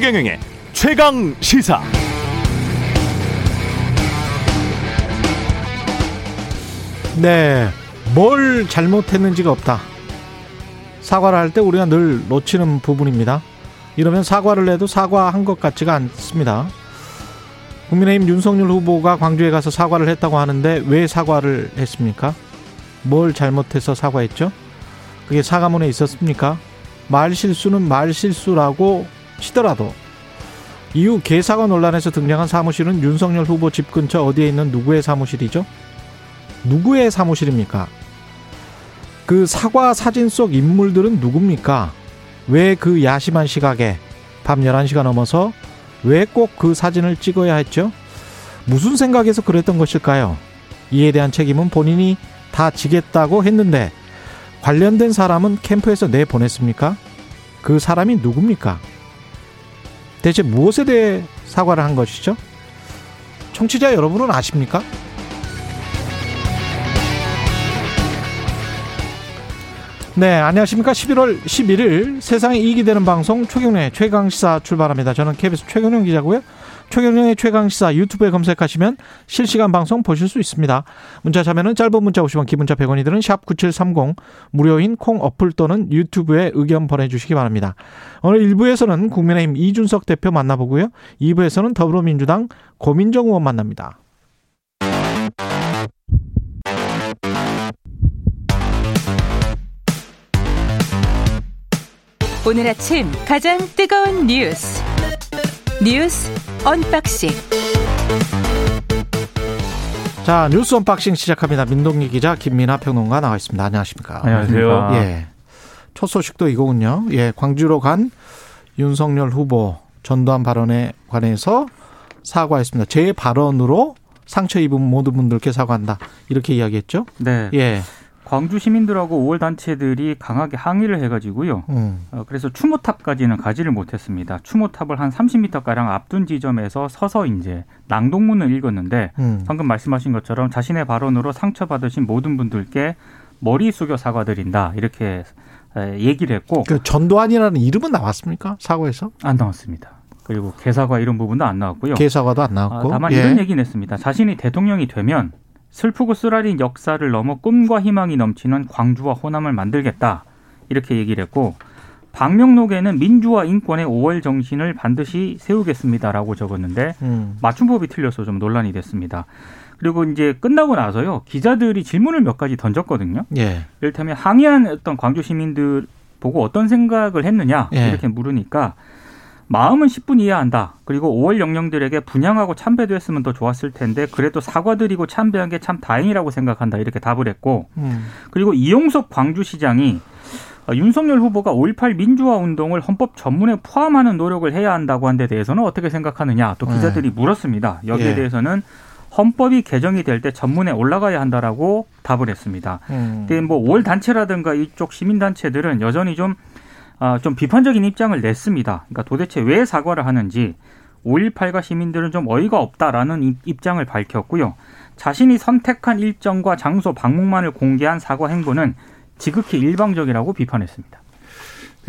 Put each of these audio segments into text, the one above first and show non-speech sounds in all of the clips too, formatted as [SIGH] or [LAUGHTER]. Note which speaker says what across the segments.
Speaker 1: 최경영의 최강 시사.
Speaker 2: 네, 뭘 잘못했는지가 없다. 사과를 할 때 우리가 늘 놓치는 부분입니다. 이러면 사과를 해도 사과한 것 같지가 않습니다. 국민의힘 윤석열 후보가 광주에 가서 사과를 했다고 하는데 왜 사과를 했습니까? 뭘 잘못해서 사과했죠? 그게 사과문에 있었습니까? 말 실수는 말 실수라고 치더라도 이후 개사과 논란에서 등장한 사무실은 윤석열 후보 집 근처 어디에 있는 누구의 사무실이죠? 누구의 사무실입니까? 그 사과 사진 속 인물들은 누굽니까? 왜 그 야심한 시각에 밤 11시가 넘어서 왜 꼭 그 사진을 찍어야 했죠? 무슨 생각에서 그랬던 것일까요? 이에 대한 책임은 본인이 다 지겠다고 했는데 관련된 사람은 캠프에서 내보냈습니까? 그 사람이 누굽니까? 대체 무엇에 대해 사과를 한 것이죠? 청취자 여러분은 아십니까? 네, 안녕하십니까. 11월 11일 세상에 이익이 되는 방송 최경련의 최강시사 출발합니다. 저는 KBS 최경련 기자고요. 최경련의 최강시사 유튜브에 검색하시면 실시간 방송 보실 수 있습니다. 문자 참여는 짧은 문자 50원, 기본자 100원이 드는 샵 9730 무료인 콩 어플 또는 유튜브에 의견 보내주시기 바랍니다. 오늘 1부에서는 국민의힘 이준석 대표 만나보고요. 2부에서는 더불어민주당 고민정 의원 만납니다.
Speaker 3: 오늘 아침 가장 뜨거운 뉴스 뉴스 unboxing
Speaker 2: 자 뉴스 unboxing 시작합니다. 민동기 기자 김민아 평론가 나와 있습니다. 안녕하십니까?
Speaker 4: 안녕하세요.
Speaker 2: 예. 첫 소식도 이거군요. 예, 광주로 간 윤석열 후보 전두환 발언에 관해서 사과했습니다. 제 발언으로 상처 입은 모든 분들께 사과한다. 이렇게 이야기했죠?
Speaker 4: 네.
Speaker 2: 예.
Speaker 4: 광주 시민들하고 5월 단체들이 강하게 항의를 해가지고요.
Speaker 2: 음.
Speaker 4: 어, 그래서 추모탑까지는 가지를 못했습니다. 추모탑을 한 30m 가량 앞둔 지점에서 서서 이제 낭독문을 읽었는데
Speaker 2: 음.
Speaker 4: 방금 말씀하신 것처럼 자신의 발언으로 상처받으신 모든 분들께 머리 숙여 사과드린다 이렇게 에, 얘기를 했고
Speaker 2: 그 전두환이라는 이름은 나왔습니까? 사과에서?
Speaker 4: 안 나왔습니다. 그리고 개사과 이런 부분도 안 나왔고요.
Speaker 2: 개사과도 안
Speaker 4: 아,
Speaker 2: 나왔고.
Speaker 4: 다만
Speaker 2: 예.
Speaker 4: 이런 얘기는 했습니다. 자신이 대통령이 되면 슬프고 쓰라린 역사를 넘어 꿈과 희망이 넘치는 광주와 호남을 만들겠다. 이렇게 얘기를 했고 방명록에는 민주화 인권의 5월 정신을 반드시 세우겠습니다라고 적었는데
Speaker 2: 음.
Speaker 4: 맞춤법이 틀려서 좀 논란이 됐습니다. 그리고 이제 끝나고 나서요 기자들이 질문을 몇 가지 던졌거든요.
Speaker 2: 예.
Speaker 4: 이를테면 항의한 어떤 광주 시민들 보고 어떤 생각을 했느냐
Speaker 2: 예.
Speaker 4: 이렇게 물으니까 마음은 10분 이해한다. 그리고 5월 영령들에게 분양하고 참배도 했으면 더 좋았을 텐데 그래도 사과드리고 참배한 게 참 다행이라고 생각한다. 이렇게 답을 했고
Speaker 2: 음.
Speaker 4: 그리고 이용석 광주시장이 어, 윤석열 후보가 5.18 민주화 운동을 헌법 전문에 포함하는 노력을 해야 한다고 한 데 대해서는 어떻게 생각하느냐 또 기자들이 물었습니다. 여기에
Speaker 2: 네. 예.
Speaker 4: 대해서는 헌법이 개정이 될 때 전문에 올라가야 한다라고 답을 했습니다.
Speaker 2: 음.
Speaker 4: 근데 뭐 5월 단체라든가 이쪽 시민단체들은 여전히 좀, 아, 좀 비판적인 입장을 냈습니다. 그러니까 도대체 왜 사과를 하는지 5.18과 시민들은 좀 어이가 없다라는 입- 입장을 밝혔고요. 자신이 선택한 일정과 장소 방문만을 공개한 사과 행보는 지극히 일방적이라고 비판했습니다.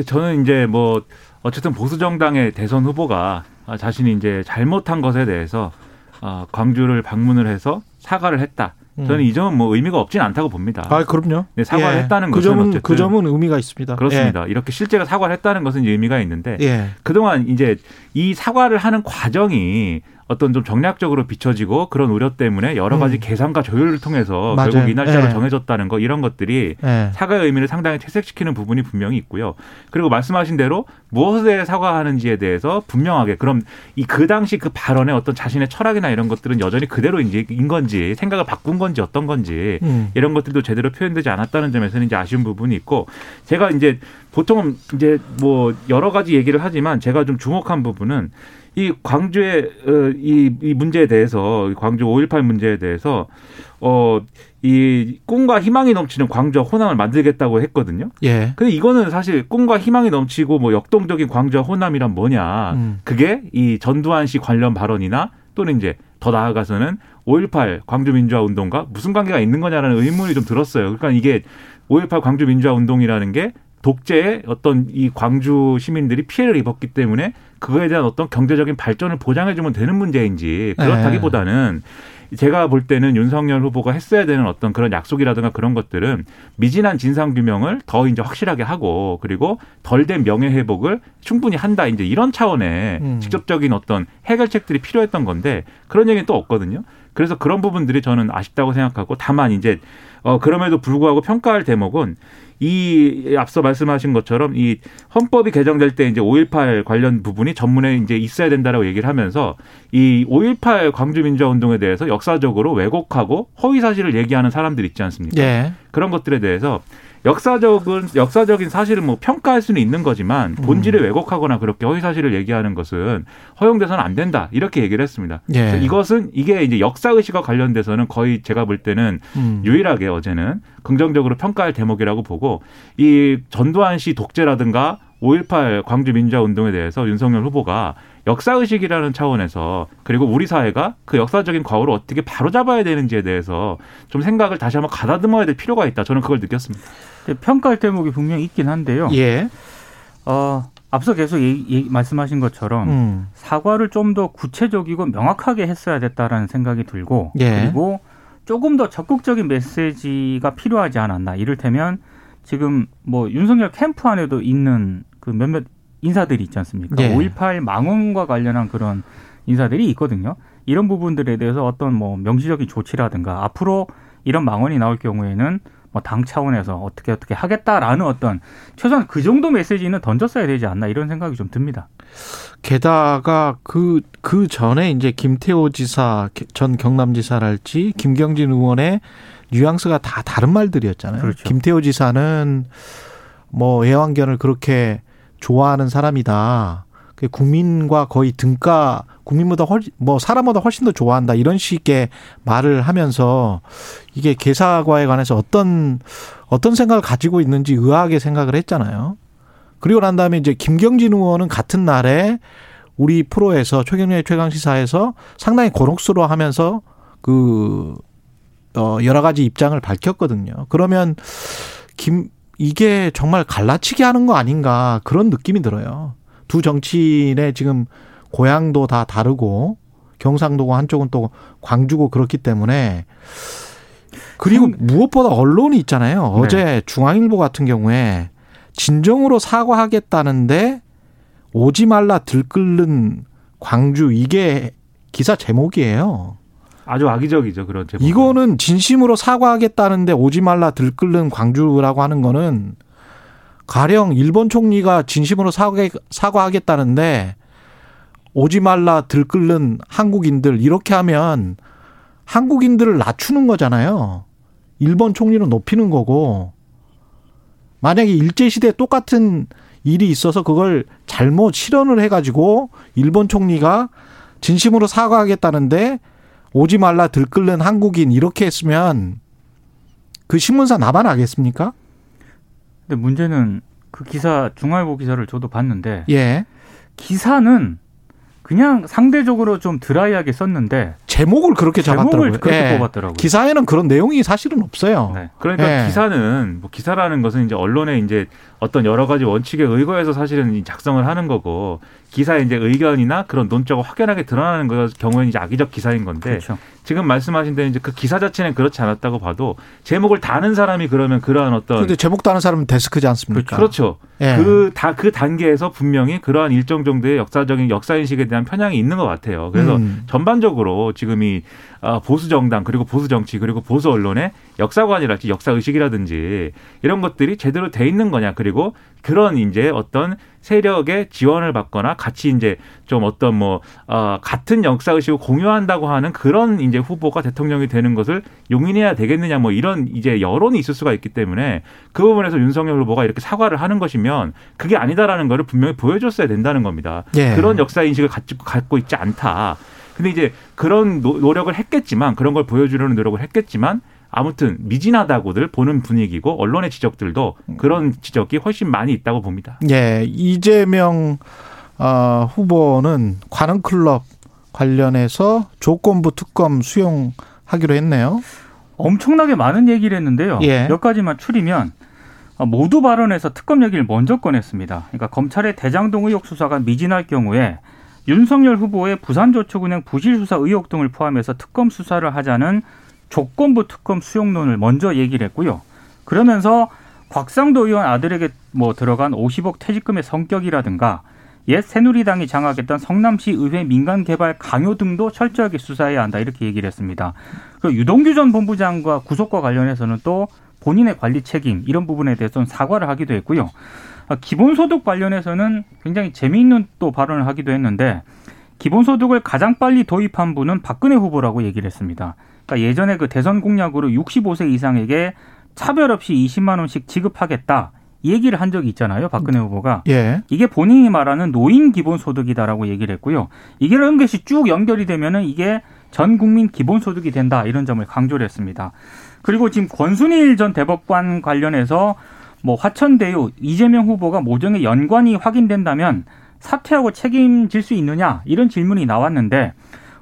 Speaker 5: 저는 이제 뭐 어쨌든 보수 정당의 대선 후보가 아, 자신이 이제 잘못한 것에 대해서 아, 광주를 방문을 해서 사과를 했다. 저는 이 점은 뭐 의미가 없진 않다고 봅니다.
Speaker 2: 아, 그럼요.
Speaker 5: 네, 사과를
Speaker 2: 예.
Speaker 5: 했다는
Speaker 2: 그 점은
Speaker 5: 어쨌든
Speaker 2: 그 점은 의미가 있습니다.
Speaker 5: 그렇습니다. 이렇게 실제로 사과를 했다는 것은 의미가 있는데
Speaker 2: 예. 예.
Speaker 5: 그동안 이제 이 사과를 하는 과정이 어떤 좀 정략적으로 비춰지고 그런 우려 때문에 여러 가지
Speaker 2: 음.
Speaker 5: 계산과 조율을 통해서
Speaker 2: 맞아요.
Speaker 5: 결국 이 날짜로
Speaker 2: 예.
Speaker 5: 정해졌다는 거 이런 것들이
Speaker 2: 예.
Speaker 5: 사과의 의미를 상당히 퇴색시키는 부분이 분명히 있고요. 그리고 말씀하신 대로 무엇에 사과하는지에 대해서 분명하게 그럼 이 그 당시 그 발언의 어떤 자신의 철학이나 이런 것들은 여전히 그대로 이제 인 건지 생각을 바꾼 건지 어떤 건지
Speaker 2: 음.
Speaker 5: 이런 것들도 제대로 표현되지 않았다는 점에서는 이제 아쉬운 부분이 있고 제가 이제 보통은 이제 뭐 여러 가지 얘기를 하지만 제가 좀 주목한 부분은 이 광주의 어, 이, 이 문제에 대해서 광주 5.18 문제에 대해서 어 이 꿈과 희망이 넘치는 광주와 호남을 만들겠다고 했거든요.
Speaker 2: 예.
Speaker 5: 근데 이거는 사실 꿈과 희망이 넘치고 뭐 역동적인 광주와 호남이란 뭐냐.
Speaker 2: 음.
Speaker 5: 그게 이 전두환 씨 관련 발언이나 또는 이제 더 나아가서는 5.18 광주 민주화 운동과 무슨 관계가 있는 거냐라는 의문이 좀 들었어요. 그러니까 이게 5.18 광주 민주화 운동이라는 게 독재의 어떤 이 광주 시민들이 피해를 입었기 때문에 그거에 대한 어떤 경제적인 발전을 보장해주면 되는 문제인지 그렇다기보다는 제가 볼 때는 윤석열 후보가 했어야 되는 어떤 그런 약속이라든가 그런 것들은 미진한 진상 규명을 더 이제 확실하게 하고 그리고 덜 된 명예 회복을 충분히 한다 이제 이런 차원의
Speaker 2: 음.
Speaker 5: 직접적인 어떤 해결책들이 필요했던 건데 그런 얘기는 또 없거든요. 그래서 그런 부분들이 저는 아쉽다고 생각하고 다만 이제 어 그럼에도 불구하고 평가할 대목은 이 앞서 말씀하신 것처럼 이 헌법이 개정될 때 이제 5.18 관련 부분이 전문에 이제 있어야 된다라고 얘기를 하면서 이 5.18 광주민주화운동에 대해서 역사적으로 왜곡하고 허위 사실을 얘기하는 사람들 있지 않습니까?
Speaker 2: 예.
Speaker 5: 그런 것들에 대해서 역사적은 역사적인 사실을 뭐 평가할 수는 있는 거지만 본질을 왜곡하거나 그렇게 허위 사실을 얘기하는 것은 허용돼서는 안 된다 이렇게 얘기를 했습니다.
Speaker 2: 예.
Speaker 5: 이것은 이게 이제 역사 의식과 관련돼서는 거의 제가 볼 때는
Speaker 2: 음.
Speaker 5: 유일하게 어제는 긍정적으로 평가할 대목이라고 보고 이 전두환 씨 독재라든가 5.18 광주 민주화 운동에 대해서 윤석열 후보가 역사 의식이라는 차원에서 그리고 우리 사회가 그 역사적인 과오를 어떻게 바로잡아야 되는지에 대해서 좀 생각을 다시 한번 가다듬어야 될 필요가 있다. 저는 그걸 느꼈습니다.
Speaker 4: 평가할 대목이 분명히 있긴 한데요.
Speaker 2: 예.
Speaker 4: 어, 앞서 계속 얘기, 얘기- 말씀하신 것처럼
Speaker 2: 음.
Speaker 4: 사과를 좀 더 구체적이고 명확하게 했어야 됐다라는 생각이 들고
Speaker 2: 예.
Speaker 4: 그리고 조금 더 적극적인 메시지가 필요하지 않았나. 이를테면 지금 뭐 윤석열 캠프 안에도 있는 그 몇몇 인사들이 있지 않습니까?
Speaker 2: 예.
Speaker 4: 5.18 망언과 관련한 그런 인사들이 있거든요. 이런 부분들에 대해서 어떤 뭐 명시적인 조치라든가 앞으로 이런 망언이 나올 경우에는 뭐 당 차원에서 어떻게 어떻게 하겠다라는 어떤 최소한 그 정도 메시지는 던졌어야 되지 않나 이런 생각이 좀 듭니다.
Speaker 2: 게다가 그, 그 전에 이제 김태호 지사, 전 경남지사랄지 김경진 의원의 뉘앙스가 다 다른 말들이었잖아요.
Speaker 4: 그렇죠.
Speaker 2: 김태호 지사는 뭐 애완견을 그렇게 좋아하는 사람이다. 그 국민과 거의 등가 국민보다 훨씬 뭐 사람보다 훨씬 더 좋아한다 이런 식의 말을 하면서 이게 개사과에 관해서 어떤 어떤 생각을 가지고 있는지 의아하게 생각을 했잖아요. 그리고 난 다음에 이제 김경진 의원은 같은 날에 우리 프로에서 최경련의 최강 시사에서 상당히 곤혹스러워하면서 그 어, 여러 가지 입장을 밝혔거든요. 그러면 김 이게 정말 갈라치기 하는 거 아닌가 그런 느낌이 들어요. 두 정치인의 지금 고향도 다 다르고 경상도고 한쪽은 또 광주고 그렇기 때문에 그리고 무엇보다 언론이 있잖아요. 어제 중앙일보 같은 경우에 진정으로 사과하겠다는데 오지 말라 들끓는 광주 이게 기사 제목이에요.
Speaker 5: 아주 악의적이죠 그런 제목.
Speaker 2: 이거는 진심으로 사과하겠다는데 오지 말라 들끓는 광주라고 하는 거는 가령 일본 총리가 진심으로 사과, 사과하겠다는데 오지 말라 들끓는 한국인들 이렇게 하면 한국인들을 낮추는 거잖아요. 일본 총리는 높이는 거고 만약에 일제 시대 똑같은 일이 있어서 그걸 잘못 실현을 해 가지고 일본 총리가 진심으로 사과하겠다는데 오지 말라 들끓는 한국인 이렇게 했으면 그 신문사 나만 하겠습니까?
Speaker 4: 근데 문제는 그 기사 중앙일보 기사를 저도 봤는데
Speaker 2: 예.
Speaker 4: 기사는 그냥 상대적으로 좀 드라이하게 썼는데
Speaker 2: 제목을 그렇게 잡았더라고요.
Speaker 4: 제목을 그렇게
Speaker 2: 예.
Speaker 4: 뽑았더라고요.
Speaker 2: 기사에는 그런 내용이 사실은 없어요.
Speaker 4: 네.
Speaker 5: 그러니까
Speaker 2: 예.
Speaker 5: 기사는 뭐 기사라는 것은 이제 언론의 이제 어떤 여러 가지 원칙에 의거해서 사실은 이 작성을 하는 거고 기사의 이제 의견이나 그런 논조가 확연하게 드러나는 거 경우에는 이제 악의적 기사인 건데
Speaker 4: 그렇죠.
Speaker 5: 지금 말씀하신 대로 이제 그 기사 자체는 그렇지 않았다고 봐도 제목을 다는 사람이 그러면 그러한 어떤
Speaker 2: 그런데 제목 다는 사람은 데스크지 않습니까?
Speaker 5: 그 렇죠.
Speaker 2: 예.
Speaker 5: 그다 그 단계에서 분명히 그러한 일정 정도의 역사적인 역사 인식에 대한 편향이 있는 것 같아요. 그래서
Speaker 2: 음.
Speaker 5: 전반적으로 지금 이 아, 보수 정당 그리고 보수 정치 그리고 보수 언론의 역사관이랄지 역사 의식이라든지 이런 것들이 제대로 돼 있는 거냐 그리고 그런 이제 어떤 세력의 지원을 받거나 같이 이제 좀 어떤 뭐 어, 같은 역사 의식을 공유한다고 하는 그런 이제 후보가 대통령이 되는 것을 용인해야 되겠느냐 뭐 이런 이제 여론이 있을 수가 있기 때문에 그 부분에서 윤석열 후보가 이렇게 사과를 하는 것이면 그게 아니다라는 거를 분명히 보여줬어야 된다는 겁니다.
Speaker 2: 예.
Speaker 5: 그런 역사 인식을 갖고 갖고 있지 않다. 근데 이제 그런 노- 노력을 했겠지만 그런 걸 보여주려는 노력을 했겠지만 아무튼 미진하다고들 보는 분위기고 언론의 지적들도 그런 지적이 훨씬 많이 있다고 봅니다.
Speaker 2: 예. 이재명 어, 후보는 관훈 클럽 관련해서 조건부 특검 수용하기로 했네요.
Speaker 4: 엄청나게 많은 얘기를 했는데요.
Speaker 2: 예.
Speaker 4: 몇 가지만 추리면 모두 발언에서 특검 얘기를 먼저 꺼냈습니다. 그러니까 검찰의 대장동 의혹 수사가 미진할 경우에 윤석열 후보의 부산저축은행 부실 수사 의혹 등을 포함해서 특검 수사를 하자는 조건부 특검 수용론을 먼저 얘기를 했고요. 그러면서 곽상도 의원 아들에게 뭐 들어간 50억 퇴직금의 성격이라든가 옛 새누리당이 장악했던 성남시 의회 민간 개발 강요 등도 철저하게 수사해야 한다 이렇게 얘기를 했습니다. 그 유동규 전 본부장과 구속과 관련해서는 또 본인의 관리 책임 이런 부분에 대해서는 사과를 하기도 했고요. 아, 기본소득 관련해서는 굉장히 재미있는 또 발언을 하기도 했는데 기본소득을 가장 빨리 도입한 분은 박근혜 후보라고 얘기를 했습니다. 그러니까 예전에 그 대선 공약으로 65세 이상에게 차별 없이 20만 원씩 지급하겠다. 이 얘기를 한 적이 있잖아요. 박근혜 후보가.
Speaker 2: 예.
Speaker 4: 이게 본인이 말하는 노인 기본소득이다라고 얘기를 했고요. 이게 이런 것이 쭉 연결이 되면은 이게 전 국민 기본소득이 된다. 이런 점을 강조를 했습니다. 그리고 지금 권순일 전 대법관 관련해서 뭐 화천대유 이재명 후보가 모종의 연관이 확인된다면 사퇴하고 책임질 수 있느냐 이런 질문이 나왔는데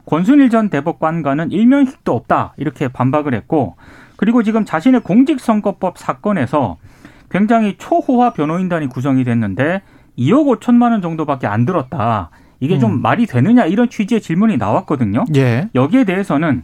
Speaker 4: 권순일 전 대법관과는 일면식도 없다 이렇게 반박을 했고 그리고 지금 자신의 공직선거법 사건에서 굉장히 초호화 변호인단이 구성이 됐는데 2억 5천만 원 정도밖에 안 들었다. 이게 좀
Speaker 2: 음.
Speaker 4: 말이 되느냐 이런 취지의 질문이 나왔거든요.
Speaker 2: 예.
Speaker 4: 여기에 대해서는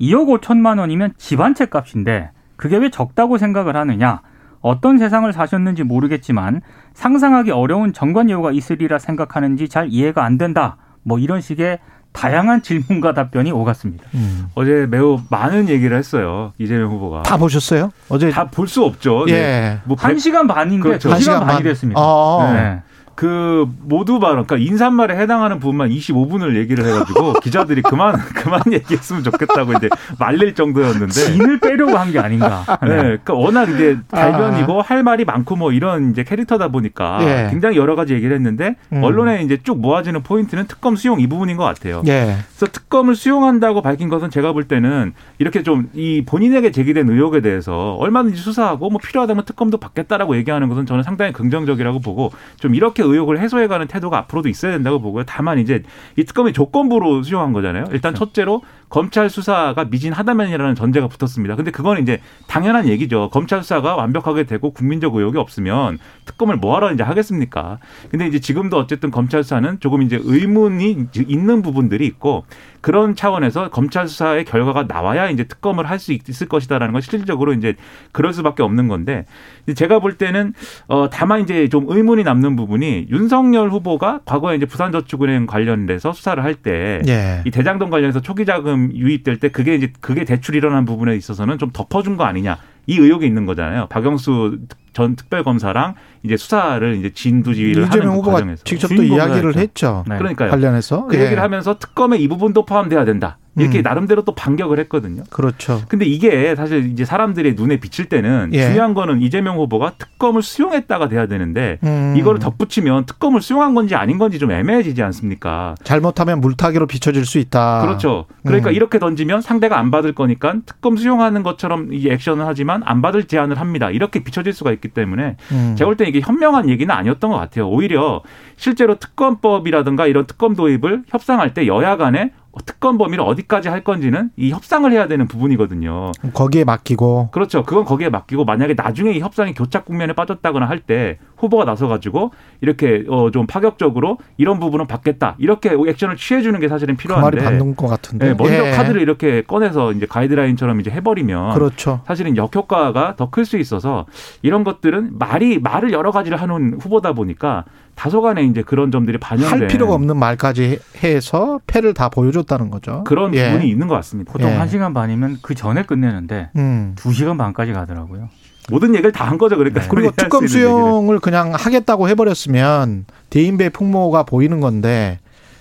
Speaker 4: 2억 5천만 원이면 집한채 값인데 그게 왜 적다고 생각을 하느냐? 어떤 세상을 사셨는지 모르겠지만 상상하기 어려운 정관 예우가 있으리라 생각하는지 잘 이해가 안 된다. 뭐 이런 식의 다양한 질문과 답변이 오갔습니다.
Speaker 2: 음.
Speaker 5: 어제 매우 많은 얘기를 했어요. 이재명 후보가.
Speaker 2: 다 보셨어요? 어제
Speaker 5: 다 볼 수 없죠.
Speaker 2: 예.
Speaker 5: 네.
Speaker 4: 뭐한 시간 반인데
Speaker 5: 그렇죠.
Speaker 4: 시간
Speaker 2: 시간
Speaker 4: 반이
Speaker 2: 반.
Speaker 4: 됐습니다.
Speaker 2: 어.
Speaker 4: 네.
Speaker 5: 그 모두 발언, 그러니까 인사말에 해당하는 부분만 25분을 얘기를 해가지고 [LAUGHS] 기자들이 그만 그만 얘기했으면 좋겠다고 이제 말릴 정도였는데.
Speaker 4: 진을 빼려고 한 게 아닌가.
Speaker 5: 네, 그러니까 워낙 이제
Speaker 2: 아.
Speaker 5: 달변이고 할 말이 많고 뭐 이런 이제 캐릭터다 보니까
Speaker 2: 예.
Speaker 5: 굉장히 여러 가지 얘기를 했는데
Speaker 2: 음.
Speaker 5: 언론에 이제 쭉 모아지는 포인트는 특검 수용 이 부분인 것 같아요.
Speaker 2: 예.
Speaker 5: 그래서 특검을 수용한다고 밝힌 것은 제가 볼 때는 이렇게 좀 이 본인에게 제기된 의혹에 대해서 얼마든지 수사하고 뭐 필요하다면 특검도 받겠다라고 얘기하는 것은 저는 상당히 긍정적이라고 보고 좀 이렇게 의혹을 해소해가는 태도가 앞으로도 있어야 된다고 보고요. 다만 이제 이 특검이 조건부로 수용한 거잖아요. 일단
Speaker 4: 그렇죠.
Speaker 5: 첫째로 검찰 수사가 미진하다면이라는 전제가 붙었습니다. 근데 그건 이제 당연한 얘기죠. 검찰 수사가 완벽하게 되고 국민적 의혹이 없으면 특검을 뭐하러 이제 하겠습니까? 근데 이제 지금도 어쨌든 검찰 수사는 조금 이제 의문이 있는 부분들이 있고 그런 차원에서 검찰 수사의 결과가 나와야 이제 특검을 할 수 있을 것이다라는 건 실질적으로 이제 그럴 수밖에 없는 건데 제가 볼 때는 어 다만 이제 좀 의문이 남는 부분이 윤석열 후보가 과거에 이제 부산저축은행 관련돼서 수사를 할 때이
Speaker 2: 예.
Speaker 5: 대장동 관련해서 초기 자금 유입될 때 그게 이제 그게 대출 일어난 부분에 있어서는 좀 덮어준 거 아니냐 이 의혹이 있는 거잖아요. 박영수 전 특별검사랑 이제 수사를 이제 진두지휘를 하는 그 과정에서
Speaker 2: 직접 또 이야기를
Speaker 4: 했죠.
Speaker 2: 했죠.
Speaker 4: 네.
Speaker 5: 그러니까요.
Speaker 2: 관련해서
Speaker 5: 그
Speaker 2: 예.
Speaker 5: 얘기를 하면서 특검에 이 부분도 포함돼야 된다. 이렇게
Speaker 2: 음.
Speaker 5: 나름대로 또 반격을 했거든요.
Speaker 2: 그렇죠.
Speaker 5: 근데 이게 사실 이제 사람들의 눈에 비칠 때는
Speaker 2: 예.
Speaker 5: 중요한 거는 이재명 후보가 특검을 수용했다가 돼야 되는데
Speaker 2: 음.
Speaker 5: 이거를 덧붙이면 특검을 수용한 건지 아닌 건지 좀 애매해지지 않습니까?
Speaker 2: 잘못하면 물타기로 비춰질 수 있다.
Speaker 5: 그렇죠. 그러니까
Speaker 2: 음.
Speaker 5: 이렇게 던지면 상대가 안 받을 거니까 특검 수용하는 것처럼 이 액션을 하지만 안 받을 제안을 합니다. 이렇게 비춰질 수가 있기 때문에
Speaker 2: 음.
Speaker 5: 제가 볼 때 이게 현명한 얘기는 아니었던 것 같아요. 오히려 실제로 특검법이라든가 이런 특검 도입을 협상할 때 여야 간에 특검 범위를 어디까지 할 건지는 이 협상을 해야 되는 부분이거든요.
Speaker 2: 거기에 맡기고
Speaker 5: 그렇죠. 그건 거기에 맡기고 만약에 나중에 이 협상이 교착 국면에 빠졌다거나 할 때 후보가 나서 가지고 이렇게 어좀 파격적으로 이런 부분은 받겠다. 이렇게 액션을 취해 주는 게 사실은
Speaker 2: 그 말이
Speaker 5: 필요한데
Speaker 2: 받는 것 같은데.
Speaker 5: 네, 먼저
Speaker 2: 예.
Speaker 5: 카드를 이렇게 꺼내서 이제 가이드라인처럼 이제 해버리면
Speaker 2: 그렇죠.
Speaker 5: 사실은 역효과가 더 클 수 있어서 이런 것들은 말이 말을 여러 가지를 하는 후보다 보니까 다소간에 이제 그런 점들이 반영된
Speaker 2: 할 필요가 없는 말까지 해서 패를 다 보여줬다는 거죠.
Speaker 5: 그런
Speaker 2: 예.
Speaker 5: 부분이 있는 것 같습니다.
Speaker 4: 보통
Speaker 2: 예.
Speaker 4: 한 시간 반이면 그 전에 끝내는데
Speaker 2: 음.
Speaker 4: 두 시간 반까지 가더라고요.
Speaker 5: 모든 얘기를 다 한 거죠. 그러니까
Speaker 4: 네.
Speaker 2: 그리고 [LAUGHS] 특검. 수용을 그냥 하겠다고 해버렸으면 대인배 풍모가 보이는 건데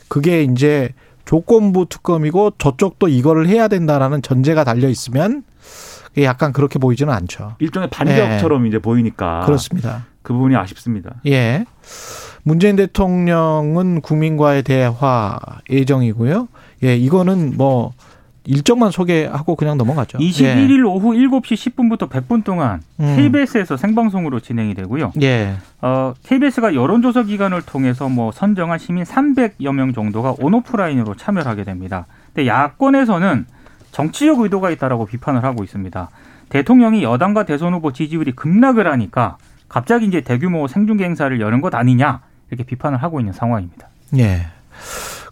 Speaker 2: 그게 이제 조건부 특검이고 저쪽도 이거를 해야 된다라는 전제가 달려 있으면 약간 그렇게 보이지는 않죠.
Speaker 5: 일종의 반격처럼 이제 보이니까
Speaker 2: 그렇습니다.
Speaker 5: 그 부분이 아쉽습니다.
Speaker 2: 예. 문재인 대통령은 국민과의 대화 예정이고요. 예, 이거는 뭐 일정만 소개하고 그냥 넘어가죠.
Speaker 4: 21일 오후 7시 10분부터 100분 동안
Speaker 2: 음.
Speaker 4: KBS에서 생방송으로 진행이 되고요.
Speaker 2: 예. 예.
Speaker 4: 어, KBS가 여론조사 기관을 통해서 뭐 선정한 시민 300여 명 정도가 온오프라인으로 참여를 하게 됩니다. 근데 야권에서는 정치적 의도가 있다라고 비판을 하고 있습니다. 대통령이 여당과 대선 후보 지지율이 급락을 하니까 갑자기 이제 대규모 생중계 행사를 여는 것 아니냐 이렇게 비판을 하고 있는 상황입니다.
Speaker 2: 예.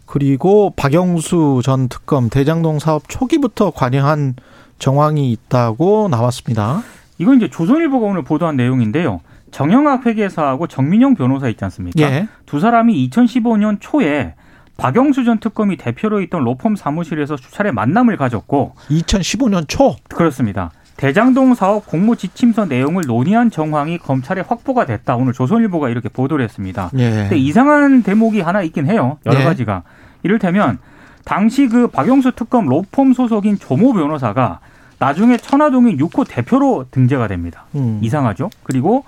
Speaker 2: 그리고 박영수 전 특검 대장동 사업 초기부터 관여한 정황이 있다고 나왔습니다.
Speaker 4: 이건 이제 조선일보가 오늘 보도한 내용인데요. 정영학 회계사하고 정민영 변호사 있지 않습니까?
Speaker 2: 예.
Speaker 4: 두 사람이 2015년 초에 박영수 전 특검이 대표로 있던 로펌 사무실에서 수차례 만남을 가졌고
Speaker 2: 2015년 초.
Speaker 4: 그렇습니다. 대장동 사업 공모 지침서 내용을 논의한 정황이 검찰에 확보가 됐다. 오늘 조선일보가 이렇게 보도를 했습니다.
Speaker 2: 예.
Speaker 4: 근데 이상한 대목이 하나 있긴 해요. 여러
Speaker 2: 네.
Speaker 4: 가지가. 이를테면 당시 그 박영수 특검 로펌 소속인 조모 변호사가 나중에 천화동인 6호 대표로 등재가 됩니다.
Speaker 2: 음.
Speaker 4: 이상하죠. 그리고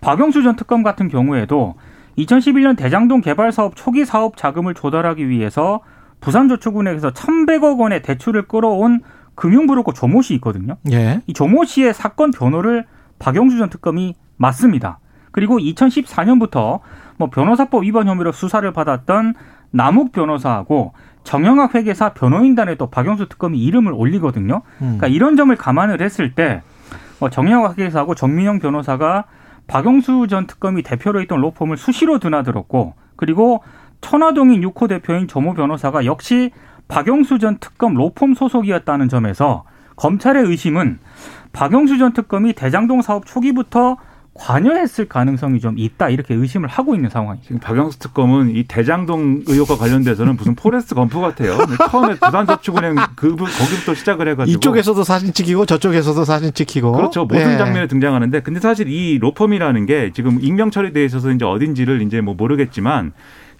Speaker 4: 박영수 전 특검 같은 경우에도 2011년 대장동 개발 사업 초기 사업 자금을 조달하기 위해서 부산저축은행에서 1,100억 원의 대출을 끌어온 금융브로커 조모 씨 있거든요.
Speaker 2: 예.
Speaker 4: 이 조모 씨의 사건 변호를 박영수 전 특검이 맡습니다. 그리고 2014년부터 뭐 변호사법 위반 혐의로 수사를 받았던 남욱 변호사하고 정영학 회계사 변호인단에 또 박영수 특검이 이름을 올리거든요.
Speaker 2: 음.
Speaker 4: 그러니까 이런 점을 감안을 했을 때뭐 정영학 회계사하고 정민영 변호사가 박영수 전 특검이 대표로 있던 로펌을 수시로 드나들었고 그리고 천화동인 6호 대표인 조모 변호사가 역시 박영수 전 특검 로펌 소속이었다는 점에서 검찰의 의심은 박영수 전 특검이 대장동 사업 초기부터 관여했을 가능성이 좀 있다 이렇게 의심을 하고 있는 상황이죠.
Speaker 5: 지금 박영수 특검은 이 대장동 의혹과 관련돼서는 무슨 포레스트 검프 같아요. 처음에 부산 저축은행 그 거기부터 시작을 해가지고
Speaker 2: 이쪽에서도 사진 찍히고 저쪽에서도 사진 찍히고.
Speaker 5: 그렇죠. 모든
Speaker 2: 예.
Speaker 5: 장면에 등장하는데 근데 사실 이 로펌이라는 게 지금 익명 처리돼 있어서 이제 어딘지를 이제 뭐 모르겠지만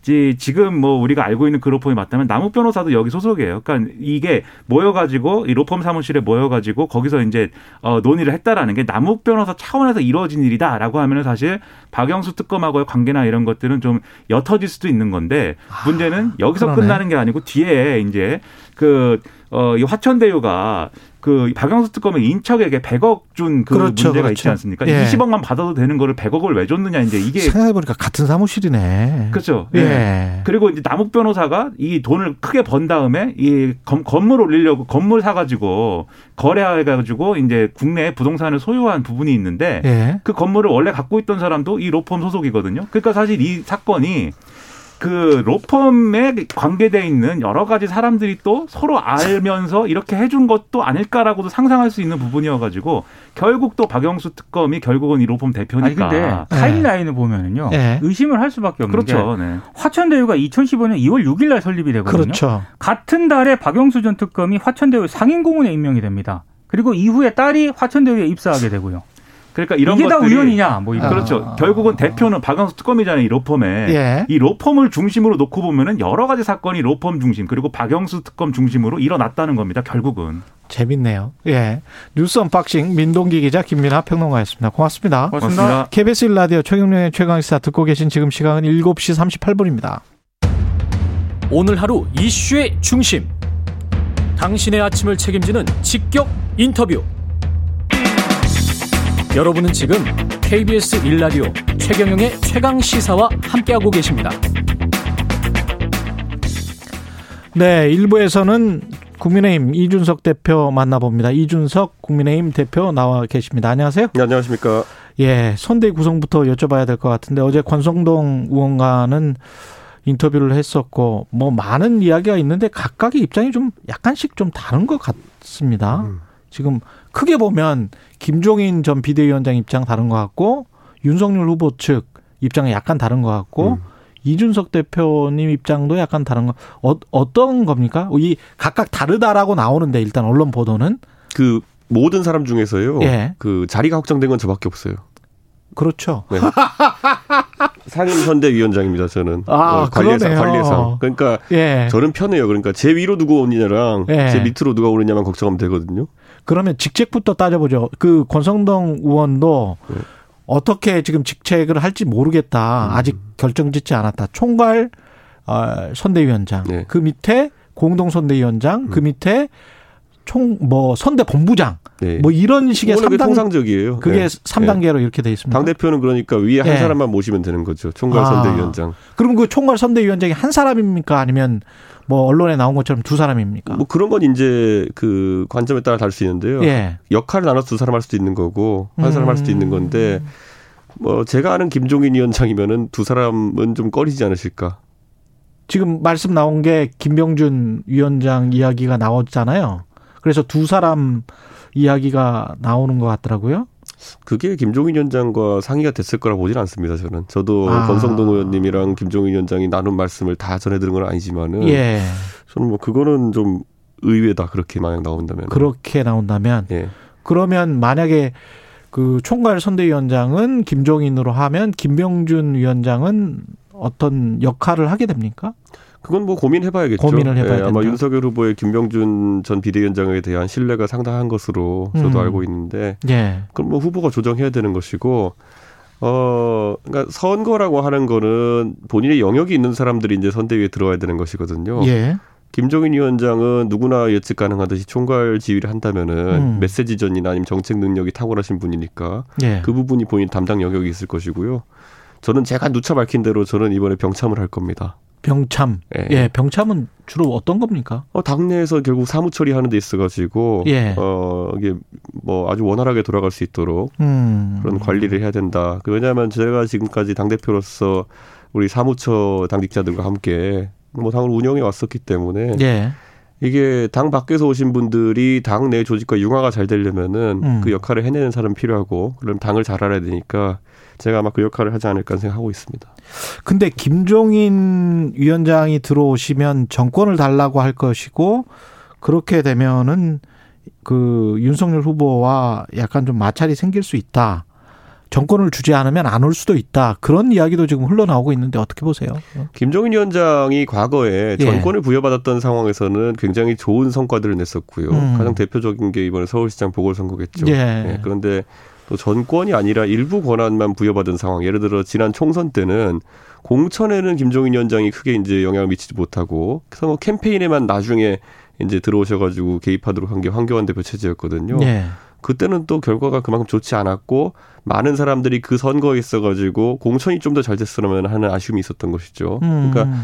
Speaker 5: 지- 지금 뭐 우리가 알고 있는 그 로펌이 맞다면 남욱 변호사도 여기 소속이에요. 그러니까 이게 모여가지고 이 로펌 사무실에 모여가지고 거기서 이제 어, 논의를 했다라는 게 남욱 변호사 차원에서 이루어진 일이다라고 하면 은 사실 박영수 특검하고의 관계나 이런 것들은 좀 옅어질 수도 있는 건데 문제는 여기서
Speaker 2: 그러네.
Speaker 5: 끝나는 게 아니고 뒤에 이제 그 어, 이 화천대유가 그 박영수 특검의 인척에게 100억 준그
Speaker 2: 그렇죠,
Speaker 5: 문제가
Speaker 2: 그렇죠.
Speaker 5: 있지 않습니까?
Speaker 2: 예.
Speaker 5: 20억만 받아도 되는 거를 100억을 왜 줬느냐 이제 이게
Speaker 2: 생각해 보니까 같은 사무실이네.
Speaker 5: 그렇죠.
Speaker 2: 예.
Speaker 5: 예. 그리고 이제 남욱 변호사가 이 돈을 크게 번 다음에 이 건, 건물 올리려고 건물 사 가지고 거래해 가지고 이제 국내 부동산을 소유한 부분이 있는데
Speaker 2: 예.
Speaker 5: 그 건물을 원래 갖고 있던 사람도 이 로펌 소속이거든요. 그러니까 사실 이 사건이 그 로펌에 관계돼 있는 여러 가지 사람들이 또 서로 알면서 이렇게 해준 것도 아닐까라고도 상상할 수 있는 부분이어가지고 결국 또 박영수 특검이 결국은 이 로펌 대표니까.
Speaker 4: 아니 근데 타임라인을 보면은요
Speaker 2: 네.
Speaker 4: 의심을 할 수밖에 없는 게
Speaker 5: 그렇죠. 네.
Speaker 4: 화천대유가 2015년 2월 6일 날 설립이 되거든요.
Speaker 2: 그렇죠.
Speaker 4: 같은 달에 박영수 전 특검이 화천대유 상임고문에 임명이 됩니다. 그리고 이후에 딸이 화천대유에 입사하게 되고요.
Speaker 5: 그러니까 이런
Speaker 4: 이게 다
Speaker 5: 것들이
Speaker 4: 우연이냐? 뭐 이런.
Speaker 5: 그렇죠.
Speaker 2: 아.
Speaker 5: 결국은 대표는 박영수 특검이잖아요. 이 로펌에.
Speaker 2: 예.
Speaker 5: 이 로펌을 중심으로 놓고 보면은 여러 가지 사건이 로펌 중심 그리고 박영수 특검 중심으로 일어났다는 겁니다. 결국은.
Speaker 2: 재밌네요. 예. 뉴스 unboxing 민동기 기자 김민아 평론가였습니다. 고맙습니다.
Speaker 4: 고맙습니다.
Speaker 2: KBS 1라디오 최경영의 최강시사 듣고 계신 지금 시간은 7시 38분입니다.
Speaker 6: 오늘 하루 이슈의 중심. 당신의 아침을 책임지는 직격 인터뷰. 여러분은 지금 KBS 1라디오 최경영의 최강 시사와 함께하고 계십니다.
Speaker 2: 네, 1부에서는 국민의힘 이준석 대표 만나봅니다. 이준석 국민의힘 대표 나와 계십니다. 안녕하세요.
Speaker 7: 네, 안녕하십니까.
Speaker 2: 예, 선대위 구성부터 여쭤봐야 될 것 같은데 어제 권성동 의원과는 인터뷰를 했었고 뭐 많은 이야기가 있는데 각각의 입장이 좀 약간씩 좀 다른 것 같습니다.
Speaker 7: 음.
Speaker 2: 지금 크게 보면 김종인 전 비대위원장 입장 다른 것 같고 윤석열 후보 측 입장이 약간 다른 것 같고
Speaker 7: 음.
Speaker 2: 이준석 대표님 입장도 약간 다른 거 어, 어떤 겁니까? 이 각각 다르다라고 나오는데 일단 언론 보도는
Speaker 7: 그 모든 사람 중에서요.
Speaker 2: 예.
Speaker 7: 그 자리가 확정된 건 저밖에 없어요.
Speaker 2: 그렇죠.
Speaker 7: 네. [LAUGHS] 상임 선대위원장입니다. 저는
Speaker 2: 아,
Speaker 7: 어, 관리상. 관리상. 그러니까
Speaker 2: 예.
Speaker 7: 저는 편해요. 그러니까 제 위로 누가 오느냐랑
Speaker 2: 예.
Speaker 7: 제 밑으로 누가 오느냐만 걱정하면 되거든요.
Speaker 2: 그러면 직책부터 따져보죠. 그 권성동 의원도
Speaker 7: 네.
Speaker 2: 어떻게 지금 직책을 할지 모르겠다.
Speaker 7: 음.
Speaker 2: 아직 결정짓지 않았다. 총괄 어, 선대위원장.
Speaker 7: 네.
Speaker 2: 그 밑에 공동 선대위원장. 그
Speaker 7: 음.
Speaker 2: 밑에 총 뭐 선대 본부장.
Speaker 7: 네.
Speaker 2: 뭐 이런 식의
Speaker 7: 그거는 그게
Speaker 2: 3단
Speaker 7: 통상적이에요.
Speaker 2: 그게
Speaker 7: 네.
Speaker 2: 삼 3단계로 이렇게 돼 있습니다.
Speaker 7: 당 대표는 그러니까 위에 한
Speaker 2: 예.
Speaker 7: 사람만 모시면 되는 거죠. 총괄
Speaker 2: 아.
Speaker 7: 선대위원장.
Speaker 2: 그럼 그 총괄 선대위원장이 한 사람입니까? 아니면 뭐 언론에 나온 것처럼 두 사람입니까?
Speaker 7: 뭐 그런 건 이제 그 관점에 따라 다를 수 있는데요.
Speaker 2: 예.
Speaker 7: 역할을 나눠서 두 사람 할 수도 있는 거고 한 사람 할 수도 있는 건데 뭐 제가 아는 김종인 위원장이면은 두 사람은 좀 꺼리지 않으실까.
Speaker 2: 지금 말씀 나온 게 김병준 위원장 이야기가 나왔잖아요. 그래서 두 사람 이야기가 나오는 것 같더라고요.
Speaker 7: 그게 김종인 위원장과 상의가 됐을 거라 보진 않습니다. 저는 저도
Speaker 2: 아.
Speaker 7: 권성동 의원님이랑 김종인 위원장이 나눈 말씀을 다 전해드린 건 아니지만은
Speaker 2: 예.
Speaker 7: 저는 뭐 그거는 좀 의외다 그렇게 만약 나온다면.
Speaker 2: 그렇게 나온다면
Speaker 7: 예.
Speaker 2: 그러면 만약에 그 총괄 선대위원장은 김종인으로 하면 김병준 위원장은 어떤 역할을 하게 됩니까?
Speaker 7: 그건 뭐 고민해봐야겠죠.
Speaker 2: 고민을 해봐야
Speaker 7: 예, 아마
Speaker 2: 된다.
Speaker 7: 윤석열 후보의 김병준 전 비대위원장에 대한 신뢰가 상당한 것으로 저도
Speaker 2: 음.
Speaker 7: 알고 있는데
Speaker 2: 예.
Speaker 7: 그럼 뭐 후보가 조정해야 되는 것이고 어 그러니까 선거라고 하는 거는 본인의 영역이 있는 사람들이 이제 선대위에 들어와야 되는 것이거든요.
Speaker 2: 예.
Speaker 7: 김종인 위원장은 누구나 예측 가능하듯이 총괄 지휘를 한다면은
Speaker 2: 음.
Speaker 7: 메시지전이나 아니면 정책 능력이 탁월하신 분이니까
Speaker 2: 예.
Speaker 7: 그 부분이 본인 담당 영역이 있을 것이고요. 저는 제가 누차 밝힌 대로 저는 이번에 병참을 할 겁니다.
Speaker 2: 병참.
Speaker 7: 예.
Speaker 2: 예. 병참은 주로 어떤 겁니까?
Speaker 7: 어, 당내에서 결국 사무 처리하는 데 있어가지고
Speaker 2: 예.
Speaker 7: 어 이게 뭐 아주 원활하게 돌아갈 수 있도록
Speaker 2: 음.
Speaker 7: 그런 관리를 해야 된다. 그 왜냐하면 제가 지금까지 당 대표로서 우리 사무처 당직자들과 함께 뭐 당을 운영해 왔었기 때문에
Speaker 2: 예.
Speaker 7: 이게 당 밖에서 오신 분들이 당 내 조직과 융화가 잘 되려면은
Speaker 2: 음.
Speaker 7: 그 역할을 해내는 사람 이 필요하고 그럼 당을 잘 알아야 되니까 제가 아마 그 역할을 하지 않을까 생각하고 있습니다.
Speaker 2: 근데 김종인 위원장이 들어오시면 정권을 달라고 할 것이고 그렇게 되면은 그 윤석열 후보와 약간 좀 마찰이 생길 수 있다. 정권을 주지 않으면 안 올 수도 있다. 그런 이야기도 지금 흘러나오고 있는데 어떻게 보세요?
Speaker 7: 김종인 위원장이 과거에
Speaker 2: 예.
Speaker 7: 전권을 부여받았던 상황에서는 굉장히 좋은 성과들을 냈었고요.
Speaker 2: 음.
Speaker 7: 가장 대표적인 게 이번에 서울시장 보궐선거겠죠.
Speaker 2: 예.
Speaker 7: 예, 그런데 또 전권이 아니라 일부 권한만 부여받은 상황. 예를 들어 지난 총선 때는 공천에는 김종인 위원장이 크게 이제 영향을 미치지 못하고 선거 캠페인에만 나중에 이제 들어오셔가지고 개입하도록 한 게 황교안 대표 체제였거든요.
Speaker 2: 예.
Speaker 7: 그때는 또 결과가 그만큼 좋지 않았고 많은 사람들이 그 선거에 있어가지고 공천이 좀 더 잘 됐으면 하는 아쉬움이 있었던 것이죠.
Speaker 2: 음.
Speaker 7: 그러니까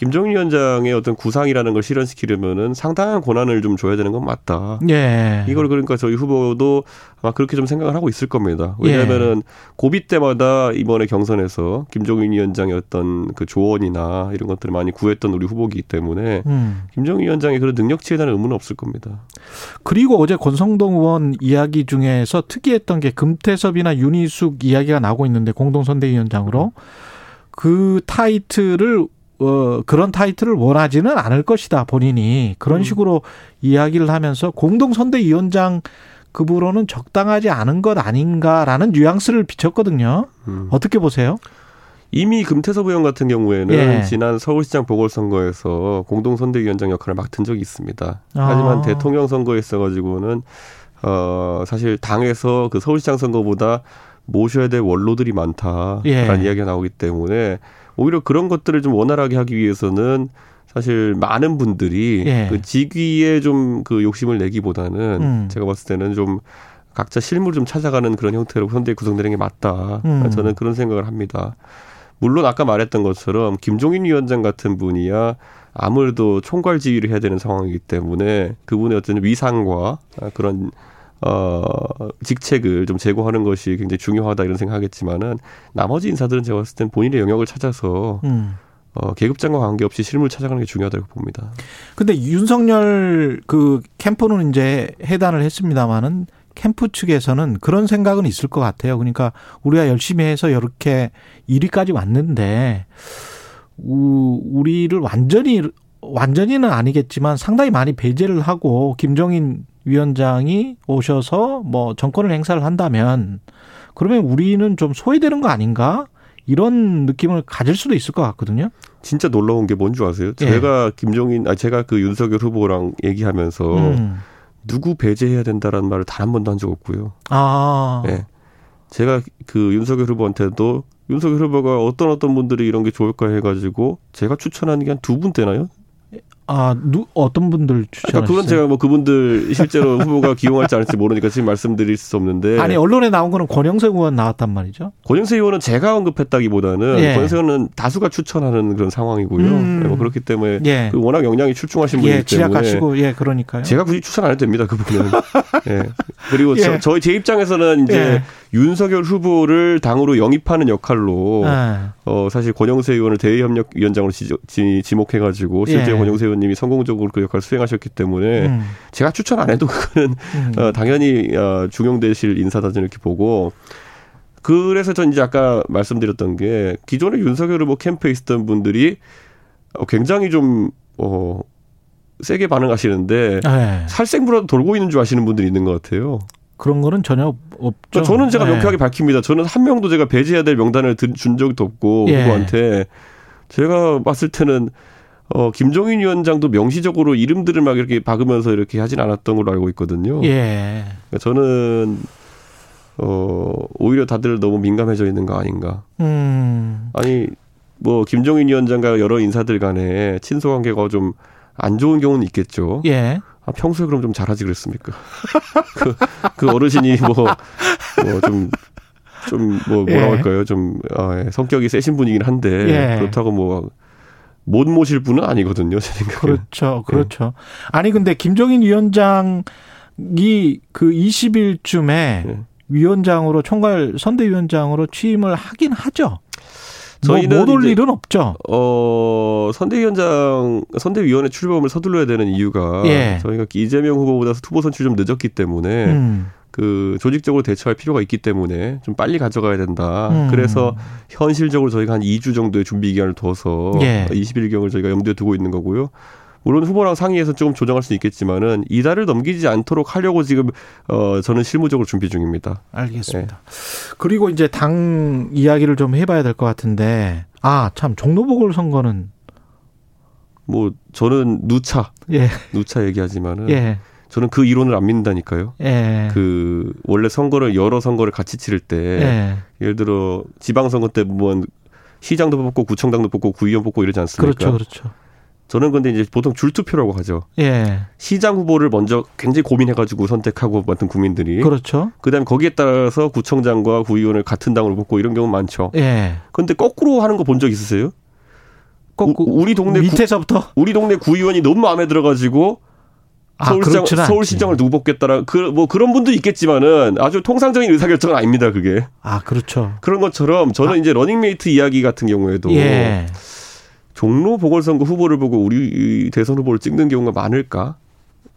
Speaker 7: 김종인 위원장의 어떤 구상이라는 걸 실현시키려면은 상당한 권한을 좀 줘야 되는 건 맞다.
Speaker 2: 예.
Speaker 7: 이걸 그러니까 저희 후보도 아마 그렇게 좀 생각을 하고 있을 겁니다.
Speaker 2: 예.
Speaker 7: 왜냐하면은 고비 때마다 이번에 경선에서 김종인 위원장의 어떤 그 조언이나 이런 것들을 많이 구했던 우리 후보이기 때문에
Speaker 2: 음.
Speaker 7: 김종인 위원장의 그런 능력치에 대한 의문은 없을 겁니다.
Speaker 2: 그리고 어제 권성동 의원 이야기 중에서 특이했던 게 금태섭이나 윤희숙 이야기가 나오고 있는데 공동선대위원장으로 그 타이틀을 어 그런 타이틀을 원하지는 않을 것이다 본인이 그런
Speaker 7: 음.
Speaker 2: 식으로 이야기를 하면서 공동선대위원장 급으로는 적당하지 않은 것 아닌가라는 뉘앙스를 비췄거든요.
Speaker 7: 음.
Speaker 2: 어떻게 보세요?
Speaker 7: 이미 금태섭 의원 같은 경우에는
Speaker 2: 예.
Speaker 7: 지난 서울시장 보궐선거에서 공동선대위원장 역할을 맡은 적이 있습니다.
Speaker 2: 아.
Speaker 7: 하지만 대통령 선거에 있어가지고는 어 사실 당에서 그 서울시장 선거보다 모셔야 될 원로들이 많다라는
Speaker 2: 예.
Speaker 7: 이야기가 나오기 때문에 오히려 그런 것들을 좀 원활하게 하기 위해서는 사실 많은 분들이
Speaker 2: 예.
Speaker 7: 그 직위에 좀 그 욕심을 내기보다는
Speaker 2: 음.
Speaker 7: 제가 봤을 때는 좀 각자 실물 좀 찾아가는 그런 형태로 선대 구성되는 게 맞다.
Speaker 2: 음.
Speaker 7: 저는 그런 생각을 합니다. 물론 아까 말했던 것처럼 김종인 위원장 같은 분이야 아무래도 총괄 지휘를 해야 되는 상황이기 때문에 그분의 어떤 위상과 그런 어 직책을 좀 제고하는 것이 굉장히 중요하다 이런 생각하겠지만은 나머지 인사들은 제가 봤을 땐 본인의 영역을 찾아서
Speaker 2: 음.
Speaker 7: 어 계급장과 관계없이 실물 찾아가는 게 중요하다고 봅니다.
Speaker 2: 근데 윤석열 그 캠프는 이제 해단을 했습니다마는 캠프 측에서는 그런 생각은 있을 것 같아요. 그러니까 우리가 열심히 해서 이렇게 1위까지 왔는데 우- 우리를 완전히 완전히는 아니겠지만 상당히 많이 배제를 하고 김종인 위원장이 오셔서 뭐 정권을 행사를 한다면 그러면 우리는 좀 소외되는 거 아닌가? 이런 느낌을 가질 수도 있을 것 같거든요.
Speaker 7: 진짜 놀라운 게 뭔 줄 아세요?
Speaker 2: 예.
Speaker 7: 제가 김종인, 아 제가 그 윤석열 후보랑 얘기하면서
Speaker 2: 음.
Speaker 7: 누구 배제해야 된다라는 말을 단 한 번도 한 적 없고요.
Speaker 2: 아.
Speaker 7: 예. 제가 그 윤석열 후보한테도 윤석열 후보가 어떤 어떤 분들이 이런 게 좋을까 해가지고 제가 추천하는 게 한 두 분 되나요?
Speaker 2: 아, 누, 어떤 분들
Speaker 7: 그러니까
Speaker 2: 추천하셨어요?
Speaker 7: 그건 제가 뭐 그분들 실제로 [LAUGHS] 후보가 기용할지 않을지 모르니까 지금 말씀드릴 수 없는데
Speaker 2: 아니, 언론에 나온 거는 권영석 의원 나왔단 말이죠.
Speaker 7: 권영세 의원은 제가 언급했다기보다는
Speaker 2: 예.
Speaker 7: 권영세 의원은 다수가 추천하는 그런 상황이고요.
Speaker 2: 음.
Speaker 7: 예, 뭐 그렇기 때문에
Speaker 2: 예.
Speaker 7: 그 워낙 영향이 출중하신 분이기
Speaker 2: 예,
Speaker 7: 때문에
Speaker 2: 지략하시고, 예, 그러니까요.
Speaker 7: 제가 굳이 추천 안 해도 됩니다. 그 부분은. [LAUGHS] 예. 그리고
Speaker 2: 예.
Speaker 7: 저, 저희 제 입장에서는 이제
Speaker 2: 예.
Speaker 7: 윤석열 후보를 당으로 영입하는 역할로
Speaker 2: 네.
Speaker 7: 어 사실 권영세 의원을 대의협력위원장으로 지, 지, 지목해가지고 실제
Speaker 2: 예.
Speaker 7: 권영세 의원님이 성공적으로 그 역할을 수행하셨기 때문에
Speaker 2: 음.
Speaker 7: 제가 추천 안 해도 [LAUGHS] 그거는
Speaker 2: 음.
Speaker 7: 어, 당연히 어, 중용되실 인사다진 이렇게 보고 그래서 전 이제 아까 말씀드렸던 게 기존에 윤석열 후보 캠프에 있었던 분들이 어, 굉장히 좀 어, 세게 반응하시는데
Speaker 2: 네.
Speaker 7: 살생부라도 돌고 있는 줄 아시는 분들이 있는 것 같아요.
Speaker 2: 그런 거는 전혀 없죠.
Speaker 7: 그러니까 저는 제가
Speaker 2: 네.
Speaker 7: 명쾌하게 밝힙니다. 저는 한 명도 제가 배제해야 될 명단을 든- 준 적도 없고
Speaker 2: 예.
Speaker 7: 후보한테 제가 봤을 때는 어 김종인 위원장도 명시적으로 이름들을 막 이렇게 박으면서 이렇게 하진 않았던 걸로 알고 있거든요.
Speaker 2: 예.
Speaker 7: 그러니까 저는 어 오히려 다들 너무 민감해져 있는 거 아닌가.
Speaker 2: 음.
Speaker 7: 아니 뭐 김종인 위원장과 여러 인사들 간에 친소 관계가 좀 안 좋은 경우는 있겠죠.
Speaker 2: 예.
Speaker 7: 아, 평소에 그럼 좀 잘하지 그랬습니까? [LAUGHS] 그, 그 어르신이 뭐, 뭐 좀, 좀, 뭐, 뭐라고
Speaker 2: 예.
Speaker 7: 할까요? 좀, 아, 예, 성격이 세신 분이긴 한데,
Speaker 2: 예.
Speaker 7: 그렇다고 뭐, 못 모실 분은 아니거든요, 제 생각에는.
Speaker 2: 그렇죠. 그렇죠. 아니 근데 김종인 위원장이 그 20일쯤에
Speaker 7: 예.
Speaker 2: 위원장으로 총괄 선대위원장으로 취임을 하긴 하죠.
Speaker 7: 저희는
Speaker 2: 뭐 못올
Speaker 7: 이제-
Speaker 2: 일은 없죠.
Speaker 7: 어, 선대위원장, 선대위원회 출범을 서둘러야 되는 이유가,
Speaker 2: 예.
Speaker 7: 저희가 이재명 후보보다 후보 선출이 좀 늦었기 때문에,
Speaker 2: 음.
Speaker 7: 그 조직적으로 대처할 필요가 있기 때문에 좀 빨리 가져가야 된다.
Speaker 2: 음.
Speaker 7: 그래서 현실적으로 저희가 한 2주 정도의 준비 기간을 둬서
Speaker 2: 예.
Speaker 7: 20일경을 저희가 염두에 두고 있는 거고요. 물론 후보랑 상의해서 조금 조정할 수 있겠지만은 이달을 넘기지 않도록 하려고 지금 어 저는 실무적으로 준비 중입니다.
Speaker 2: 알겠습니다. 그리고 이제 당 이야기를 좀 해봐야 될 것 같은데 아 참 종로 보궐 선거는
Speaker 7: 뭐 저는 누차
Speaker 2: 예
Speaker 7: 누차 얘기하지만은
Speaker 2: 예,
Speaker 7: 저는 그 이론을 안 믿는다니까요.
Speaker 2: 예.
Speaker 7: 그 원래 선거를 여러 선거를 같이 치를 때
Speaker 2: 예.
Speaker 7: 예를 들어 지방선거 때 보면 시장도 뽑고 구청장도 뽑고 구의원 뽑고 이러지 않습니까?
Speaker 2: 그렇죠, 그렇죠.
Speaker 7: 저는 근데 이제 보통 줄투표라고 하죠.
Speaker 2: 예,
Speaker 7: 시장 후보를 먼저 굉장히 고민해가지고 선택하고 맡은 국민들이.
Speaker 2: 그렇죠.
Speaker 7: 그다음에 거기에 따라서 구청장과 구의원을 같은 당으로 뽑고 이런 경우 많죠.
Speaker 2: 예.
Speaker 7: 근데 거꾸로 하는 거 본 적 있으세요?
Speaker 2: 꼭
Speaker 7: 우- 우리 동네 구-
Speaker 2: 밑에서부터
Speaker 7: 우리 동네 구의원이 너무 마음에 들어가지고
Speaker 2: 아,
Speaker 7: 서울시장
Speaker 2: 않지.
Speaker 7: 서울시장을 누구 뽑겠다라 그 뭐 그런 분도 있겠지만은 아주 통상적인 의사결정은 아닙니다 그게
Speaker 2: 아 그렇죠.
Speaker 7: 그런 것처럼 저는 이제 러닝메이트 이야기 같은 경우에도
Speaker 2: 예.
Speaker 7: 종로 보궐선거 후보를 보고 우리 대선 후보를 찍는 경우가 많을까?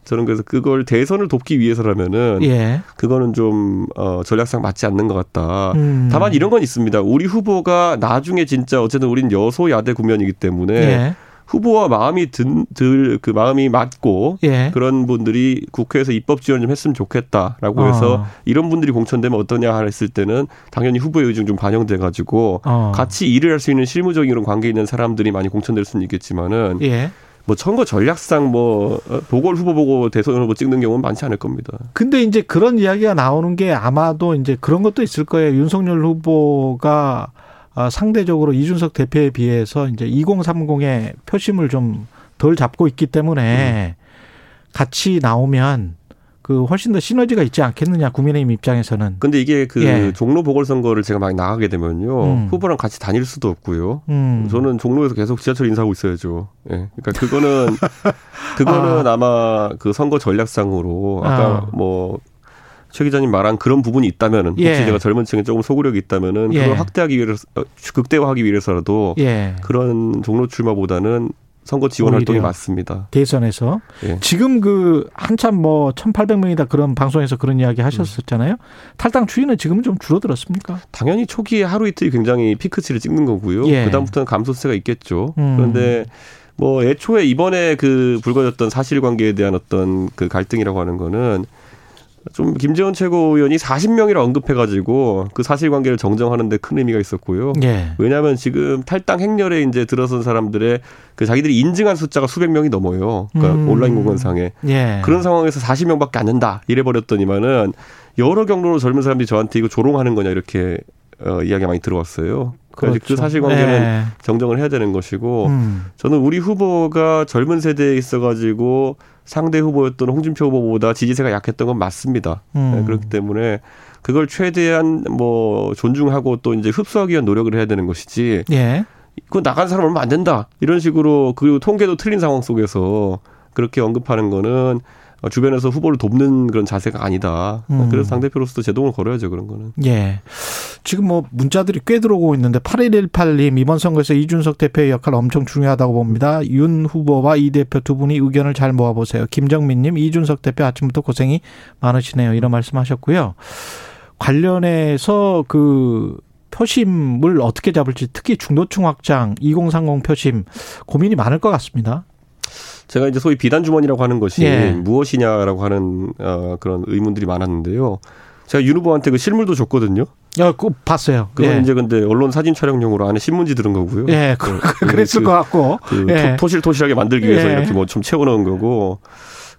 Speaker 7: 저는 그래서 그걸 대선을 돕기 위해서라면은
Speaker 2: 예.
Speaker 7: 그거는 좀 어, 전략상 맞지 않는 것 같다.
Speaker 2: 음.
Speaker 7: 다만 이런 건 있습니다. 우리 후보가 나중에 진짜 어쨌든 우린 여소야대 국면이기 때문에
Speaker 2: 예.
Speaker 7: 후보와 마음이 들그 마음이 맞고
Speaker 2: 예.
Speaker 7: 그런 분들이 국회에서 입법 지원 좀 했으면 좋겠다라고
Speaker 2: 어.
Speaker 7: 해서 이런 분들이 공천되면 어떠냐 했을 때는 당연히 후보의 의중 좀 반영돼 가지고
Speaker 2: 어.
Speaker 7: 같이 일을 할 수 있는 실무적인 그런 관계 있는 사람들이 많이 공천될 수는 있겠지만은
Speaker 2: 예.
Speaker 7: 뭐 선거 전략상 뭐 어, 보궐 후보 보고 대선 후보 찍는 경우는 많지 않을 겁니다.
Speaker 2: 근데 이제 그런 이야기가 나오는 게 아마도 이제 그런 것도 있을 거예요. 윤석열 후보가 아, 상대적으로 이준석 대표에 비해서 이제 2030의 표심을 좀 덜 잡고 있기 때문에 같이 나오면 그 훨씬 더 시너지가 있지 않겠느냐 국민의힘 입장에서는.
Speaker 7: 근데 이게 그
Speaker 2: 예.
Speaker 7: 종로 보궐선거를 제가 막 나가게 되면요
Speaker 2: 음.
Speaker 7: 후보랑 같이 다닐 수도 없고요.
Speaker 2: 음.
Speaker 7: 저는 종로에서 계속 지하철 인사하고 있어야죠. 예. 그러니까 그거는 [LAUGHS] 그거는 아. 마그 선거 전략상으로 아까
Speaker 2: 아.
Speaker 7: 뭐. 최 기자님 말한 그런 부분이 있다면은 혹시
Speaker 2: 예.
Speaker 7: 제가 젊은 층에 조금 소구력이 있다면은
Speaker 2: 예.
Speaker 7: 그걸 확대하기 위해서 어, 극대화하기 위해서라도
Speaker 2: 예.
Speaker 7: 그런 종로 출마보다는 선거 지원 활동이. 맞습니다.
Speaker 2: 대선에서
Speaker 7: 예.
Speaker 2: 지금 그 한참 뭐 1,800명이다 그런 방송에서 그런 이야기 하셨었잖아요. 탈당 추이는 지금은 좀 줄어들었습니까?
Speaker 7: 당연히 초기에 하루 이틀이 굉장히 피크치를 찍는 거고요.
Speaker 2: 예.
Speaker 7: 그다음부터는 감소세가 있겠죠.
Speaker 2: 음.
Speaker 7: 그런데 뭐 애초에 이번에 그 불거졌던 사실관계에 대한 어떤 그 갈등이라고 하는 거는 좀 김재원 최고위원이 40명이라 언급해가지고 그 사실관계를 정정하는데 큰 의미가 있었고요.
Speaker 2: 예.
Speaker 7: 왜냐하면 지금 탈당 행렬에 이제 들어선 사람들의 그 자기들이 인증한 숫자가 수백 명이 넘어요. 그러니까
Speaker 2: 음.
Speaker 7: 온라인 공간상에
Speaker 2: 예.
Speaker 7: 그런 상황에서 40명밖에 안 된다 이래 버렸더니만은 여러 경로로 젊은 사람들이 저한테 이거 조롱하는 거냐 이렇게 어, 이야기가 많이 들어왔어요. 그래서 그
Speaker 2: 그렇죠.
Speaker 7: 사실관계는
Speaker 2: 예.
Speaker 7: 정정을 해야 되는 것이고
Speaker 2: 음.
Speaker 7: 저는 우리 후보가 젊은 세대에 있어가지고 상대 후보였던 홍준표 후보보다 지지세가 약했던 건 맞습니다.
Speaker 2: 음.
Speaker 7: 네, 그렇기 때문에 그걸 최대한 뭐 존중하고 또 이제 흡수하기 위한 노력을 해야 되는 것이지
Speaker 2: 예.
Speaker 7: 그거 나간 사람 얼마 안 된다 이런 식으로 그리고 통계도 틀린 상황 속에서 그렇게 언급하는 거는 어, 주변에서 후보를 돕는 그런 자세가 아니다.
Speaker 2: 음.
Speaker 7: 그래서 당대표로서도 제동을 걸어야죠, 그런 거는.
Speaker 2: 예. 지금 뭐 문자들이 꽤 들어오고 있는데 8118님 이번 선거에서 이준석 대표의 역할 엄청 중요하다고 봅니다. 윤 후보와 이 대표 두 분이 의견을 잘 모아보세요. 김정민님 이준석 대표 아침부터 고생이 많으시네요. 이런 말씀하셨고요. 관련해서 그 표심을 어떻게 잡을지 특히 중도층 확장 2030 표심 고민이 많을 것 같습니다.
Speaker 7: 제가 이제 소위 비단 주머니라고 하는 것이
Speaker 2: 예.
Speaker 7: 무엇이냐라고 하는 어, 그런 의문들이 많았는데요. 제가 윤 후보한테 그 실물도 줬거든요.
Speaker 2: 야, 그거 봤어요.
Speaker 7: 그건
Speaker 2: 예.
Speaker 7: 이제 근데 언론 사진 촬영용으로 안에 신문지 들은 거고요.
Speaker 2: 예, 그,
Speaker 7: 그,
Speaker 2: 그랬을
Speaker 7: 그,
Speaker 2: 것 같고.
Speaker 7: 그
Speaker 2: 예.
Speaker 7: 토, 실토실하게 만들기 위해서
Speaker 2: 예.
Speaker 7: 이렇게 뭐 좀 채워넣은 거고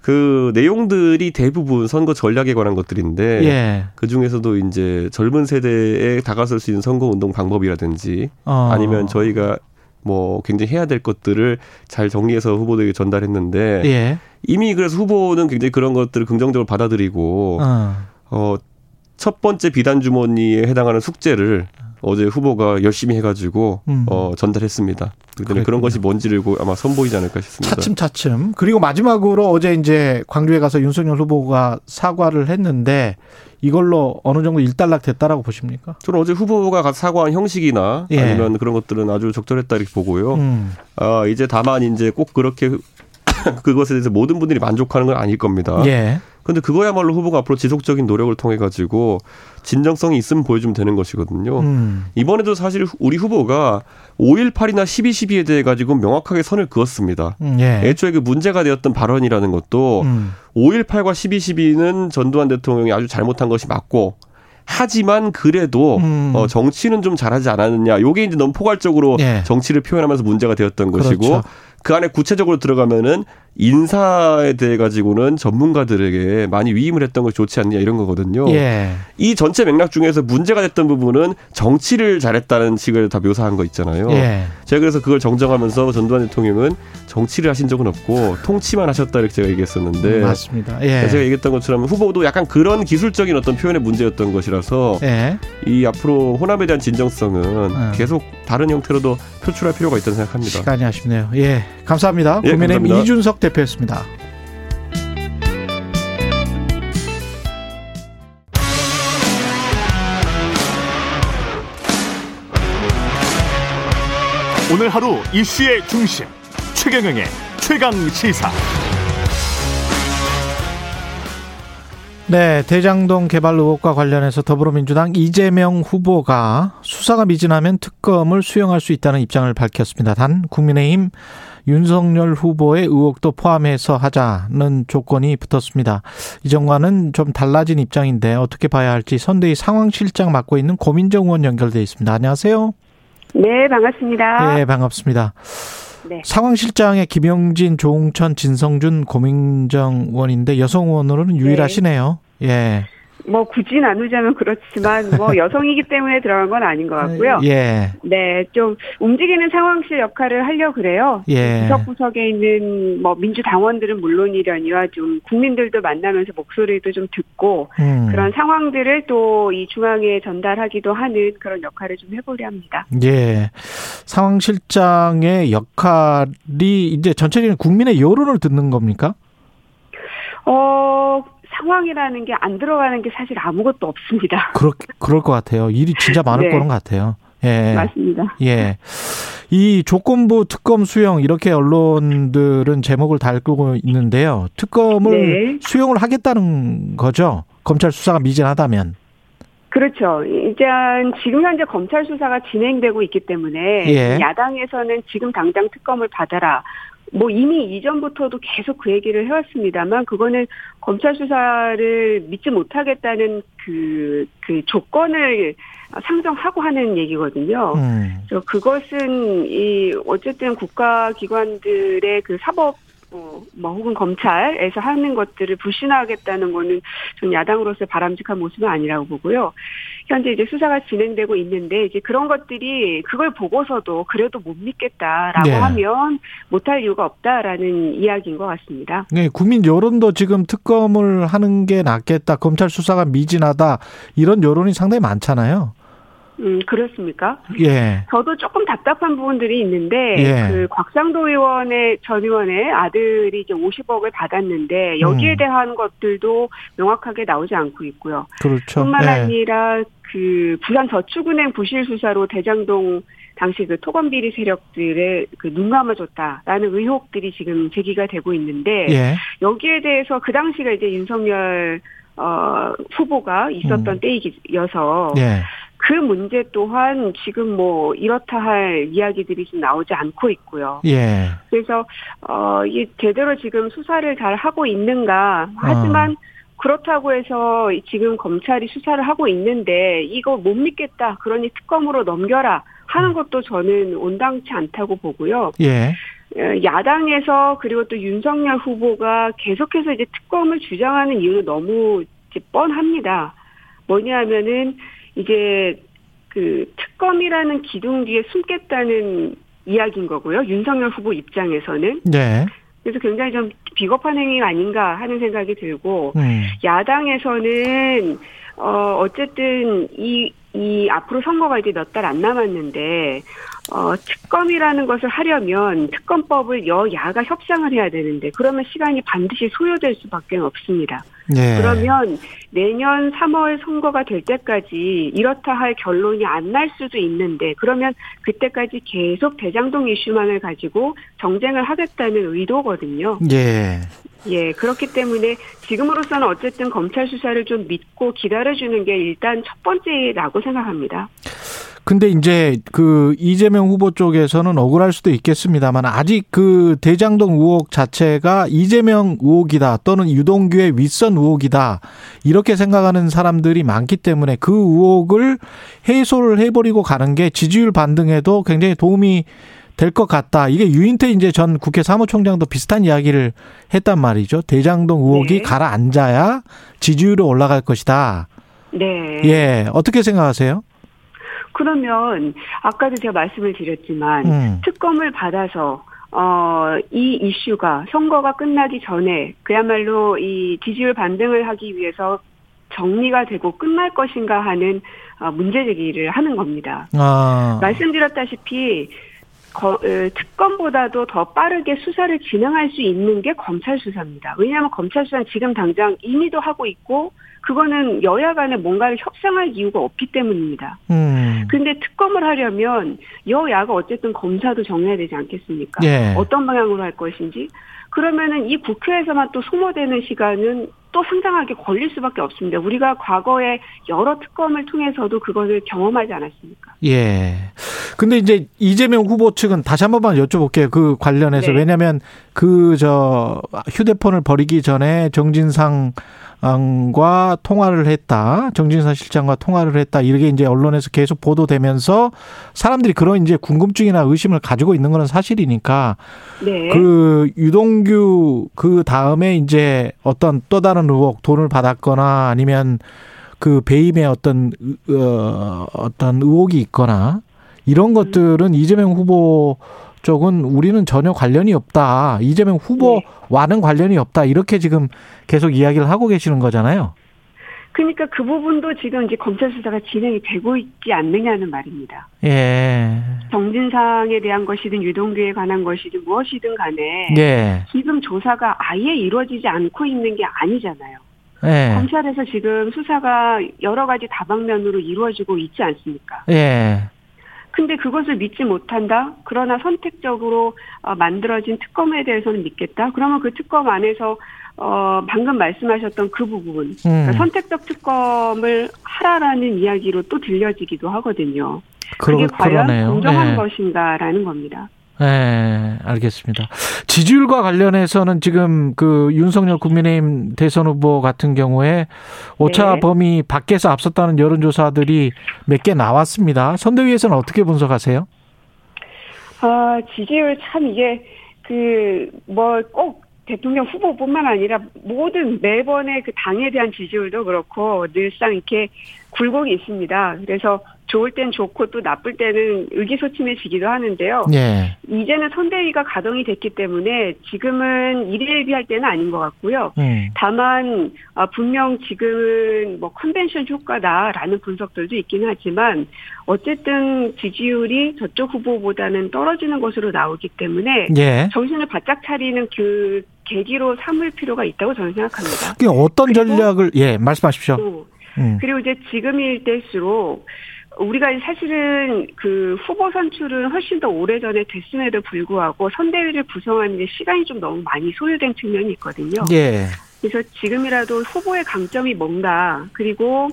Speaker 7: 그 내용들이 대부분 선거 전략에 관한 것들인데
Speaker 2: 예.
Speaker 7: 그 중에서도 이제 젊은 세대에 다가설 수 있는 선거 운동 방법이라든지
Speaker 2: 어.
Speaker 7: 아니면 저희가 뭐 굉장히 해야 될 것들을 잘 정리해서 후보들에게 전달했는데
Speaker 2: 예.
Speaker 7: 이미 그래서 후보는 굉장히 그런 것들을 긍정적으로 받아들이고
Speaker 2: 어.
Speaker 7: 어, 첫 번째 비단 주머니에 해당하는 숙제를 어제 후보가 열심히 해가지고
Speaker 2: 음.
Speaker 7: 어, 전달했습니다.
Speaker 2: 그랬군요.
Speaker 7: 그런 것이 뭔지를 고- 아마 선보이지 않을까 싶습니다.
Speaker 2: 차츰 차츰. 그리고 마지막으로 어제 이제 광주에 가서 윤석열 후보가 사과를 했는데 이걸로 어느 정도 일단락 됐다라고 보십니까?
Speaker 7: 저는 어제 후보가 사과한 형식이나
Speaker 2: 예.
Speaker 7: 아니면 그런 것들은 아주 적절했다 이렇게 보고요.
Speaker 2: 음.
Speaker 7: 아, 이제 다만 이제 꼭 그렇게 [COUGHS] 그것에 대해서 모든 분들이 만족하는 건 아닐 겁니다.
Speaker 2: 예.
Speaker 7: 근데 그거야말로 후보가 앞으로 지속적인 노력을 통해 가지고 진정성이 있으면 보여주면 되는 것이거든요.
Speaker 2: 음.
Speaker 7: 이번에도 사실 우리 후보가 5.18이나 12.12에 대해 가지고 명확하게 선을 그었습니다.
Speaker 2: 음, 예.
Speaker 7: 애초에 그 문제가 되었던 발언이라는 것도
Speaker 2: 음.
Speaker 7: 5.18과 12.12는 전두환 대통령이 아주 잘못한 것이 맞고 하지만 그래도
Speaker 2: 음.
Speaker 7: 어, 정치는 좀 잘하지 않았느냐. 요게 이제 너무 포괄적으로
Speaker 2: 예.
Speaker 7: 정치를 표현하면서 문제가 되었던 것이고
Speaker 2: 그렇죠.
Speaker 7: 그 안에 구체적으로 들어가면은 인사에 대해 가지고는 전문가들에게 많이 위임을 했던 것이 좋지 않냐 이런 거거든요.
Speaker 2: 예.
Speaker 7: 이 전체 맥락 중에서 문제가 됐던 부분은 정치를 잘했다는 식을 다 묘사한 거 있잖아요.
Speaker 2: 예.
Speaker 7: 제가 그래서 그걸 정정하면서 전두환 대통령은 정치를 하신 적은 없고 통치만 하셨다 이렇게 제가 얘기했었는데
Speaker 2: 맞습니다. 예.
Speaker 7: 제가 얘기했던 것처럼 후보도 약간 그런 기술적인 어떤 표현의 문제였던 것이라서
Speaker 2: 예.
Speaker 7: 이 앞으로 호남에 대한 진정성은
Speaker 2: 음.
Speaker 7: 계속 다른 형태로도 표출할 필요가 있다고 생각합니다.
Speaker 2: 시간이 아쉽네요. 예. 감사합니다.
Speaker 7: 예,
Speaker 2: 국민의힘
Speaker 7: 감사합니다.
Speaker 2: 이준석 대표였습니다.
Speaker 1: 오늘 하루 이슈의 중심 최경영의 최강 시사.
Speaker 2: 네, 대장동 개발 의혹과 관련해서 더불어민주당 이재명 후보가 수사가 미진하면 특검을 수용할 수 있다는 입장을 밝혔습니다. 단 국민의힘 윤석열 후보의 의혹도 포함해서 하자는 조건이 붙었습니다. 이전과는 좀 달라진 입장인데 어떻게 봐야 할지 선대위 상황실장 맡고 있는 고민정 의원 연결돼 있습니다. 안녕하세요.
Speaker 8: 네, 반갑습니다.
Speaker 2: 네, 반갑습니다.
Speaker 8: 네.
Speaker 2: 상황실장의 김영진, 조홍천, 진성준, 고민정 의원인데 여성 의원으로는 유일하시네요. 예.
Speaker 8: 뭐 굳이 나누자면 그렇지만 뭐 [LAUGHS] 여성이기 때문에 들어간 건 아닌 것 같고요.
Speaker 2: 예.
Speaker 8: 네, 좀 움직이는 상황실 역할을 하려 그래요.
Speaker 2: 예.
Speaker 8: 구석구석에 있는 뭐 민주당원들은 물론이려니와 좀 국민들도 만나면서 목소리도 좀 듣고
Speaker 2: 음.
Speaker 8: 그런 상황들을 또 이 중앙에 전달하기도 하는 그런 역할을 좀 해보려 합니다.
Speaker 2: 예. 상황실장의 역할이 이제 전체적인 국민의 여론을 듣는 겁니까?
Speaker 8: 어, 상황이라는 게 안 들어가는 게 사실 아무것도 없습니다. [LAUGHS]
Speaker 2: 그럴, 그럴 것 같아요. 일이 진짜 많을
Speaker 8: 네.
Speaker 2: 거는 같아요. 예.
Speaker 8: 맞습니다.
Speaker 2: 예. 이 조건부 특검 수용 이렇게 언론들은 제목을 달고 있는데요. 특검을
Speaker 8: 네.
Speaker 2: 수용을 하겠다는 거죠. 검찰 수사가 미진하다면.
Speaker 8: 그렇죠. 일단 지금 현재 검찰 수사가 진행되고 있기 때문에
Speaker 2: 예.
Speaker 8: 야당에서는 지금 당장 특검을 받아라. 뭐 이미 이전부터도 계속 그 얘기를 해왔습니다만 그거는 검찰 수사를 믿지 못하겠다는 그, 그 조건을 상정하고 하는 얘기거든요.
Speaker 2: 음.
Speaker 8: 그래서 그것은 이 어쨌든 국가기관들의 그 사법 어, 뭐 혹은 검찰에서 하는 것들을 불신하겠다는 거는 전 야당으로서 바람직한 모습은 아니라고 보고요. 현재 이제 수사가 진행되고 있는데 이제 그런 것들이 그걸 보고서도 그래도 못 믿겠다라고
Speaker 2: 네.
Speaker 8: 하면 못할 이유가 없다라는 이야기인 것 같습니다.
Speaker 2: 네, 국민 여론도 지금 특검을 하는 게 낫겠다. 검찰 수사가 미진하다. 이런 여론이 상당히 많잖아요.
Speaker 8: 음, 그렇습니까?
Speaker 2: 예.
Speaker 8: 저도 조금 답답한 부분들이 있는데
Speaker 2: 예.
Speaker 8: 그 곽상도 의원의 전 의원의 아들이 이제 50억을 받았는데 여기에
Speaker 2: 음.
Speaker 8: 대한 것들도 명확하게 나오지 않고 있고요.
Speaker 2: 그렇죠.
Speaker 8: 뿐만
Speaker 2: 예.
Speaker 8: 아니라 그 부산 저축은행 부실 수사로 대장동 당시 그 토건 비리 세력들의 그 눈 감아줬다라는 의혹들이 지금 제기가 되고 있는데
Speaker 2: 예.
Speaker 8: 여기에 대해서 그 당시가 이제 윤석열 어 후보가 있었던
Speaker 2: 음.
Speaker 8: 때이어서
Speaker 2: 예.
Speaker 8: 그 문제 또한 지금 뭐 이렇다 할 이야기들이 지금 나오지 않고 있고요.
Speaker 2: 예.
Speaker 8: 그래서 어 이 제대로 지금 수사를 잘 하고 있는가 하지만
Speaker 2: 어.
Speaker 8: 그렇다고 해서 지금 검찰이 수사를 하고 있는데 이거 못 믿겠다 그러니 특검으로 넘겨라 하는
Speaker 2: 음.
Speaker 8: 것도 저는 온당치 않다고 보고요.
Speaker 2: 예.
Speaker 8: 어, 야당에서 그리고 또 윤석열 후보가 계속해서 이제 특검을 주장하는 이유는 너무 이제 뻔합니다. 뭐냐면은 이제 그 특검이라는 기둥 뒤에 숨겠다는 이야기인 거고요. 윤석열 후보 입장에서는
Speaker 2: 네.
Speaker 8: 그래서 굉장히 좀 비겁한 행위 아닌가 하는 생각이 들고
Speaker 2: 음.
Speaker 8: 야당에서는 어 어쨌든 이 이 앞으로 선거가 이제 몇 달 안 남았는데 어 특검이라는 것을 하려면 특검법을 여야가 협상을 해야 되는데 그러면 시간이 반드시 소요될 수밖에 없습니다.
Speaker 2: 예.
Speaker 8: 그러면 내년 3월 선거가 될 때까지 이렇다 할 결론이 안 날 수도 있는데 그러면 그때까지 계속 대장동 이슈만을 가지고 정쟁을 하겠다는 의도거든요.
Speaker 2: 예.
Speaker 8: 예, 그렇기 때문에 지금으로서는 어쨌든 검찰 수사를 좀 믿고 기다려주는 게 일단 첫 번째라고 생각합니다.
Speaker 2: 근데 이제 그 이재명 후보 쪽에서는 억울할 수도 있겠습니다만 아직 그 대장동 의혹 자체가 이재명 의혹이다 또는 유동규의 윗선 의혹이다 이렇게 생각하는 사람들이 많기 때문에 그 의혹을 해소를 해버리고 가는 게 지지율 반등에도 굉장히 도움이 될것 같다. 이게 유인태 이제 전 국회 사무총장도 비슷한 이야기를 했단 말이죠. 대장동 의혹이
Speaker 8: 네.
Speaker 2: 가라앉아야 지지율이 올라갈 것이다.
Speaker 8: 네.
Speaker 2: 예. 어떻게 생각하세요?
Speaker 8: 그러면 아까도 제가 말씀을 드렸지만
Speaker 2: 음.
Speaker 8: 특검을 받아서 어, 이 이슈가 선거가 끝나기 전에 그야말로 이 지지율 반등을 하기 위해서 정리가 되고 끝날 것인가 하는 어, 문제 제기를 하는 겁니다.
Speaker 2: 아.
Speaker 8: 말씀드렸다시피 거- 어, 특검보다도 더 빠르게 수사를 진행할 수 있는 게 검찰 수사입니다. 왜냐하면 검찰 수사는 지금 당장 임의도 하고 있고 그거는 여야 간에 뭔가를 협상할 이유가 없기 때문입니다.
Speaker 2: 음.
Speaker 8: 근데 특검을 하려면 여야가 어쨌든 검사도 정해야 되지 않겠습니까?
Speaker 2: 예.
Speaker 8: 어떤 방향으로 할 것인지. 그러면은 이 국회에서만 또 소모되는 시간은 또 상당하게 걸릴 수밖에 없습니다. 우리가 과거에 여러 특검을 통해서도 그것을 경험하지 않았습니까?
Speaker 2: 예. 근데 이제 이재명 후보 측은 다시 한 번만 여쭤볼게요. 그 관련해서.
Speaker 8: 네.
Speaker 2: 왜냐면 그 저 휴대폰을 버리기 전에 정진상 과 통화를 했다. 정진상 실장과 통화를 했다. 이렇게 이제 언론에서 계속 보도되면서 사람들이 그런 이제 궁금증이나 의심을 가지고 있는 거는 사실이니까
Speaker 8: 네.
Speaker 2: 그 유동규 그 다음에 이제 어떤 또 다른 의혹 돈을 받았거나 아니면 그 배임의 어떤 의- 어, 어떤 의혹이 있거나 이런 것들은 이재명 후보 쪽은 우리는 전혀 관련이 없다. 이재명 후보와는 관련이 없다. 이렇게 지금 계속 이야기를 하고 계시는 거잖아요.
Speaker 8: 그러니까 그 부분도 지금 이제 검찰 수사가 진행이 되고 있지 않느냐는 말입니다.
Speaker 2: 예.
Speaker 8: 정진상에 대한 것이든 유동규에 관한 것이든 무엇이든 간에
Speaker 2: 예.
Speaker 8: 지금 조사가 아예 이루어지지 않고 있는 게 아니잖아요.
Speaker 2: 예.
Speaker 8: 검찰에서 지금 수사가 여러 가지 다방면으로 이루어지고 있지 않습니까?
Speaker 2: 예.
Speaker 8: 근데 그것을 믿지 못한다? 그러나 선택적으로 어, 만들어진 특검에 대해서는 믿겠다? 그러면 그 특검 안에서 어, 방금 말씀하셨던 그 부분, 그러니까
Speaker 2: 음.
Speaker 8: 선택적 특검을 하라라는 이야기로 또 들려지기도 하거든요.
Speaker 2: 그러,
Speaker 8: 그게 과연
Speaker 2: 그러네요.
Speaker 8: 공정한
Speaker 2: 예.
Speaker 8: 것인가라는 겁니다.
Speaker 2: 네, 알겠습니다. 지지율과 관련해서는 지금 그 윤석열 국민의힘 대선 후보 같은 경우에 오차
Speaker 8: 네.
Speaker 2: 범위 밖에서 앞섰다는 여론조사들이 몇 개 나왔습니다. 선대위에서는 어떻게 분석하세요?
Speaker 8: 아, 지지율 참 이게 그 뭐 꼭 대통령 후보뿐만 아니라 모든 매번의 그 당에 대한 지지율도 그렇고 늘상 이렇게 굴곡이 있습니다. 그래서 좋을 땐 좋고 또 나쁠 때는 의기소침해지기도 하는데요.
Speaker 2: 예.
Speaker 8: 이제는 선대위가 가동이 됐기 때문에 지금은 일일비할 때는 아닌 것 같고요.
Speaker 2: 음.
Speaker 8: 다만 아, 분명 지금은 뭐 컨벤션 효과다라는 분석들도 있긴 하지만 어쨌든 지지율이 저쪽 후보보다는 떨어지는 것으로 나오기 때문에
Speaker 2: 예.
Speaker 8: 정신을 바짝 차리는 그 계기로 삼을 필요가 있다고 저는 생각합니다.
Speaker 2: 어떤 전략을 예 말씀하십시오.
Speaker 8: 또
Speaker 2: 음.
Speaker 8: 그리고 이제 지금일 때일수록 우리가 사실은 그 후보 선출은 훨씬 더 오래 전에 됐음에도 불구하고 선대위를 구성하는 데 시간이 좀 너무 많이 소요된 측면이 있거든요.
Speaker 2: 예.
Speaker 8: 그래서 지금이라도 후보의 강점이 뭔가 그리고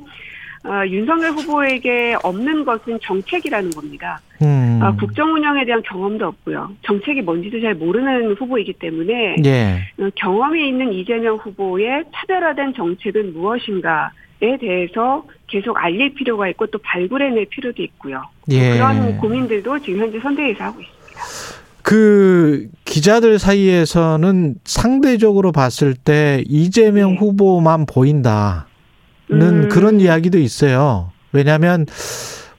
Speaker 8: 어, 윤석열 후보에게 없는 것은 정책이라는 겁니다.
Speaker 2: 음.
Speaker 8: 아, 국정 운영에 대한 경험도 없고요. 정책이 뭔지도 잘 모르는 후보이기 때문에
Speaker 2: 예.
Speaker 8: 어, 경험이 있는 이재명 후보의 차별화된 정책은 무엇인가 에 대해서 계속 알릴 필요가 있고 또 발굴해낼 필요도 있고요.
Speaker 2: 예.
Speaker 8: 그런 고민들도 지금 현재 선대위에서 하고 있습니다.
Speaker 2: 그 기자들 사이에서는 상대적으로 봤을 때 이재명
Speaker 8: 네.
Speaker 2: 후보만 보인다는
Speaker 8: 음.
Speaker 2: 그런 이야기도 있어요. 왜냐하면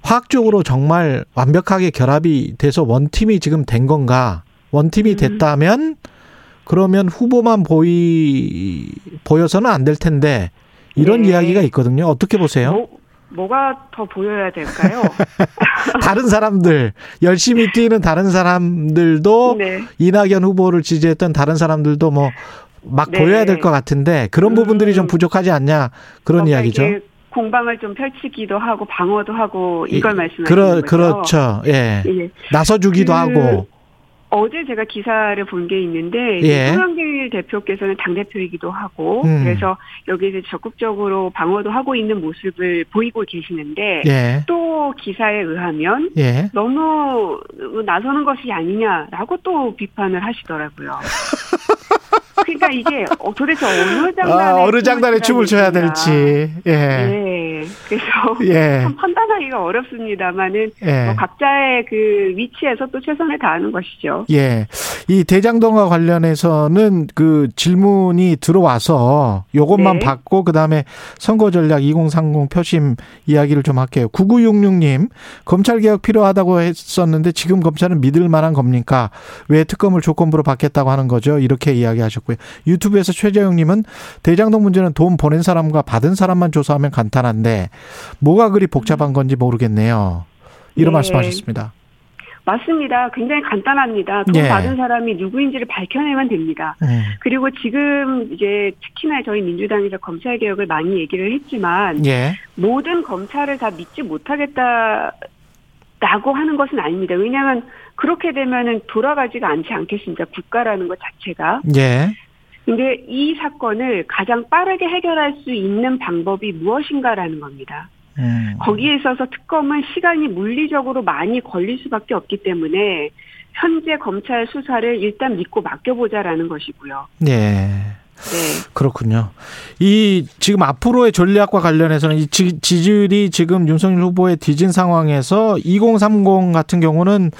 Speaker 2: 화학적으로 정말 완벽하게 결합이 돼서 원팀이 지금 된 건가? 원팀이
Speaker 8: 음.
Speaker 2: 됐다면 그러면 후보만 보이 보여서는 안 될 텐데 이런
Speaker 8: 네.
Speaker 2: 이야기가 있거든요. 어떻게 보세요?
Speaker 8: 뭐, 뭐가 더 보여야 될까요? [LAUGHS]
Speaker 2: 다른 사람들 열심히 뛰는 다른 사람들도
Speaker 8: 네.
Speaker 2: 이낙연 후보를 지지했던 다른 사람들도 뭐막
Speaker 8: 네.
Speaker 2: 보여야 될 것 같은데 그런 부분들이 좀
Speaker 8: 음.
Speaker 2: 부족하지 않냐 그런 이야기죠.
Speaker 8: 공방을 좀 펼치기도 하고 방어도 하고 이걸
Speaker 2: 이-
Speaker 8: 말씀하시는
Speaker 2: 그러,
Speaker 8: 거죠.
Speaker 2: 그렇죠. 예.
Speaker 8: 예.
Speaker 2: 나서주기도
Speaker 8: 그
Speaker 2: 하고.
Speaker 8: 어제 제가 기사를 본 게 있는데
Speaker 2: 예.
Speaker 8: 송영길 대표께서는 당 대표이기도 하고
Speaker 2: 음.
Speaker 8: 그래서 여기에서 적극적으로 방어도 하고 있는 모습을 보이고 계시는데
Speaker 2: 예.
Speaker 8: 또 기사에 의하면
Speaker 2: 예.
Speaker 8: 너무 나서는 것이 아니냐라고 또 비판을 하시더라고요. 그러니까 이게 어, 도대체 어느 장단에
Speaker 2: 아, 어느 장단에 춤을 춰야 될지. 예.
Speaker 8: 예. 그래서 [LAUGHS]
Speaker 2: 예. [LAUGHS]
Speaker 8: 참 판단하기가 어렵습니다만은
Speaker 2: 예.
Speaker 8: 뭐 각자의 그 위치에서 또 최선을 다하는 것이죠.
Speaker 2: 예. 이 대장동과 관련해서는 그 질문이 들어와서 요것만
Speaker 8: 네.
Speaker 2: 받고 그다음에 선거 전략 2030 표심 이야기를 좀 할게요. 9966님, 검찰 개혁 필요하다고 했었는데 지금 검찰은 믿을 만한 겁니까? 왜 특검을 조건부로 받겠다고 하는 거죠? 이렇게 이야기하셨고요. 유튜브에서 최재영 님은 대장동 문제는 돈 보낸 사람과 받은 사람만 조사하면 간단한데 뭐가 그리 복잡한 건지 모르겠네요. 이런
Speaker 8: 네.
Speaker 2: 말씀하셨습니다.
Speaker 8: 맞습니다. 굉장히 간단합니다. 돈
Speaker 2: 예.
Speaker 8: 받은 사람이 누구인지를 밝혀내면 됩니다.
Speaker 2: 음.
Speaker 8: 그리고 지금 이제 특히나 저희 민주당에서 검찰 개혁을 많이 얘기를 했지만
Speaker 2: 예.
Speaker 8: 모든 검찰을 다 믿지 못하겠다 라고 하는 것은 아닙니다. 왜냐하면 그렇게 되면은 돌아가지가 않지 않겠습니까? 국가라는 것 자체가.
Speaker 2: 예.
Speaker 8: 근데 이 사건을 가장 빠르게 해결할 수 있는 방법이 무엇인가라는 겁니다.
Speaker 2: 음.
Speaker 8: 거기에 있어서 특검은 시간이 물리적으로 많이 걸릴 수밖에 없기 때문에 현재 검찰 수사를 일단 믿고 맡겨보자라는 것이고요.
Speaker 2: 예.
Speaker 8: 네.
Speaker 2: 그렇군요. 이 지금 앞으로의 전략과 관련해서는 이 지- 지지율이 지금 윤석열 후보의 뒤진 상황에서 2030 같은 경우는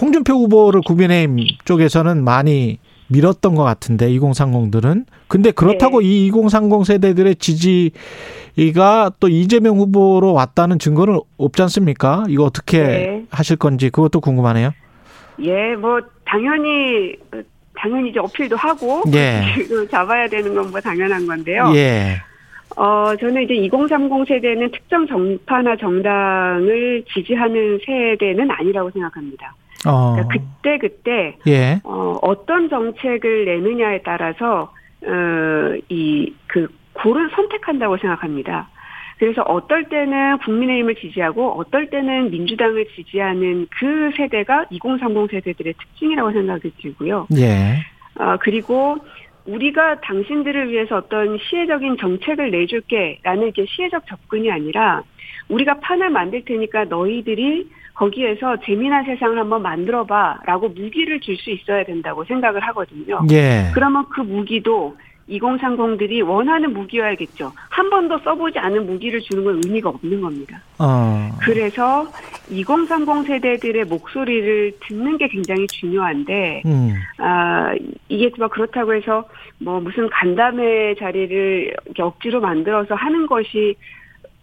Speaker 2: 홍준표 후보를 국민의힘 쪽에서는 많이 밀었던 것 같은데 2030들은 근데 그렇다고 이2030 세대들의 지지가 또 이재명 후보로 왔다는 증거는 없지 않습니까? 이거 어떻게
Speaker 8: 네.
Speaker 2: 하실 건지 그것도 궁금하네요.
Speaker 8: 예, 뭐 당연히 당연히 이제 어필도 하고 [LAUGHS]
Speaker 2: 예.
Speaker 8: 그 잡아야 되는 건 뭐 당연한 건데요.
Speaker 2: 예.
Speaker 8: 어, 저는 이제 2030 세대는 특정 정파나 정당을 지지하는 세대는 아니라고 생각합니다.
Speaker 2: 어.
Speaker 8: 그러니까 그때 그때
Speaker 2: 예.
Speaker 8: 어, 어떤 정책을 내느냐에 따라서 어, 이그 고를 선택한다고 생각합니다. 그래서 어떨 때는 국민의힘을 지지하고 어떨 때는 민주당을 지지하는 그 세대가 2030 세대들의 특징이라고 생각이 들고요.
Speaker 2: 예.
Speaker 8: 어, 그리고 우리가 당신들을 위해서 어떤 시혜적인 정책을 내줄게 라는 게 시혜적 접근이 아니라 우리가 판을 만들 테니까 너희들이 거기에서 재미난 세상을 한번 만들어봐라고 무기를 줄 수 있어야 된다고 생각을 하거든요.
Speaker 2: 예.
Speaker 8: 그러면 그 무기도 2030들이 원하는 무기여야겠죠. 한 번도 써보지 않은 무기를 주는 건 의미가 없는 겁니다.
Speaker 2: 어.
Speaker 8: 그래서 2030 세대들의 목소리를 듣는 게 굉장히 중요한데,
Speaker 2: 음.
Speaker 8: 아, 이게 뭐 그렇다고 해서 뭐 무슨 간담회 자리를 억지로 만들어서 하는 것이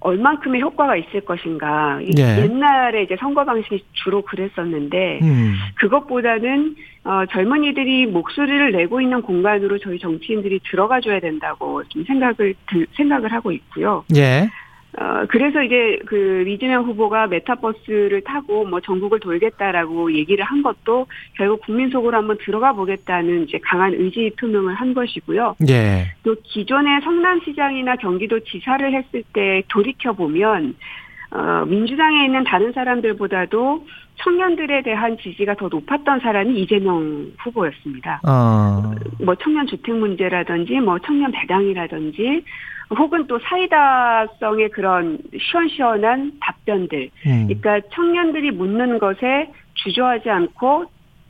Speaker 8: 얼만큼의 효과가 있을 것인가. 이
Speaker 2: 예.
Speaker 8: 옛날에 이제 선거 방식이 주로 그랬었는데
Speaker 2: 음.
Speaker 8: 그것보다는 어, 젊은이들이 목소리를 내고 있는 공간으로 저희 정치인들이 들어가 줘야 된다고 좀 생각을 들, 생각을 하고 있고요.
Speaker 2: 예.
Speaker 8: 어, 그래서 이제 그 이재명 후보가 메타버스를 타고 뭐 전국을 돌겠다라고 얘기를 한 것도 결국 국민 속으로 한번 들어가 보겠다는 이제 강한 의지 표명을 한 것이고요.
Speaker 2: 예.
Speaker 8: 또 기존의 성남시장이나 경기도 지사를 했을 때 돌이켜 보면 어, 민주당에 있는 다른 사람들보다도 청년들에 대한 지지가 더 높았던 사람이 이재명 후보였습니다.
Speaker 2: 어.
Speaker 8: 뭐 청년 주택 문제라든지 뭐 청년 배당이라든지 혹은 또 사이다성의 그런 시원시원한 답변들.
Speaker 2: 음.
Speaker 8: 그러니까 청년들이 묻는 것에 주저하지 않고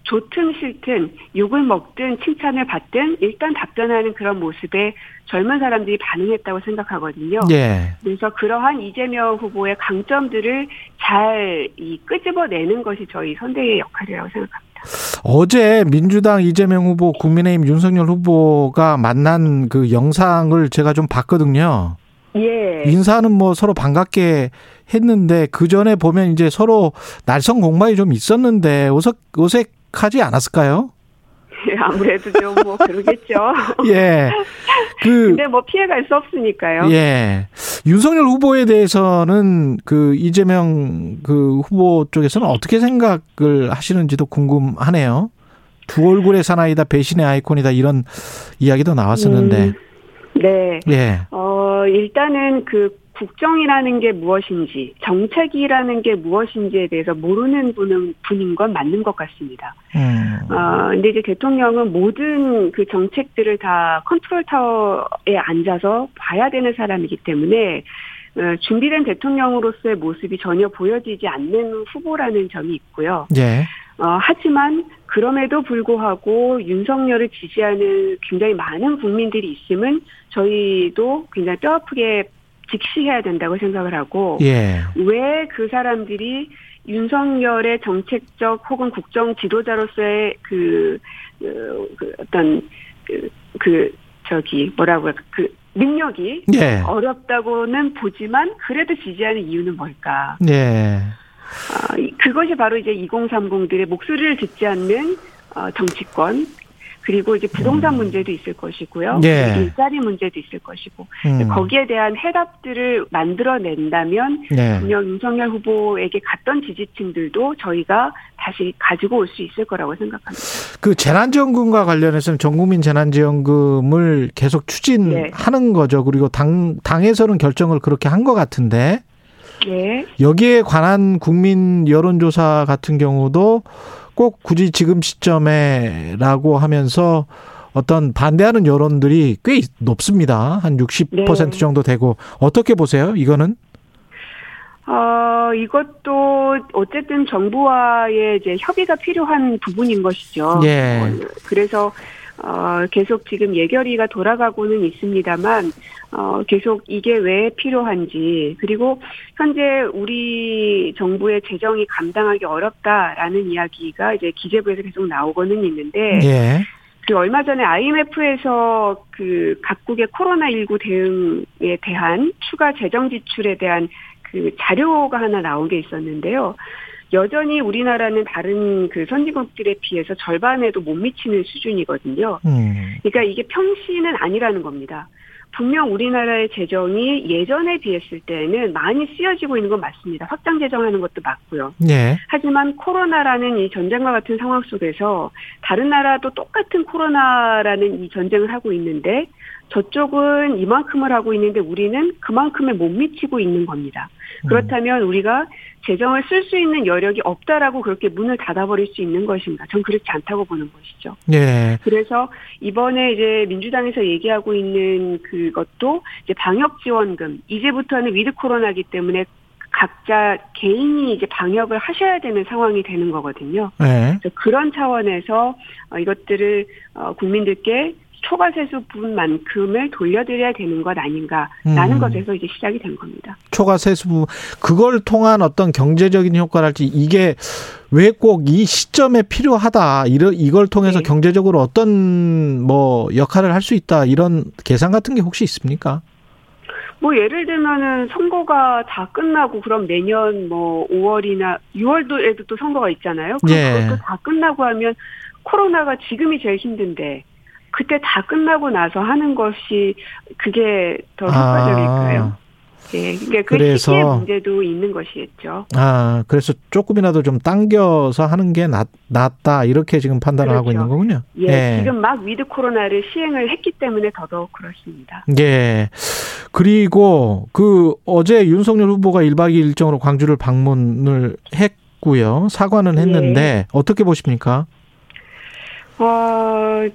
Speaker 8: 좋든 싫든 욕을 먹든 칭찬을 받든 일단 답변하는 그런 모습에 젊은 사람들이 반응했다고 생각하거든요.
Speaker 2: 예.
Speaker 8: 그래서 그러한 이재명 후보의 강점들을 잘 이 끄집어내는 것이 저희 선대의 역할이라고 생각합니다.
Speaker 2: 어제 민주당 이재명 후보, 국민의힘 윤석열 후보가 만난 그 영상을 제가 좀 봤거든요.
Speaker 8: 예.
Speaker 2: 인사는 뭐 서로 반갑게 했는데 그 전에 보면 이제 서로 날선 공방이 좀 있었는데 어색 어색 하지 않았을까요?
Speaker 8: 아무래도 좀 뭐 [LAUGHS] 그러겠죠.
Speaker 2: 예. 그
Speaker 8: 근데 뭐 피해갈 수 없으니까요.
Speaker 2: 예. 윤석열 후보에 대해서는 그 이재명 그 후보 쪽에서는 어떻게 생각을 하시는지도 궁금하네요. 두 얼굴의 사나이다, 배신의 아이콘이다 이런 이야기도 나왔었는데.
Speaker 8: 음, 네.
Speaker 2: 예.
Speaker 8: 어, 일단은 그 국정이라는 게 무엇인지, 정책이라는 게 무엇인지에 대해서 모르는 분은, 분인 건 맞는 것 같습니다.
Speaker 2: 음.
Speaker 8: 어, 근데 이제 대통령은 모든 그 정책들을 다 컨트롤 타워에 앉아서 봐야 되는 사람이기 때문에, 어, 준비된 대통령으로서의 모습이 전혀 보여지지 않는 후보라는 점이 있고요.
Speaker 2: 예.
Speaker 8: 어, 하지만 그럼에도 불구하고 윤석열을 지지하는 굉장히 많은 국민들이 있음은 저희도 굉장히 뼈아프게 직시해야 된다고 생각을 하고
Speaker 2: 예.
Speaker 8: 왜그 사람들이 윤석열의 정책적 혹은 국정 지도자로서의 그, 그, 그 어떤 그, 그 저기 뭐라고 그 능력이
Speaker 2: 예.
Speaker 8: 어렵다고는 보지만 그래도 지지하는 이유는 뭘까?
Speaker 2: 예.
Speaker 8: 아, 이- 그것이 바로 이제 2030들의 목소리를 듣지 않는 어, 정치권 그리고 이제 부동산 문제도 있을 것이고요.
Speaker 2: 예.
Speaker 8: 일자리 문제도 있을 것이고
Speaker 2: 음.
Speaker 8: 거기에 대한 해답들을 만들어낸다면
Speaker 2: 예.
Speaker 8: 분명 윤석열 후보에게 갔던 지지층들도 저희가 다시 가지고 올 수 있을 거라고 생각합니다.
Speaker 2: 그 재난지원금과 관련해서는 전국민 재난지원금을 계속 추진하는 거죠. 그리고 당 당에서는 결정을 그렇게 한 것 같은데
Speaker 8: 네.
Speaker 2: 여기에 관한 국민 여론조사 같은 경우도 꼭 굳이 지금 시점에라고 하면서 어떤 반대하는 여론들이 꽤 높습니다. 한 60%
Speaker 8: 네.
Speaker 2: 정도 되고 어떻게 보세요? 이거는?
Speaker 8: 어, 이것도 어쨌든 정부와의 이제 협의가 필요한 부분인 것이죠.
Speaker 2: 예.
Speaker 8: 어, 그래서 어, 계속 지금 예결위가 돌아가고는 있습니다만 어, 계속 이게 왜 필요한지 그리고 현재 우리 정부의 재정이 감당하기 어렵다라는 이야기가 이제 기재부에서 계속 나오고는 있는데
Speaker 2: 예.
Speaker 8: 그리고 얼마 전에 IMF에서 그 각국의 코로나19 대응에 대한 추가 재정 지출에 대한 그 자료가 하나 나온 게 있었는데요. 여전히 우리나라는 다른 그 선진국들에 비해서 절반에도 못 미치는 수준이거든요.
Speaker 2: 음.
Speaker 8: 그러니까 이게 평시는 아니라는 겁니다. 분명 우리나라의 재정이 예전에 비했을 때는 많이 쓰여지고 있는 건 맞습니다. 확장 재정하는 것도 맞고요.
Speaker 2: 예.
Speaker 8: 하지만 코로나라는 이 전쟁과 같은 상황 속에서 다른 나라도 똑같은 코로나라는 이 전쟁을 하고 있는데 저쪽은 이만큼을 하고 있는데 우리는 그만큼에 못 미치고 있는 겁니다. 그렇다면 우리가 재정을 쓸 수 있는 여력이 없다라고 그렇게 문을 닫아버릴 수 있는 것인가? 전 그렇지 않다고 보는 것이죠.
Speaker 2: 예.
Speaker 8: 그래서 이번에 이제 민주당에서 얘기하고 있는 그것도 이제 방역 지원금 이제부터는 with 코로나기 때문에 각자 개인이 이제 방역을 하셔야 되는 상황이 되는 거거든요.
Speaker 2: 예.
Speaker 8: 그래서 그런 차원에서 어, 이것들을 어, 국민들께 초과세수 부분만큼을 돌려드려야 되는 것 아닌가라는
Speaker 2: 음.
Speaker 8: 것에서 이제 시작이 된 겁니다.
Speaker 2: 초과 세수 그걸 통한 어떤 경제적인 효과랄지 이게 왜 꼭 이 시점에 필요하다 이러 이걸 통해서
Speaker 8: 네.
Speaker 2: 경제적으로 어떤 뭐 역할을 할 수 있다 이런 계산 같은 게 혹시 있습니까?
Speaker 8: 뭐 예를 들면은 선거가 다 끝나고 그럼 내년 뭐 5월이나 6월도에도 또 선거가 있잖아요. 그럼
Speaker 2: 예.
Speaker 8: 그것도 다 끝나고 하면 코로나가 지금이 제일 힘든데 그때 다 끝나고 나서 하는 것이 그게 더 효과적일까요?
Speaker 2: 아,
Speaker 8: 예, 그러니까 그
Speaker 2: 그래서-
Speaker 8: 시기의 문제도 있는 것이겠죠.
Speaker 2: 아, 그래서 조금이라도 좀 당겨서 하는 게 낫, 낫다 이렇게 지금 판단을 하고
Speaker 8: 그렇죠.
Speaker 2: 있는 거군요.
Speaker 8: 예, 지금 막 with 코로나를 시행을 했기 때문에 더더욱 그렇습니다.
Speaker 2: 예. 그리고 그 어제 윤석열 후보가 1박 2일 일정으로 광주를 방문을 했고요. 사과는 했는데
Speaker 8: 예.
Speaker 2: 어떻게 보십니까?
Speaker 8: 어,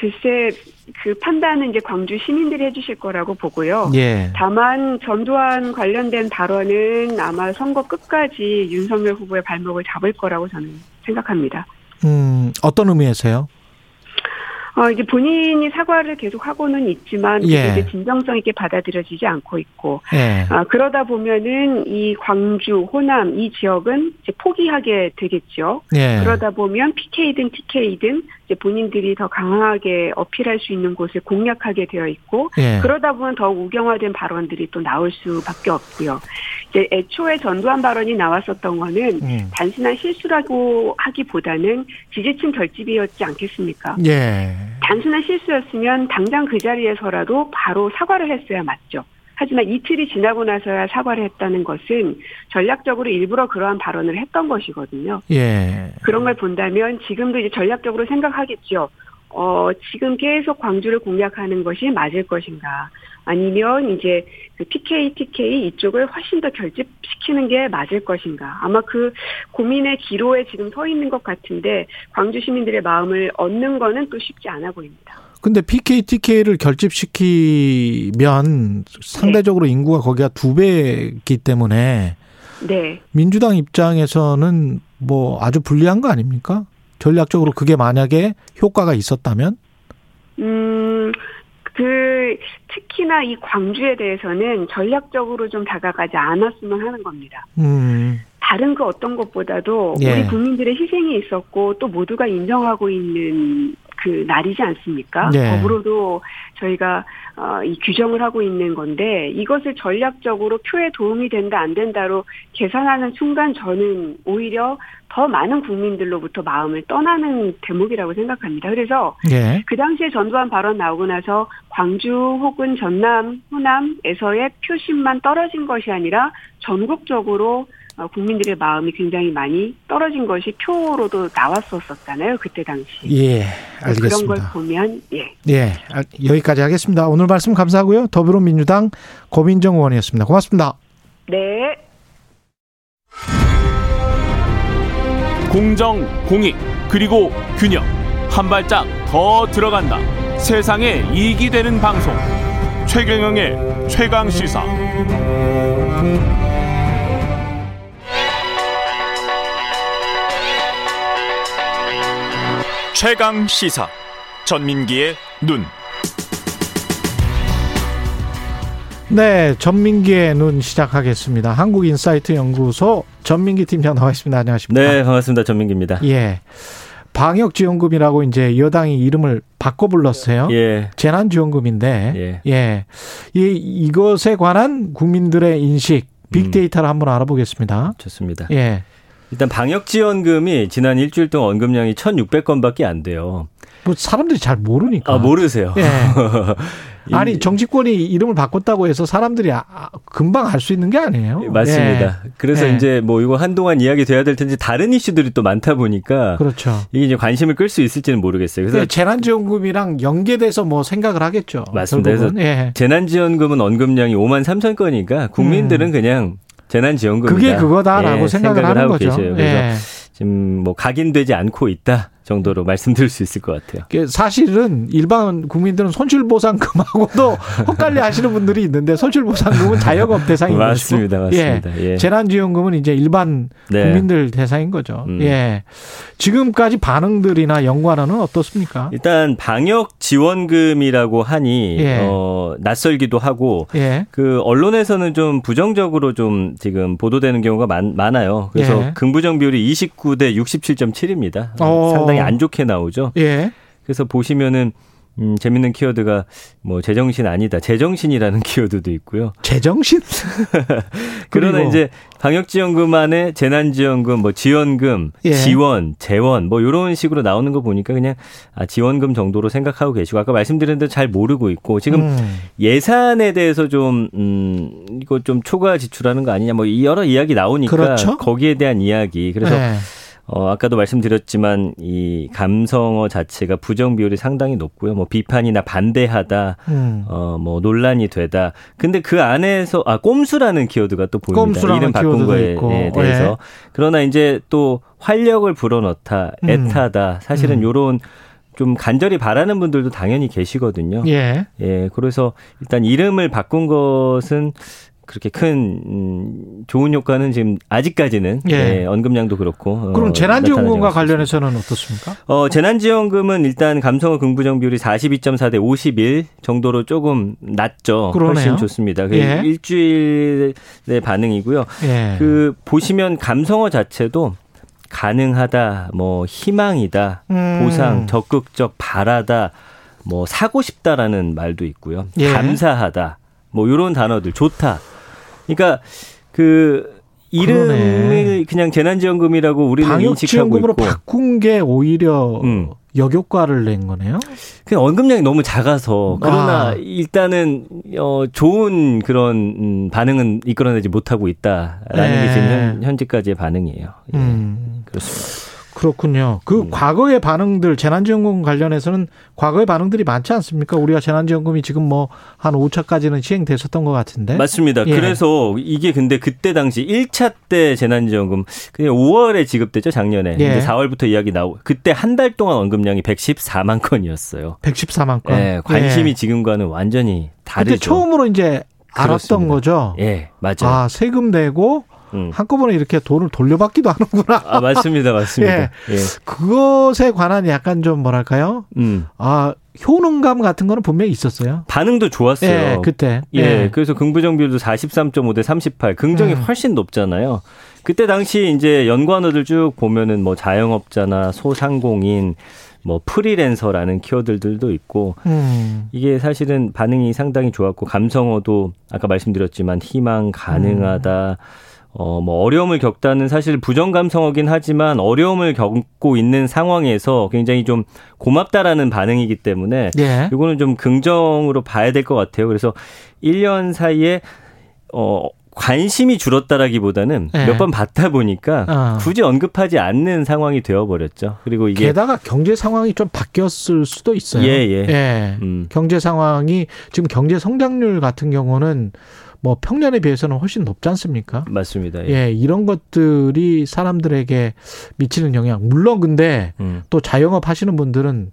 Speaker 8: 글쎄, 그 판단은 이제 광주 시민들이 해주실 거라고 보고요.
Speaker 2: 예.
Speaker 8: 다만 전두환 관련된 발언은 아마 선거 끝까지 윤석열 후보의 발목을 잡을 거라고 저는 생각합니다.
Speaker 2: 음, 어떤 의미에서요?
Speaker 8: 어, 이제 본인이 사과를 계속 하고는 있지만
Speaker 2: 예.
Speaker 8: 이제 진정성 있게 받아들여지지 않고 있고
Speaker 2: 예.
Speaker 8: 아, 그러다 보면은 이 광주, 호남 이 지역은 이제 포기하게 되겠죠.
Speaker 2: 예.
Speaker 8: 그러다 보면 PK든 TK든 이제 본인들이 더 강하게 어필할 수 있는 곳을 공략하게 되어 있고
Speaker 2: 예.
Speaker 8: 그러다 보면 더욱 우경화된 발언들이 또 나올 수밖에 없고요. 이제 애초에 전두환 발언이 나왔었던 거는
Speaker 2: 음.
Speaker 8: 단순한 실수라고 하기보다는 지지층 결집이었지 않겠습니까?
Speaker 2: 예.
Speaker 8: 단순한 실수였으면 당장 그 자리에서라도 바로 사과를 했어야 맞죠. 하지만 이틀이 지나고 나서야 사과를 했다는 것은 전략적으로 일부러 그러한 발언을 했던 것이거든요.
Speaker 2: 예.
Speaker 8: 그런 걸 본다면 지금도 이제 전략적으로 생각하겠죠. 어, 지금 계속 광주를 공략하는 것이 맞을 것인가. 아니면 이제 그 PK, TK 이쪽을 훨씬 더 결집시키는 게 맞을 것인가. 아마 그 고민의 기로에 지금 서 있는 것 같은데 광주 시민들의 마음을 얻는 거는 또 쉽지 않아 보입니다.
Speaker 2: 근데 PK, TK를 결집시키면 상대적으로 인구가 거기가 두 배이기 때문에
Speaker 8: 네.
Speaker 2: 민주당 입장에서는 뭐 아주 불리한 거 아닙니까? 전략적으로 그게 만약에 효과가 있었다면?
Speaker 8: 음, 그, 특히나 이 광주에 대해서는 전략적으로 좀 다가가지 않았으면 하는 겁니다.
Speaker 2: 음,
Speaker 8: 다른 그 어떤 것보다도
Speaker 2: 예.
Speaker 8: 우리 국민들의 희생이 있었고 또 모두가 인정하고 있는 그 날이지 않습니까?
Speaker 2: 예.
Speaker 8: 법으로도 저희가 어, 이 규정을 하고 있는 건데 이것을 전략적으로 표에 도움이 된다 안 된다로 계산하는 순간 저는 오히려 더 많은 국민들로부터 마음을 떠나는 대목이라고 생각합니다. 그래서
Speaker 2: 예.
Speaker 8: 그 당시에 전두환 발언 나오고 나서 광주 혹은 전남, 호남에서의 표심만 떨어진 것이 아니라 전국적으로 어, 국민들의 마음이 굉장히 많이 떨어진 것이 표로도 나왔었었잖아요. 그때 당시.
Speaker 2: 예,
Speaker 8: 그런 걸
Speaker 2: 알겠습니다.
Speaker 8: 보면 예.
Speaker 2: 예, 알- 여기까지 하겠습니다. 오늘 말씀 감사하고요. 더불어민주당 고민정 의원이었습니다. 고맙습니다.
Speaker 8: 네.
Speaker 1: 공정, 공익, 그리고 균형. 한 발짝 더 들어간다. 세상에 이익이 되는 방송. 최경영의 최강 시사. 최강 시사. 전민기의 눈.
Speaker 2: 네, 전민기의 눈 시작하겠습니다. 한국인사이트 연구소 전민기 팀장 나와 있습니다. 안녕하십니까?
Speaker 9: 네, 반갑습니다. 전민기입니다.
Speaker 2: 예. 방역지원금이라고 이제 여당이 이름을 바꿔 불렀어요.
Speaker 9: 예.
Speaker 2: 재난지원금인데,
Speaker 9: 예.
Speaker 2: 예. 이, 이것에 관한 국민들의 인식, 빅데이터를 한번 알아보겠습니다.
Speaker 9: 좋습니다.
Speaker 2: 예.
Speaker 9: 일단 방역 지원금이 지난 일주일 동안 언급량이 1,600건밖에 안 돼요.
Speaker 2: 뭐 사람들이 잘 모르니까.
Speaker 9: 아, 모르세요.
Speaker 2: 예. [LAUGHS]
Speaker 9: 이-
Speaker 2: 아니 정치권이 이름을 바꿨다고 해서 사람들이 아- 아, 금방 알 수 있는 게 아니에요.
Speaker 9: 맞습니다. 그래서
Speaker 2: 예.
Speaker 9: 이제 뭐 이거 한동안 이야기 돼야 될 텐데 다른 이슈들이 또 많다 보니까
Speaker 2: 그렇죠.
Speaker 9: 이게 이제 관심을 끌 수 있을지는 모르겠어요. 그래서
Speaker 2: 그래서 재난지원금이랑 연계돼서 뭐 생각을 하겠죠.
Speaker 9: 맞습니다.
Speaker 2: 결국은. 예.
Speaker 9: 재난지원금은 언급량이 5만 3천 건이니까 국민들은 그냥 재난지원금이다.
Speaker 2: 음. 그게 그거다라고
Speaker 9: 예,
Speaker 2: 생각을, 하는
Speaker 9: 하고
Speaker 2: 거죠.
Speaker 9: 계세요. 그래서
Speaker 2: 예.
Speaker 9: 지금 뭐 각인되지 않고 있다 정도로 말씀드릴 수 있을 것 같아요.
Speaker 2: 그 사실은 일반 국민들은 손실보상금하고도 [LAUGHS] 헛갈려 하시는 분들이 있는데 손실보상금은 자영업 대상인
Speaker 9: 맞습니다,
Speaker 2: 것이고
Speaker 9: 맞습니다. 예.
Speaker 2: 재난지원금은 이제 일반
Speaker 9: 네.
Speaker 2: 국민들 대상인 거죠.
Speaker 9: 음.
Speaker 2: 예. 지금까지 반응들이나 연관어는 어떻습니까?
Speaker 9: 일단 방역 지원금이라고 하니
Speaker 2: 예.
Speaker 9: 어, 낯설기도 하고
Speaker 2: 예.
Speaker 9: 그 언론에서는 좀 부정적으로 좀 지금 보도되는 경우가 많, 많아요. 그래서
Speaker 2: 예.
Speaker 9: 긍부정 비율이 29대 67.7입니다.
Speaker 2: 어.
Speaker 9: 상당히 안 좋게 나오죠.
Speaker 2: 예.
Speaker 9: 그래서 보시면은 음, 재밌는 키워드가 뭐 제정신 아니다. 제정신이라는 [LAUGHS] 키워드도 있고요.
Speaker 2: 제정신? [LAUGHS]
Speaker 9: 그러나 이제 방역지원금 안에 재난지원금, 뭐 지원금,
Speaker 2: 예.
Speaker 9: 지원, 재원, 뭐 이런 식으로 나오는 거 보니까 그냥 아, 지원금 정도로 생각하고 계시고 아까 말씀드린 대로 잘 모르고 있고 지금
Speaker 2: 음.
Speaker 9: 예산에 대해서 좀, 음, 이거 좀 초과 지출하는 거 아니냐, 뭐 여러 이야기 나오니까
Speaker 2: 그렇죠.
Speaker 9: 거기에 대한 이야기. 그래서
Speaker 2: 네.
Speaker 9: 어, 아까도 말씀드렸지만 이 감성어 자체가 부정 비율이 상당히 높고요. 뭐 비판이나 반대하다,
Speaker 2: 음.
Speaker 9: 어, 뭐 논란이 되다. 근데 그 안에서 아 꼼수라는 키워드가 또 보입니다.
Speaker 2: 꼼수라는
Speaker 9: 이름 바꾼 거에
Speaker 2: 있고.
Speaker 9: 예, 대해서.
Speaker 2: 예.
Speaker 9: 그러나 이제 또 활력을 불어넣다,
Speaker 2: 음.
Speaker 9: 애타다. 사실은
Speaker 2: 음.
Speaker 9: 요런 좀 간절히 바라는 분들도 당연히 계시거든요.
Speaker 2: 예.
Speaker 9: 예, 그래서 일단 이름을 바꾼 것은 그렇게 큰 음, 좋은 효과는 지금 아직까지는
Speaker 2: 예.
Speaker 9: 예, 언급량도 그렇고 어,
Speaker 2: 그럼 재난지원금과
Speaker 9: 있습니다.
Speaker 2: 관련해서는 어떻습니까?
Speaker 9: 어, 재난지원금은 일단 감성어 긍부정 비율이 42.4 대 51 정도로 조금 낮죠.
Speaker 2: 그러네요.
Speaker 9: 훨씬 좋습니다. 그
Speaker 2: 예.
Speaker 9: 일주일의 반응이고요.
Speaker 2: 예.
Speaker 9: 그 보시면 감성어 자체도 가능하다, 뭐 희망이다,
Speaker 2: 음.
Speaker 9: 보상, 적극적, 바라다, 뭐 사고 싶다라는 말도 있고요.
Speaker 2: 예.
Speaker 9: 감사하다, 뭐 이런 단어들 좋다. 그러니까 그 이름을. 그냥 재난지원금이라고 우리는 인식하고
Speaker 2: 바꾼 게 오히려
Speaker 9: 음.
Speaker 2: 역효과를 낸 거네요.
Speaker 9: 그냥 언급량이 너무 작아서 그러나
Speaker 2: 아.
Speaker 9: 일단은 어 좋은 그런 음, 반응은 이끌어내지 못하고 있다라는
Speaker 2: 네.
Speaker 9: 게 지금 현, 현재까지의 반응이에요. 예,
Speaker 2: 음.
Speaker 9: 그렇습니다.
Speaker 2: 그렇군요. 그
Speaker 9: 음.
Speaker 2: 과거의 반응들 재난지원금 관련해서는 과거의 반응들이 많지 않습니까? 우리가 재난지원금이 지금 뭐 한 5차까지는 시행됐었던 것 같은데.
Speaker 9: 맞습니다.
Speaker 2: 예.
Speaker 9: 그래서 이게 근데 그때 당시 1차 때 재난지원금 그냥 5월에 지급됐죠 작년에.
Speaker 2: 예.
Speaker 9: 근데 4월부터 이야기 나오고 그때 한 달 동안 언급량이 114만 건이었어요.
Speaker 2: 114만 건.
Speaker 9: 예, 관심이
Speaker 2: 예.
Speaker 9: 지금과는 완전히
Speaker 2: 그때
Speaker 9: 다르죠.
Speaker 2: 처음으로 이제 알았던
Speaker 9: 그렇습니다.
Speaker 2: 거죠.
Speaker 9: 예, 맞아요.
Speaker 2: 아, 세금 내고
Speaker 9: 음.
Speaker 2: 한꺼번에 이렇게 돈을 돌려받기도 [LAUGHS] 하는구나.
Speaker 9: 아, 맞습니다. 맞습니다. [LAUGHS]
Speaker 2: 예.
Speaker 9: 예.
Speaker 2: 그것에 관한 약간 좀 뭐랄까요?
Speaker 9: 음.
Speaker 2: 아, 효능감 같은 거는 분명히 있었어요.
Speaker 9: 반응도 좋았어요.
Speaker 2: 예, 그때.
Speaker 9: 예, 그래서 긍부정 비율도 43.5 대 38. 긍정이
Speaker 2: 음.
Speaker 9: 훨씬 높잖아요. 그때 당시 이제 연관어들 쭉 보면은 뭐 자영업자나 소상공인, 뭐 프리랜서라는 키워드들도 있고
Speaker 2: 음.
Speaker 9: 이게 사실은 반응이 상당히 좋았고 감성어도 아까 말씀드렸지만 희망 가능하다. 어, 뭐, 어려움을 겪다는 사실 부정 감성어긴 하지만 어려움을 겪고 있는 상황에서 굉장히 좀 고맙다라는 반응이기 때문에
Speaker 2: 예.
Speaker 9: 이거는 좀 긍정으로 봐야 될 것 같아요. 그래서 1년 사이에 어 관심이 줄었다라기보다는
Speaker 2: 예.
Speaker 9: 몇번 받다 보니까
Speaker 2: 아.
Speaker 9: 굳이 언급하지 않는 상황이 되어 버렸죠. 그리고 이게
Speaker 2: 게다가 경제 상황이 좀 바뀌었을 수도 있어요.
Speaker 9: 예, 예.
Speaker 2: 예.
Speaker 9: 음,
Speaker 2: 경제 상황이 지금 경제 성장률 같은 경우는 뭐 평년에 비해서는 훨씬 높지 않습니까?
Speaker 9: 맞습니다. 예.
Speaker 2: 예, 이런 것들이 사람들에게 미치는 영향. 물론 근데
Speaker 9: 음.
Speaker 2: 또 자영업 하시는 분들은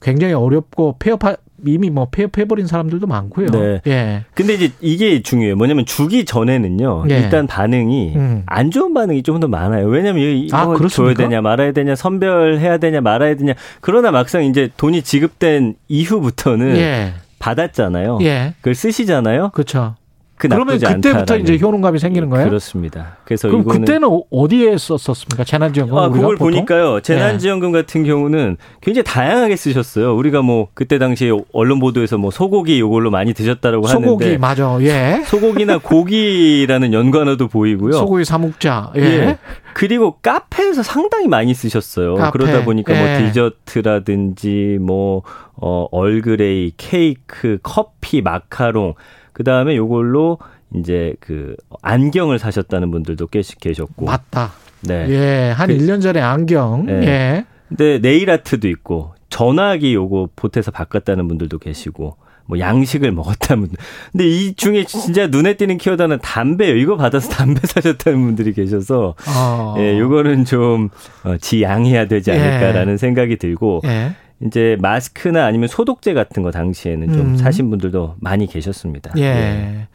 Speaker 2: 굉장히 어렵고 폐업 이미 뭐 폐업해버린 사람들도 많고요.
Speaker 9: 네.
Speaker 2: 예.
Speaker 9: 근데 이제 이게 중요해요. 뭐냐면 주기 전에는요.
Speaker 2: 예.
Speaker 9: 일단 반응이
Speaker 2: 음.
Speaker 9: 안 좋은 반응이 좀 더 많아요. 왜냐면 이거
Speaker 2: 아,
Speaker 9: 줘야? 되냐 말아야 되냐 선별해야 되냐 말아야 되냐. 그러나 막상 이제 돈이 지급된 이후부터는
Speaker 2: 예.
Speaker 9: 받았잖아요.
Speaker 2: 예.
Speaker 9: 그걸 쓰시잖아요.
Speaker 2: 그렇죠.
Speaker 9: 그
Speaker 2: 그러면 그때부터. 이제 효능감이 생기는 거예요?
Speaker 9: 그렇습니다. 그래서
Speaker 2: 그럼 그때는 어- 어디에 썼었습니까? 재난지원금
Speaker 9: 아,
Speaker 2: 우리가
Speaker 9: 그걸
Speaker 2: 보통? 예.
Speaker 9: 보니까요. 재난지원금 같은 경우는 굉장히 다양하게 쓰셨어요. 우리가 뭐 그때 당시에 언론 보도에서 뭐 소고기 요걸로 많이 드셨다라고
Speaker 2: 소고기
Speaker 9: 하는데
Speaker 2: 맞아. 예. [LAUGHS]
Speaker 9: 소고기나 고기라는 연관어도 보이고요.
Speaker 2: 소고기 사묵자. 예.
Speaker 9: 예. 그리고 카페에서 상당히 많이 쓰셨어요.
Speaker 2: 카페.
Speaker 9: 그러다 보니까
Speaker 2: 예.
Speaker 9: 뭐 디저트라든지 뭐 어, 얼그레이, 케이크, 커피, 마카롱 그 다음에 요걸로 이제 그 안경을 사셨다는 분들도 꽤 계셨고.
Speaker 2: 맞다.
Speaker 9: 네.
Speaker 2: 예. 한
Speaker 9: 그-
Speaker 2: 1년 전에 안경.
Speaker 9: 예.
Speaker 2: 예.
Speaker 9: 근데 네일 아트도 있고 전화기 요거 보태서 바꿨다는 분들도 계시고 뭐 양식을 먹었다는 분들. 근데 이 중에 진짜 눈에 띄는 키워드는 담배요. 이거 받아서 담배 [LAUGHS] 사셨다는 분들이 계셔서
Speaker 2: 어.
Speaker 9: 예, 요거는 좀 어, 지양해야 되지 않을까라는 생각이 들고
Speaker 2: 예.
Speaker 9: 이제 마스크나 아니면 소독제 같은 거 당시에는 좀
Speaker 2: 음.
Speaker 9: 사신 분들도 많이 계셨습니다.
Speaker 2: 예.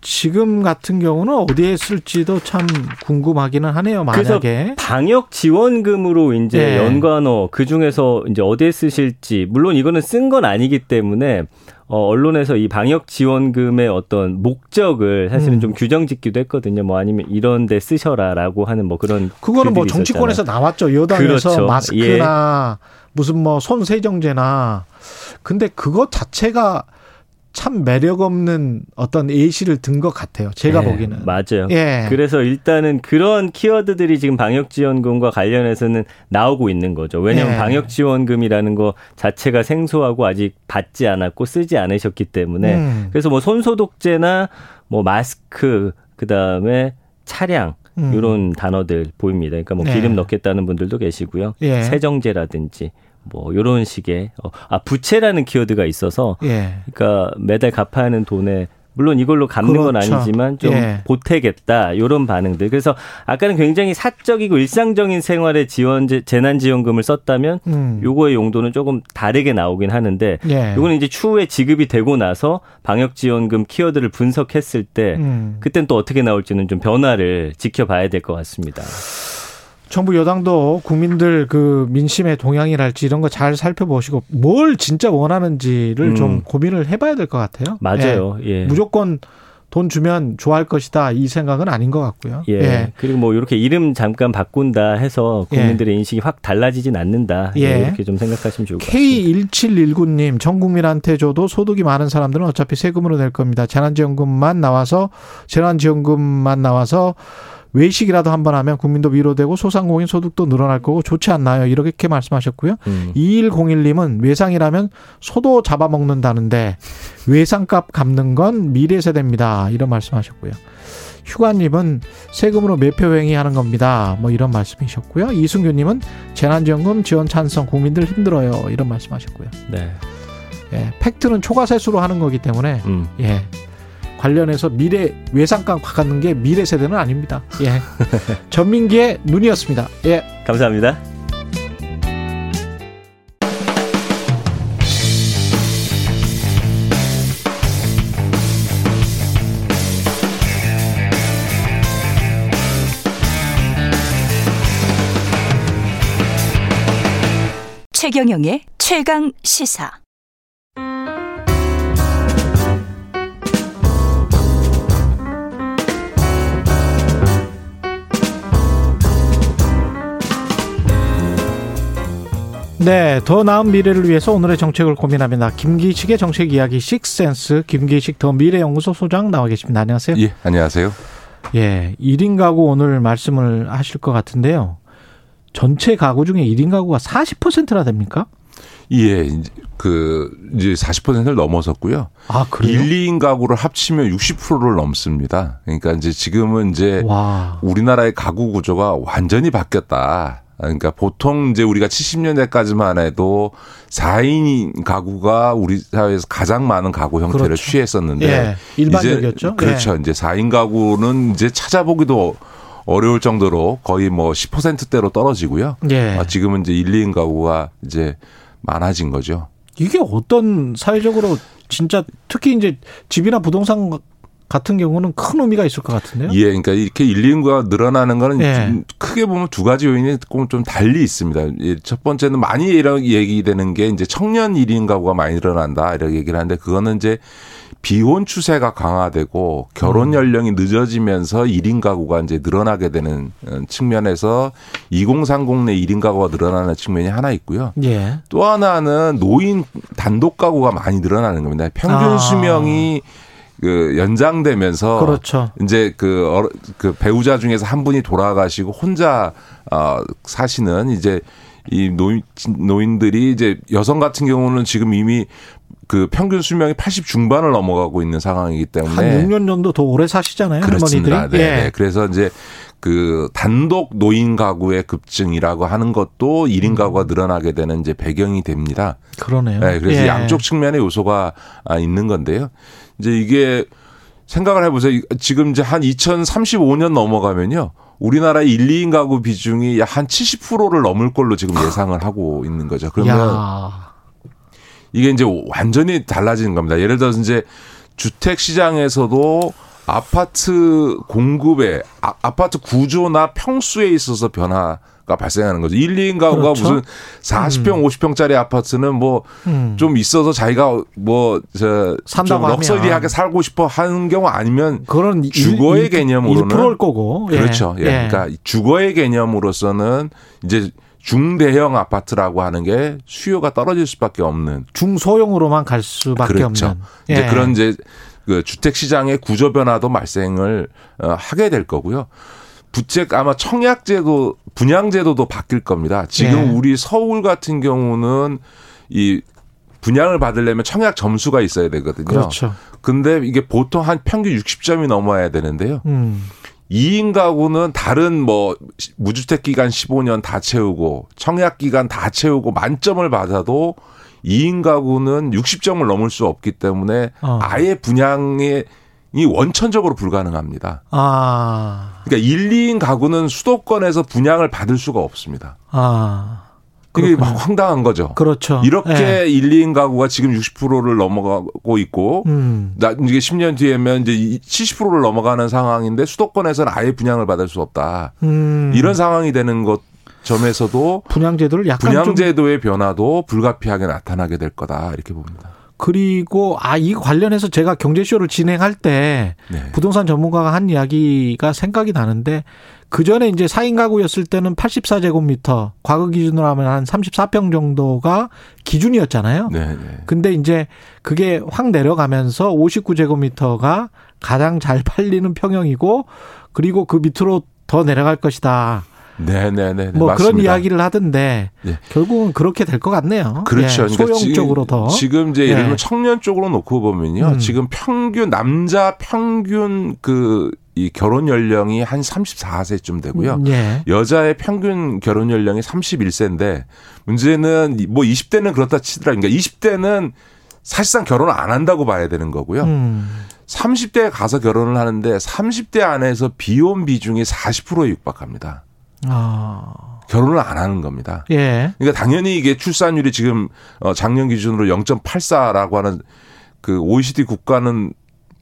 Speaker 2: 지금 같은 경우는 어디에 쓸지도 참 궁금하기는 하네요. 만약에.
Speaker 9: 방역 지원금으로 이제
Speaker 2: 예.
Speaker 9: 연관어 그 중에서 이제 어디에 쓰실지 물론 이거는 쓴 건 아니기 때문에 어, 언론에서 이 방역 지원금의 어떤 목적을 사실은
Speaker 2: 음.
Speaker 9: 좀 규정 짓기도 했거든요. 뭐 아니면 이런 데 쓰셔라라고 하는 뭐 그런
Speaker 2: 그거는 뭐 정치권에서
Speaker 9: 있었잖아요.
Speaker 2: 나왔죠. 여당에서
Speaker 9: 그렇죠.
Speaker 2: 마스크나 무슨 뭐 손세정제나 근데 그거 자체가 참 매력 없는 어떤 예시를 든 것 같아요. 제가
Speaker 9: 예,
Speaker 2: 보기에는.
Speaker 9: 맞아요.
Speaker 2: 예.
Speaker 9: 그래서 일단은 그런 키워드들이 지금 방역 지원금과 관련해서는 나오고 있는 거죠. 왜냐하면
Speaker 2: 예.
Speaker 9: 방역 지원금이라는 거 자체가 생소하고 아직 받지 않았고 쓰지 않으셨기 때문에
Speaker 2: 음.
Speaker 9: 그래서 뭐 손소독제나 뭐 마스크 그다음에 차량
Speaker 2: 음.
Speaker 9: 이런 단어들 보입니다. 그러니까 뭐
Speaker 2: 네.
Speaker 9: 기름 넣겠다는 분들도 계시고요.
Speaker 2: 예.
Speaker 9: 세정제라든지 뭐 이런 식의 어, 아 부채라는 키워드가 있어서
Speaker 2: 예.
Speaker 9: 그러니까 매달 갚아야 하는 돈에 물론 이걸로 갚는 건
Speaker 2: 그렇죠.
Speaker 9: 아니지만 좀
Speaker 2: 예.
Speaker 9: 보태겠다 이런 반응들. 그래서 아까는 굉장히 사적이고 일상적인 생활에 지원 재난 지원금을 썼다면
Speaker 2: 음.
Speaker 9: 요거의 용도는 조금 다르게 나오긴 하는데
Speaker 2: 예.
Speaker 9: 요거는 이제 추후에 지급이 되고 나서 방역 지원금 키워드를 분석했을 때
Speaker 2: 음.
Speaker 9: 그땐 또 어떻게 나올지는 좀 변화를 지켜봐야 될 것 같습니다.
Speaker 2: 정부 여당도 국민들 그 민심의 동향이랄지 이런 거 잘 살펴보시고 뭘 진짜 원하는지를
Speaker 9: 음.
Speaker 2: 좀 고민을 해봐야 될 것 같아요.
Speaker 9: 맞아요. 예.
Speaker 2: 무조건 돈 주면 좋아할 것이다 이 생각은 아닌 것 같고요.
Speaker 9: 예. 그리고 뭐 이렇게 이름 잠깐 바꾼다 해서 국민들의 인식이 확 달라지진 않는다.
Speaker 2: 예.
Speaker 9: 이렇게 좀 생각하시면 좋을 것 같습니다.
Speaker 2: K1719님, 전 국민한테 줘도 소득이 많은 사람들은 어차피 세금으로 낼 겁니다. 재난지원금만 나와서, 재난지원금만 나와서 외식이라도 한번 하면 국민도 위로되고 소상공인 소득도 늘어날 거고 좋지 않나요? 이렇게 말씀하셨고요.
Speaker 9: 음.
Speaker 2: 2101님은 외상이라면 소도 잡아먹는다는데 외상값 갚는 건 미래 세대입니다. 이런 말씀하셨고요. 휴가님은 세금으로 매표행위 하는 겁니다. 뭐 이런 말씀이셨고요. 이승규님은 재난지원금 지원 찬성 국민들 힘들어요. 이런 말씀하셨고요.
Speaker 9: 네.
Speaker 2: 예, 팩트는 초과세수로 하는 거기 때문에
Speaker 9: 음.
Speaker 2: 예. 관련해서 미래 외상값 갖는 게 미래 세대는 아닙니다. 예. [LAUGHS] 전민기의 눈이었습니다. 예.
Speaker 9: 감사합니다.
Speaker 3: 최경영의 최강 시사.
Speaker 2: 네, 더 나은 미래를 위해서 오늘의 정책을 고민합니다. 김기식의 정책 이야기 식센스 김기식 더 미래연구소 소장 나와 계십니다. 안녕하세요.
Speaker 10: 예, 안녕하세요.
Speaker 2: 예, 1인 가구 오늘 말씀을 하실 것 같은데요. 전체 가구 중에 1인 가구가 40%나 됩니까?
Speaker 10: 예, 이제 그 이제 40%를 넘어섰고요.
Speaker 2: 아, 그래요?
Speaker 10: 1, 2인 가구를 합치면 60%를 넘습니다. 그러니까 이제 지금은 이제
Speaker 2: 와.
Speaker 10: 우리나라의 가구 구조가 완전히 바뀌었다. 그러니까 보통 이제 우리가 70년대까지만 해도 4인 가구가 우리 사회에서 가장 많은 가구 형태를
Speaker 2: 그렇죠.
Speaker 10: 취했었는데
Speaker 2: 예, 일반적이었죠.
Speaker 10: 이제 그렇죠.
Speaker 2: 예.
Speaker 10: 이제 4인 가구는 이제 찾아보기도 어려울 정도로 거의 뭐 10%대로 떨어지고요.
Speaker 2: 예.
Speaker 10: 아, 지금은 이제 1, 2인 가구가 이제 많아진 거죠.
Speaker 2: 이게 어떤 사회적으로 진짜 특히 이제 집이나 부동산 같은 경우는 큰 의미가 있을 것 같은데요.
Speaker 10: 예, 그러니까 이렇게 1, 2인구가 늘어나는 거는
Speaker 2: 예.
Speaker 10: 좀 크게 보면 두 가지 요인이 조금 좀 달리 있습니다. 예, 첫 번째는 많이 이런 얘기되는 게 이제 청년 1인 가구가 많이 늘어난다 이렇게 얘기를 하는데 그거는 이제 비혼 추세가 강화되고 결혼
Speaker 2: 음.
Speaker 10: 연령이 늦어지면서 1인 가구가 이제 늘어나게 되는 어, 측면에서 2030 내 1인 가구가 늘어나는 측면이 하나 있고요.
Speaker 2: 예.
Speaker 10: 또 하나는 노인 단독 가구가 많이 늘어나는 겁니다. 평균
Speaker 2: 아.
Speaker 10: 수명이 그 연장되면서
Speaker 2: 그렇죠.
Speaker 10: 이제 그, 어르- 그 배우자 중에서 한 분이 돌아가시고 혼자 어 사시는 이제 이 노인 노인들이 이제 여성 같은 경우는 지금 이미 그 평균 수명이 80 중반을 넘어가고 있는 상황이기 때문에
Speaker 2: 한 6년 정도 더 오래 사시잖아요.
Speaker 10: 그렇습니다.
Speaker 2: 할머니들이.
Speaker 10: 네,
Speaker 2: 예.
Speaker 10: 네. 그래서 이제 그 단독 노인 가구의 급증이라고 하는 것도 1인 가구가 늘어나게 되는 이제 배경이 됩니다.
Speaker 2: 그러네요.
Speaker 10: 네, 그래서
Speaker 2: 예.
Speaker 10: 양쪽 측면의 요소가 아, 있는 건데요. 이제 이게 생각을 해보세요. 지금 이제 한 2035년 넘어가면요. 우리나라 1, 2인 가구 비중이 약한 70%를 넘을 걸로 지금 예상을 하고 있는 거죠. 그러면
Speaker 2: 야.
Speaker 10: 이게 이제 완전히 달라지는 겁니다. 예를 들어서 이제 주택 시장에서도 아파트 공급에 아, 아파트 구조나 평수에 있어서 변화 가가 발생하는 거죠. 1, 2인 가구가
Speaker 2: 그렇죠.
Speaker 10: 무슨 40평, 50평짜리 아파트는 뭐좀
Speaker 2: 음.
Speaker 10: 있어서 자기가
Speaker 2: 하면.
Speaker 10: 럭셔리하게 살고 싶어 하는 경우 아니면
Speaker 2: 그런
Speaker 10: 주거의 개념으로는
Speaker 2: 1%일 거고. 예.
Speaker 10: 그렇죠. 예. 그러니까 주거의 개념으로서는 이제 중대형 아파트라고 하는 게 수요가 떨어질 수밖에 없는
Speaker 2: 중소형으로만 갈 수밖에
Speaker 10: 그렇죠.
Speaker 2: 없는.
Speaker 10: 이제
Speaker 2: 예.
Speaker 10: 그런 이제 그 주택 시장의 구조 변화도 발생을 어, 하게 될 거고요. 부채 아마 청약제도 분양제도도 바뀔 겁니다. 지금
Speaker 2: 예.
Speaker 10: 우리 서울 같은 경우는 이 분양을 받으려면 청약 점수가 있어야 되거든요.
Speaker 2: 그렇죠.
Speaker 10: 근데 이게 보통 한 평균 60점이 넘어야 되는데요.
Speaker 2: 음.
Speaker 10: 2인 가구는 다른 뭐 무주택 기간 15년 다 채우고 청약 기간 다 채우고 만점을 받아도 2인 가구는 60점을 넘을 수 없기 때문에
Speaker 2: 어.
Speaker 10: 아예 분양 이 원천적으로 불가능합니다.
Speaker 2: 아.
Speaker 10: 그러니까 1, 2인 가구는 수도권에서 분양을 받을 수가 없습니다.
Speaker 2: 아. 그렇군요.
Speaker 10: 막 황당한 거죠.
Speaker 2: 그렇죠.
Speaker 10: 이렇게
Speaker 2: 예.
Speaker 10: 1, 2인 가구가 지금 60%를 넘어가고 있고
Speaker 2: 음.
Speaker 10: 나 이게 10년 뒤에면 이제 70%를 넘어가는 상황인데 수도권에서는 아예 분양을 받을 수 없다.
Speaker 2: 음.
Speaker 10: 이런 상황이 되는 것 점에서도
Speaker 2: 분양제도를 약간 좀
Speaker 10: 분양제도의 변화도 불가피하게 나타나게 될 거다 이렇게 봅니다.
Speaker 2: 그리고 아 이 관련해서 제가 경제쇼를 진행할 때
Speaker 10: 네.
Speaker 2: 부동산 전문가가 한 이야기가 생각이 나는데 그 전에 이제 4인 가구였을 때는 84제곱미터 과거 기준으로 하면 한 34평 정도가 기준이었잖아요.
Speaker 10: 네, 네.
Speaker 2: 근데 이제 그게 확 내려가면서 59제곱미터가 가장 잘 팔리는 평형이고 그리고 그 밑으로 더 내려갈 것이다.
Speaker 10: 네, 네, 네. 네,
Speaker 2: 뭐 그런
Speaker 10: 맞습니다.
Speaker 2: 이야기를 하던데
Speaker 10: 네.
Speaker 2: 결국은 그렇게 될 것 같네요.
Speaker 10: 그렇죠.
Speaker 2: 예,
Speaker 10: 그러니까
Speaker 2: 소형적으로
Speaker 10: 지금,
Speaker 2: 더.
Speaker 10: 지금 이제 예를
Speaker 2: 예.
Speaker 10: 들면 청년 쪽으로 놓고 보면요.
Speaker 2: 음.
Speaker 10: 지금 평균 남자 평균 그 이 결혼 연령이 한 34세쯤 되고요.
Speaker 2: 예.
Speaker 10: 여자의 평균 결혼 연령이 31세인데 문제는 뭐 20대는 그렇다 치더라. 그러니까 20대는 사실상 결혼을 안 한다고 봐야 되는 거고요.
Speaker 2: 음.
Speaker 10: 30대에 가서 결혼을 하는데 30대 안에서 비혼 비중이 40%에 육박합니다.
Speaker 2: 아.
Speaker 10: 결혼을 안 하는 겁니다.
Speaker 2: 예.
Speaker 10: 그러니까 당연히 이게 출산율이 지금 어, 작년 기준으로 0.84라고 하는 그 OECD 국가는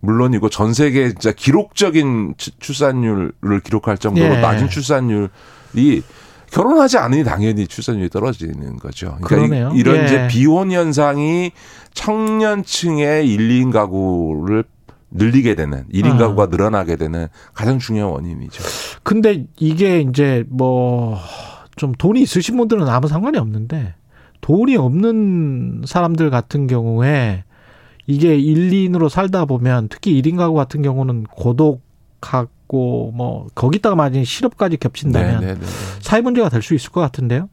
Speaker 10: 물론이고 전 세계 진짜 기록적인 추- 출산율을 기록할 정도로
Speaker 2: 예.
Speaker 10: 낮은 출산율이 결혼하지 않으니 당연히 출산율이 떨어지는 거죠. 그러니까
Speaker 2: 그러네요.
Speaker 10: 이- 이런
Speaker 2: 예.
Speaker 10: 이제 비혼 현상이 청년층의 1, 2인 가구를 늘리게 되는 1인
Speaker 2: 아.
Speaker 10: 가구가 늘어나게 되는 가장 중요한 원인이죠.
Speaker 2: 근데 이게 이제 뭐 좀 돈이 있으신 분들은 아무 상관이 없는데 돈이 없는 사람들 같은 경우에 이게 1, 2인으로 살다 보면 특히 1인 가구 같은 경우는 고독하고 뭐 거기다가 만약에 실업까지 겹친다면
Speaker 10: 네, 네, 네.
Speaker 2: 사회 문제가 될 수 있을 것 같은데요.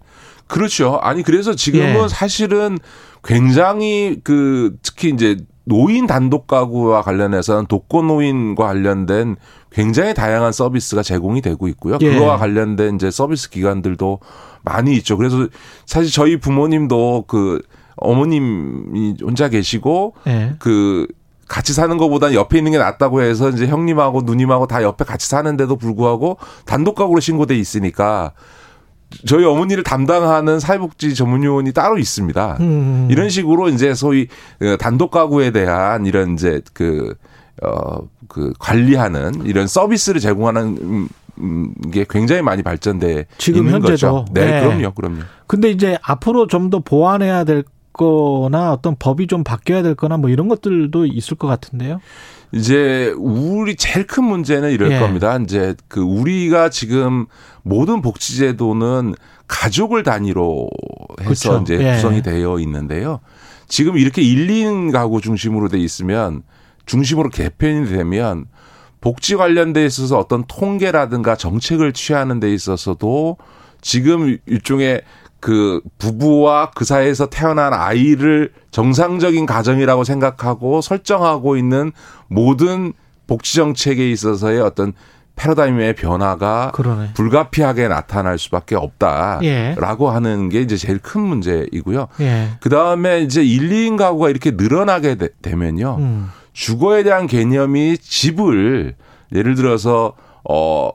Speaker 10: 그렇죠. 아니 그래서 지금은
Speaker 2: 예.
Speaker 10: 사실은 굉장히 그 특히 이제 노인 단독 가구와 관련해서는 독거 노인과 관련된 굉장히 다양한 서비스가 제공이 되고 있고요.
Speaker 2: 예.
Speaker 10: 그거와 관련된 이제 서비스 기관들도 많이 있죠. 그래서 사실 저희 부모님도 그 어머님이 혼자 계시고
Speaker 2: 예.
Speaker 10: 그 같이 사는 것보다 옆에 있는 게 낫다고 해서 이제 형님하고 누님하고 다 옆에 같이 사는데도 불구하고 단독 가구로 신고돼 있으니까 저희 어머니를 담당하는 사회복지 전문요원이 따로 있습니다.
Speaker 2: 음.
Speaker 10: 이런 식으로 이제 소위 그 단독 가구에 대한 이런 이제 그, 어, 그 관리하는 이런 서비스를 제공하는 음, 음, 게 굉장히 많이 발전돼
Speaker 2: 지금
Speaker 10: 있는
Speaker 2: 현재도.
Speaker 10: 거죠. 네,
Speaker 2: 네.
Speaker 10: 그럼요, 그럼요.
Speaker 2: 근데 이제 앞으로 좀 더 보완해야 될 거나 어떤 법이 좀 바뀌어야 될 거나 뭐 이런 것들도 있을 것 같은데요.
Speaker 10: 이제 우리 제일 큰 문제는 이럴
Speaker 2: 예.
Speaker 10: 겁니다. 이제 그 우리가 지금 모든 복지제도는 가족을 단위로 해서
Speaker 2: 그렇죠.
Speaker 10: 이제
Speaker 2: 예.
Speaker 10: 구성이 되어 있는데요. 지금 이렇게 1, 2인 가구 중심으로 돼 있으면 중심으로 개편이 되면 복지 관련돼 있어서 어떤 통계라든가 정책을 취하는 데 있어서도 지금 일종의 그 부부와 그 사이에서 태어난 아이를 정상적인 가정이라고 생각하고 설정하고 있는 모든 복지 정책에 있어서의 어떤 패러다임의 변화가
Speaker 2: 그러네.
Speaker 10: 불가피하게 나타날 수밖에 없다라고
Speaker 2: 예.
Speaker 10: 하는 게 이제 제일 큰 문제이고요.
Speaker 2: 예.
Speaker 10: 그 다음에 이제 1, 2인 가구가 이렇게 늘어나게 되, 되면요.
Speaker 2: 음.
Speaker 10: 주거에 대한 개념이 집을 예를 들어서 어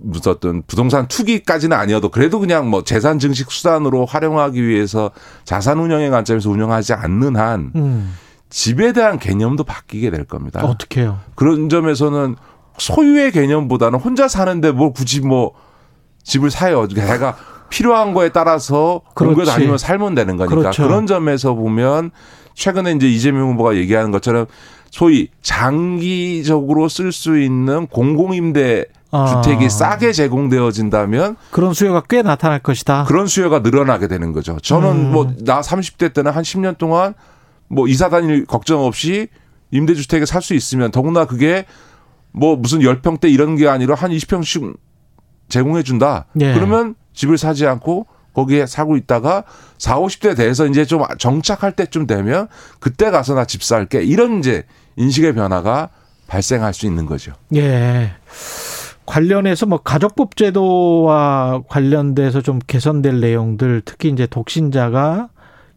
Speaker 10: 무슨 어떤 부동산 투기까지는 아니어도 그래도 그냥 뭐 재산 증식 수단으로 활용하기 위해서 자산 운영의 관점에서 운영하지 않는 한
Speaker 2: 음.
Speaker 10: 집에 대한 개념도 바뀌게 될 겁니다.
Speaker 2: 어떻게 해요?
Speaker 10: 그런 점에서는 소유의 개념보다는 혼자 사는데 뭘 굳이 뭐 집을 사요. 내가 필요한 거에 따라서. 옮겨 다니면 살면 되는 거니까
Speaker 2: 그렇죠.
Speaker 10: 그런 점에서 보면 최근에 이제 이재명 후보가 얘기하는 것처럼 소위 장기적으로 쓸 수 있는 공공임대
Speaker 2: 아.
Speaker 10: 주택이 싸게 제공되어진다면
Speaker 2: 그런 수요가 꽤 나타날 것이다.
Speaker 10: 그런 수요가 늘어나게 되는 거죠. 저는
Speaker 2: 음.
Speaker 10: 뭐나 30대 때는 한 10년 동안 뭐 이사 다닐 걱정 없이 임대주택에 살 수 있으면 더구나 그게 뭐 무슨 10평대 이런 게 아니라 한 20평씩 제공해 준다.
Speaker 2: 예.
Speaker 10: 그러면 집을 사지 않고 거기에 살고 있다가 4, 50대 돼서 이제 좀 정착할 때쯤 되면 그때 가서 나 집 살게. 이런 이제 인식의 변화가 발생할 수 있는 거죠.
Speaker 2: 예. 관련해서 뭐 가족법 제도와 관련돼서 좀 개선될 내용들 특히 이제 독신자가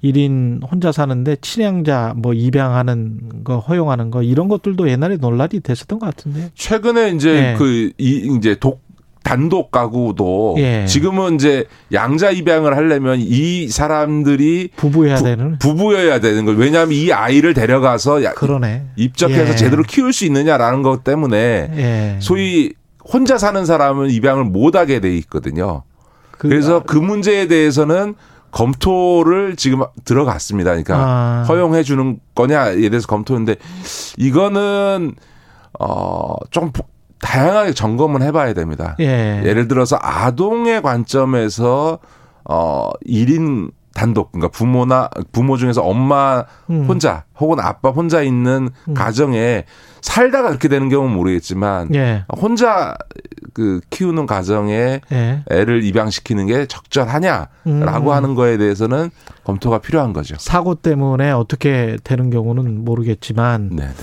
Speaker 2: 1인 혼자 사는데 친양자 뭐 입양하는 거 허용하는 거 이런 것들도 옛날에 논란이 됐었던 것 같은데.
Speaker 10: 최근에 이제
Speaker 2: 예.
Speaker 10: 그이 이제 독 단독 가구도
Speaker 2: 예.
Speaker 10: 지금은 이제 양자 입양을 하려면 이 사람들이
Speaker 2: 부부해야
Speaker 10: 부-
Speaker 2: 되는.
Speaker 10: 부부여야 되는 걸 왜냐하면 이 아이를 데려가서 야-
Speaker 2: 그러네.
Speaker 10: 입적해서
Speaker 2: 예.
Speaker 10: 제대로 키울 수 있느냐라는 것 때문에
Speaker 2: 예.
Speaker 10: 소위 혼자 사는 사람은 입양을 못 하게 돼 있거든요.
Speaker 2: 그-
Speaker 10: 그래서 그 문제에 대해서는 검토를 지금 들어갔습니다. 그러니까
Speaker 2: 아.
Speaker 10: 허용해 주는 거냐에 대해서 검토인데 이거는 어좀 다양하게 점검을 해봐야 됩니다.
Speaker 2: 예.
Speaker 10: 예를 들어서 아동의 관점에서 어 1인 단독 그러니까 부모나 부모 중에서 엄마
Speaker 2: 음.
Speaker 10: 혼자 혹은 아빠 혼자 있는 가정에 살다가 그렇게 되는 경우는 모르겠지만
Speaker 2: 예.
Speaker 10: 혼자 그 키우는 가정에
Speaker 2: 예.
Speaker 10: 애를 입양시키는 게 적절하냐라고
Speaker 2: 음.
Speaker 10: 하는 거에 대해서는 검토가 필요한 거죠.
Speaker 2: 사고 때문에 어떻게 되는 경우는 모르겠지만
Speaker 10: 네. 네.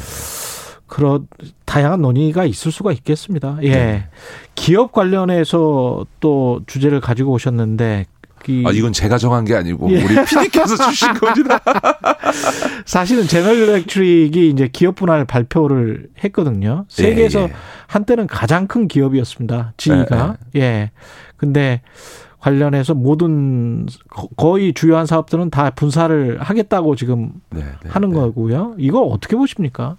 Speaker 2: 그런 다양한 논의가 있을 수가 있겠습니다. 예.
Speaker 10: 네.
Speaker 2: 기업 관련해서 또 주제를 가지고 오셨는데 이
Speaker 10: 아, 이건 제가 정한 게 아니고
Speaker 2: 예.
Speaker 10: 우리 PD께서 주신 [LAUGHS] 겁니다.
Speaker 2: 사실은 제너럴 일렉트릭이 이제 기업 분할 발표를 했거든요. 세계에서
Speaker 10: 예, 예.
Speaker 2: 한때는 가장 큰 기업이었습니다. 지위가. 예. 근데 관련해서 모든 거- 거의 주요한 사업들은 다 분사를 하겠다고 지금
Speaker 10: 네, 네,
Speaker 2: 하는
Speaker 10: 네.
Speaker 2: 거고요. 이거 어떻게 보십니까?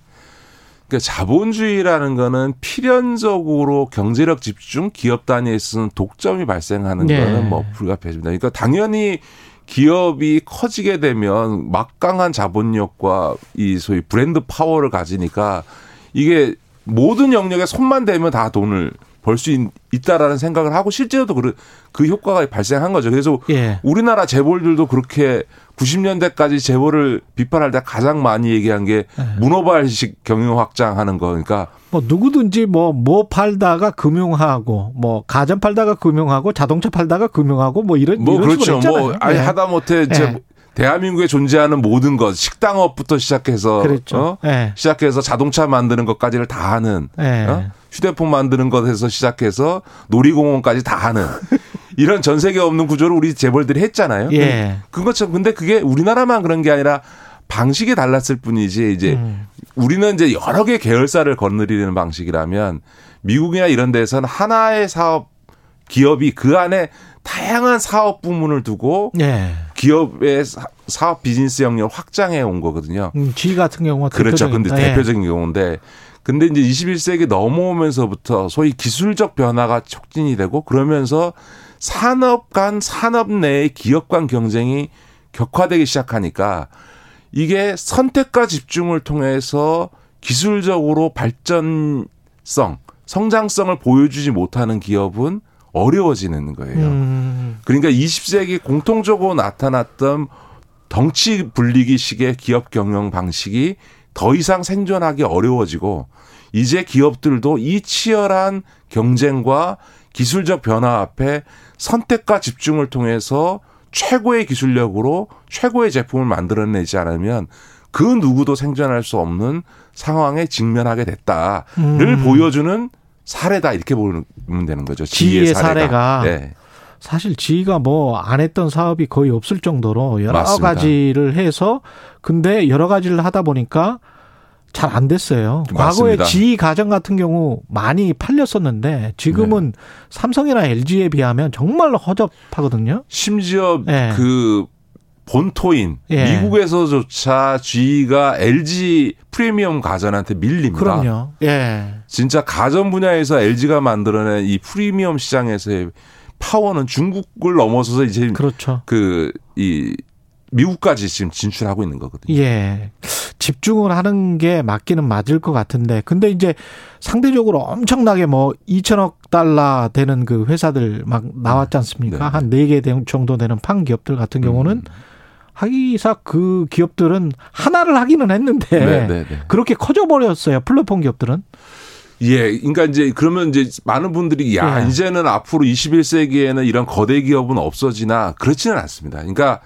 Speaker 10: 그러니까 자본주의라는 거는 필연적으로 경제력 집중 기업 단위에서는 독점이 발생하는
Speaker 2: 네.
Speaker 10: 거는 뭐 불가피합니다. 그러니까 당연히 기업이 커지게 되면 막강한 자본력과 이 소위 브랜드 파워를 가지니까 이게 모든 영역에 손만 대면 다 돈을 벌수 있다라는 생각을 하고 실제로도 그, 그 효과가 발생한 거죠. 그래서
Speaker 2: 예.
Speaker 10: 우리나라 재벌들도 그렇게 90년대까지 재벌을 비판할 때 가장 많이 얘기한 게
Speaker 2: 네.
Speaker 10: 문어발식 경영 확장하는 거. 그러니까
Speaker 2: 뭐 누구든지 뭐뭐 팔다가 금융하고 뭐 가전 팔다가 금융하고 자동차 팔다가 금융하고 뭐 이런
Speaker 10: 뭐
Speaker 2: 이런
Speaker 10: 그렇죠. 뭐 아니
Speaker 2: 예.
Speaker 10: 하다 못해 이제
Speaker 2: 네.
Speaker 10: 대한민국에 존재하는 모든 것 식당업부터 시작해서
Speaker 2: 그랬죠.
Speaker 10: 어?
Speaker 2: 예.
Speaker 10: 시작해서 자동차 만드는 것까지를 다 하는
Speaker 2: 예.
Speaker 10: 어? 휴대폰 만드는 것에서 시작해서 놀이공원까지 다 하는 [LAUGHS] 이런 전 세계 없는 구조를 우리 재벌들이 했잖아요.
Speaker 2: 예.
Speaker 10: 그것처럼 근데 그게 우리나라만 그런 게 아니라 방식이 달랐을 뿐이지 이제
Speaker 2: 음.
Speaker 10: 우리는 이제 여러 개 계열사를 건드리는 방식이라면 미국이나 이런 데서는 하나의 사업 기업이 그 안에 다양한 사업 부문을 두고
Speaker 2: 예.
Speaker 10: 기업의 사- 사업 비즈니스 영역을 확장해 온 거거든요.
Speaker 2: 음, G 같은 경우가
Speaker 10: 그렇죠. 근데.
Speaker 2: 예.
Speaker 10: 대표적인 경우인데 근데 이제 21세기 넘어오면서부터 소위 기술적 변화가 촉진이 되고 그러면서 산업 간 산업 내의 기업 간 경쟁이 격화되기 시작하니까 이게 선택과 집중을 통해서 기술적으로 발전성, 성장성을 보여주지 못하는 기업은 어려워지는 거예요.
Speaker 2: 음.
Speaker 10: 그러니까 20세기 공통적으로 나타났던 덩치 불리기식의 기업 경영 방식이 더 이상 생존하기 어려워지고 이제 기업들도 이 치열한 경쟁과 기술적 변화 앞에 선택과 집중을 통해서 최고의 기술력으로 최고의 제품을 만들어내지 않으면 그 누구도 생존할 수 없는 상황에 직면하게 됐다를
Speaker 2: 음.
Speaker 10: 보여주는 사례다 이렇게 보면 되는 거죠.
Speaker 2: 지혜의
Speaker 10: 지혜의
Speaker 2: 사례가.
Speaker 10: 네.
Speaker 2: 사실 지가 뭐 안 했던 사업이 거의 없을 정도로 여러
Speaker 10: 맞습니다.
Speaker 2: 가지를 해서 근데 여러 가지를 하다 보니까 잘 안 됐어요. 과거에. 지희 가전 같은 경우 많이 팔렸었는데 지금은
Speaker 10: 네.
Speaker 2: 삼성이나 LG에 비하면 정말 허접하거든요.
Speaker 10: 심지어
Speaker 2: 예.
Speaker 10: 그 본토인
Speaker 2: 예.
Speaker 10: 미국에서조차 G가 LG 프리미엄 가전한테 밀립니다.
Speaker 2: 그럼요. 예.
Speaker 10: 진짜 가전 분야에서 LG가 만들어낸 이 프리미엄 시장에서의 파워는 중국을 넘어서서 이제
Speaker 2: 그렇죠.
Speaker 10: 그이 미국까지 지금 진출하고 있는 거거든요.
Speaker 2: 예. 집중을 하는 게 맞기는 맞을 것 같은데. 근데 이제 상대적으로 엄청나게 뭐 2천억 달러 되는 그 회사들 막 나왔지 않습니까?
Speaker 10: 네.
Speaker 2: 한 4개 정도 되는 판 기업들 같은 경우는
Speaker 10: 음.
Speaker 2: 하기사 그 기업들은 하나를 하기는 했는데
Speaker 10: 네, 네, 네.
Speaker 2: 그렇게 커져 버렸어요. 플랫폼 기업들은.
Speaker 10: 예, 그러니까 이제 그러면 이제 많은 분들이 야
Speaker 2: 예.
Speaker 10: 이제는 앞으로 21세기에는 이런 거대 기업은 없어지나 그렇지는 않습니다. 그러니까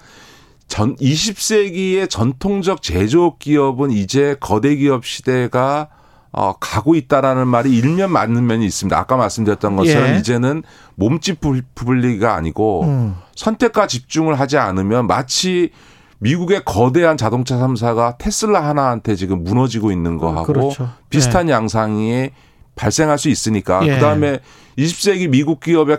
Speaker 10: 전 20세기의 전통적 제조업 기업은 이제 거대 기업 시대가 어, 가고 있다라는 말이 일면 맞는 면이 있습니다. 아까 말씀드렸던 것처럼
Speaker 2: 예.
Speaker 10: 이제는 몸집 부- 부분리가 아니고
Speaker 2: 음.
Speaker 10: 선택과 집중을 하지 않으면 마치 미국의 거대한 자동차 3사가 테슬라 하나한테 지금 무너지고 있는 거하고
Speaker 2: 그렇죠.
Speaker 10: 비슷한 양상이 발생할 수 있으니까
Speaker 2: 예.
Speaker 10: 그다음에 20세기 미국 기업의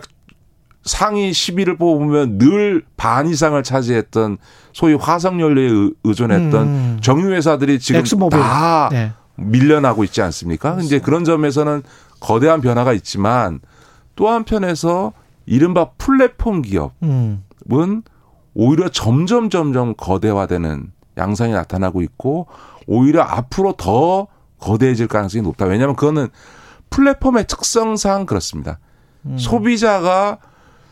Speaker 10: 상위 10위를 뽑으면 늘 반 이상을 차지했던 소위 화석 연료에 의- 의존했던
Speaker 2: 음.
Speaker 10: 정유 회사들이 지금
Speaker 2: 엑스모빌.
Speaker 10: 다
Speaker 2: 네.
Speaker 10: 밀려나고 있지 않습니까? 이제 그런 점에서는 거대한 변화가 있지만 또 한편에서 이른바 플랫폼 기업은
Speaker 2: 음.
Speaker 10: 오히려 점점 점점 거대화되는 양상이 나타나고 있고 오히려 앞으로 더 거대해질 가능성이 높다. 왜냐하면 그거는 플랫폼의 특성상 그렇습니다.
Speaker 2: 음.
Speaker 10: 소비자가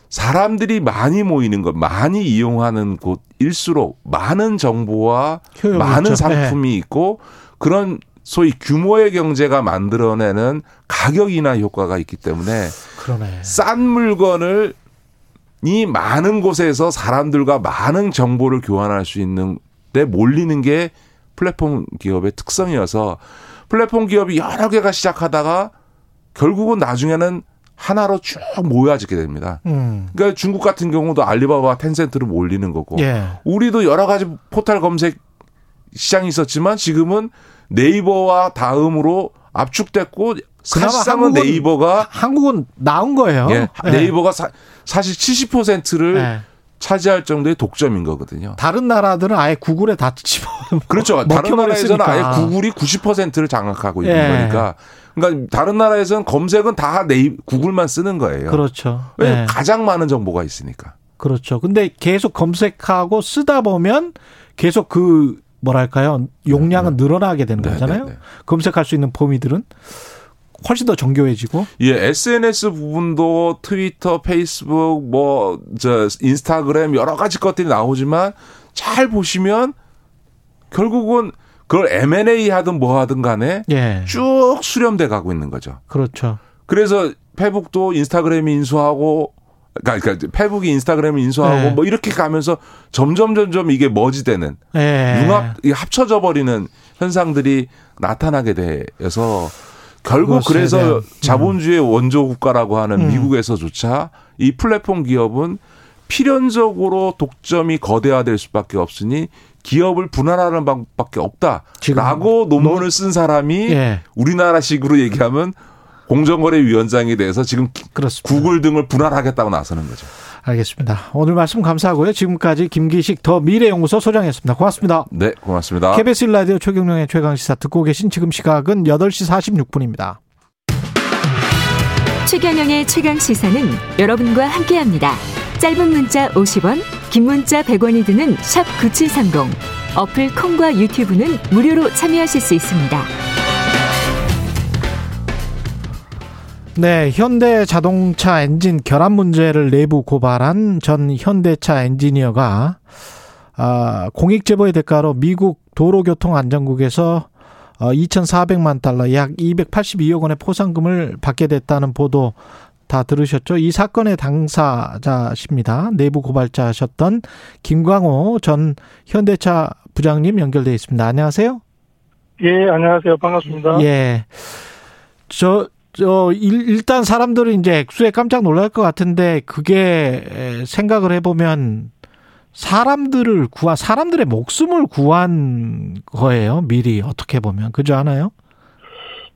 Speaker 10: 사람들이 많이 모이는 것, 많이 이용하는 곳일수록 많은 정보와 많은
Speaker 2: 있죠.
Speaker 10: 상품이 있고 그런 소위 규모의 경제가 만들어내는 가격 인하 효과가 있기 때문에
Speaker 2: 그러네.
Speaker 10: 싼 물건을 이 많은 곳에서 사람들과 많은 정보를 교환할 수 있는 데 몰리는 게 플랫폼 기업의 특성이어서 플랫폼 기업이 여러 개가 시작하다가 결국은 나중에는 하나로 쭉 모여지게 됩니다.
Speaker 2: 음.
Speaker 10: 그러니까 중국 같은 경우도 알리바바, 텐센트로 몰리는 거고
Speaker 2: 예.
Speaker 10: 우리도 여러 가지 포털 검색 시장이 있었지만 지금은 네이버와 다음으로 압축됐고 사실상은
Speaker 2: 한국은
Speaker 10: 네이버가
Speaker 2: 한국은 나온 거예요.
Speaker 10: 예,
Speaker 2: 예.
Speaker 10: 네이버가 사, 사실 70%를
Speaker 2: 예.
Speaker 10: 차지할 정도의 독점인 거거든요.
Speaker 2: 다른 나라들은 아예 구글에 다 집어 [LAUGHS]
Speaker 10: 그렇죠. 다른 나라에서는. 아예 구글이 90%를 장악하고 있는
Speaker 2: 예.
Speaker 10: 거니까. 그러니까 다른 나라에서는 검색은 다 네이 구글만 쓰는 거예요.
Speaker 2: 그렇죠.
Speaker 10: 왜냐면
Speaker 2: 예.
Speaker 10: 가장 많은 정보가 있으니까.
Speaker 2: 그렇죠. 근데 계속 검색하고 쓰다 보면 계속 그 뭐랄까요 용량은 늘어나게 되는
Speaker 10: 네,
Speaker 2: 거잖아요.
Speaker 10: 네, 네.
Speaker 2: 검색할 수 있는 범위들은 훨씬 더 정교해지고.
Speaker 10: 예, SNS 부분도 트위터, 페이스북, 뭐, 저, 인스타그램 여러 가지 것들이 나오지만 잘 보시면 결국은 그걸 M&A 하든 뭐 하든 간에
Speaker 2: 예.
Speaker 10: 쭉 수렴돼 가고 있는 거죠.
Speaker 2: 그렇죠.
Speaker 10: 그래서 페북도 인스타그램이 인수하고 그러니까, 그러니까 페북이 인스타그램을 인수하고
Speaker 2: 네.
Speaker 10: 뭐 이렇게 가면서 점점 점점 이게 머지되는
Speaker 2: 예.
Speaker 10: 융합 합쳐져 버리는 현상들이 나타나게 돼서 결국 그래서
Speaker 2: 대한, 음.
Speaker 10: 자본주의 원조 국가라고 하는
Speaker 2: 음. 미국에서조차
Speaker 10: 이 플랫폼 기업은 필연적으로 독점이 거대화될 수밖에 없으니 기업을 분할하는 방법밖에 없다라고 논문을 쓴 사람이
Speaker 2: 예.
Speaker 10: 우리나라식으로 얘기하면 공정거래위원장에 대해서 지금
Speaker 2: 그렇습니다.
Speaker 10: 구글 등을 분할하겠다고 나서는 거죠.
Speaker 2: 알겠습니다. 오늘 말씀 감사하고요. 지금까지 김기식 더 미래연구소 소장이었습니다. 고맙습니다.
Speaker 10: 네, 고맙습니다.
Speaker 2: KBS 라디오 최경령의 최강시사 듣고 계신 지금 시각은 8시 46분입니다.
Speaker 3: 최경영의 최강 시사는 여러분과 함께합니다. 짧은 문자 50원, 긴 문자 100원이 드는 샵 9730. 어플 콩과 유튜브는 무료로 참여하실 수 있습니다.
Speaker 2: 네, 현대 자동차 엔진 결함 문제를 내부 고발한 전 현대차 엔지니어가 아, 공익 제보의 대가로 미국 도로교통안전국에서 어, 2,400만 달러, 약 282억 원의 포상금을 받게 됐다는 보도 다 들으셨죠? 이 사건의 당사자십니다. 내부 고발자셨던 김광호 전 현대차 부장님 연결돼 있습니다. 안녕하세요.
Speaker 11: 예, 안녕하세요. 반갑습니다.
Speaker 2: 예. 저, 저, 일, 일단 사람들은 이제 액수에 깜짝 놀랄 것 같은데 그게 에, 생각을 해보면 사람들을 구한, 사람들의 목숨을 구한 거예요. 미리 어떻게 보면. 그죠 않아요?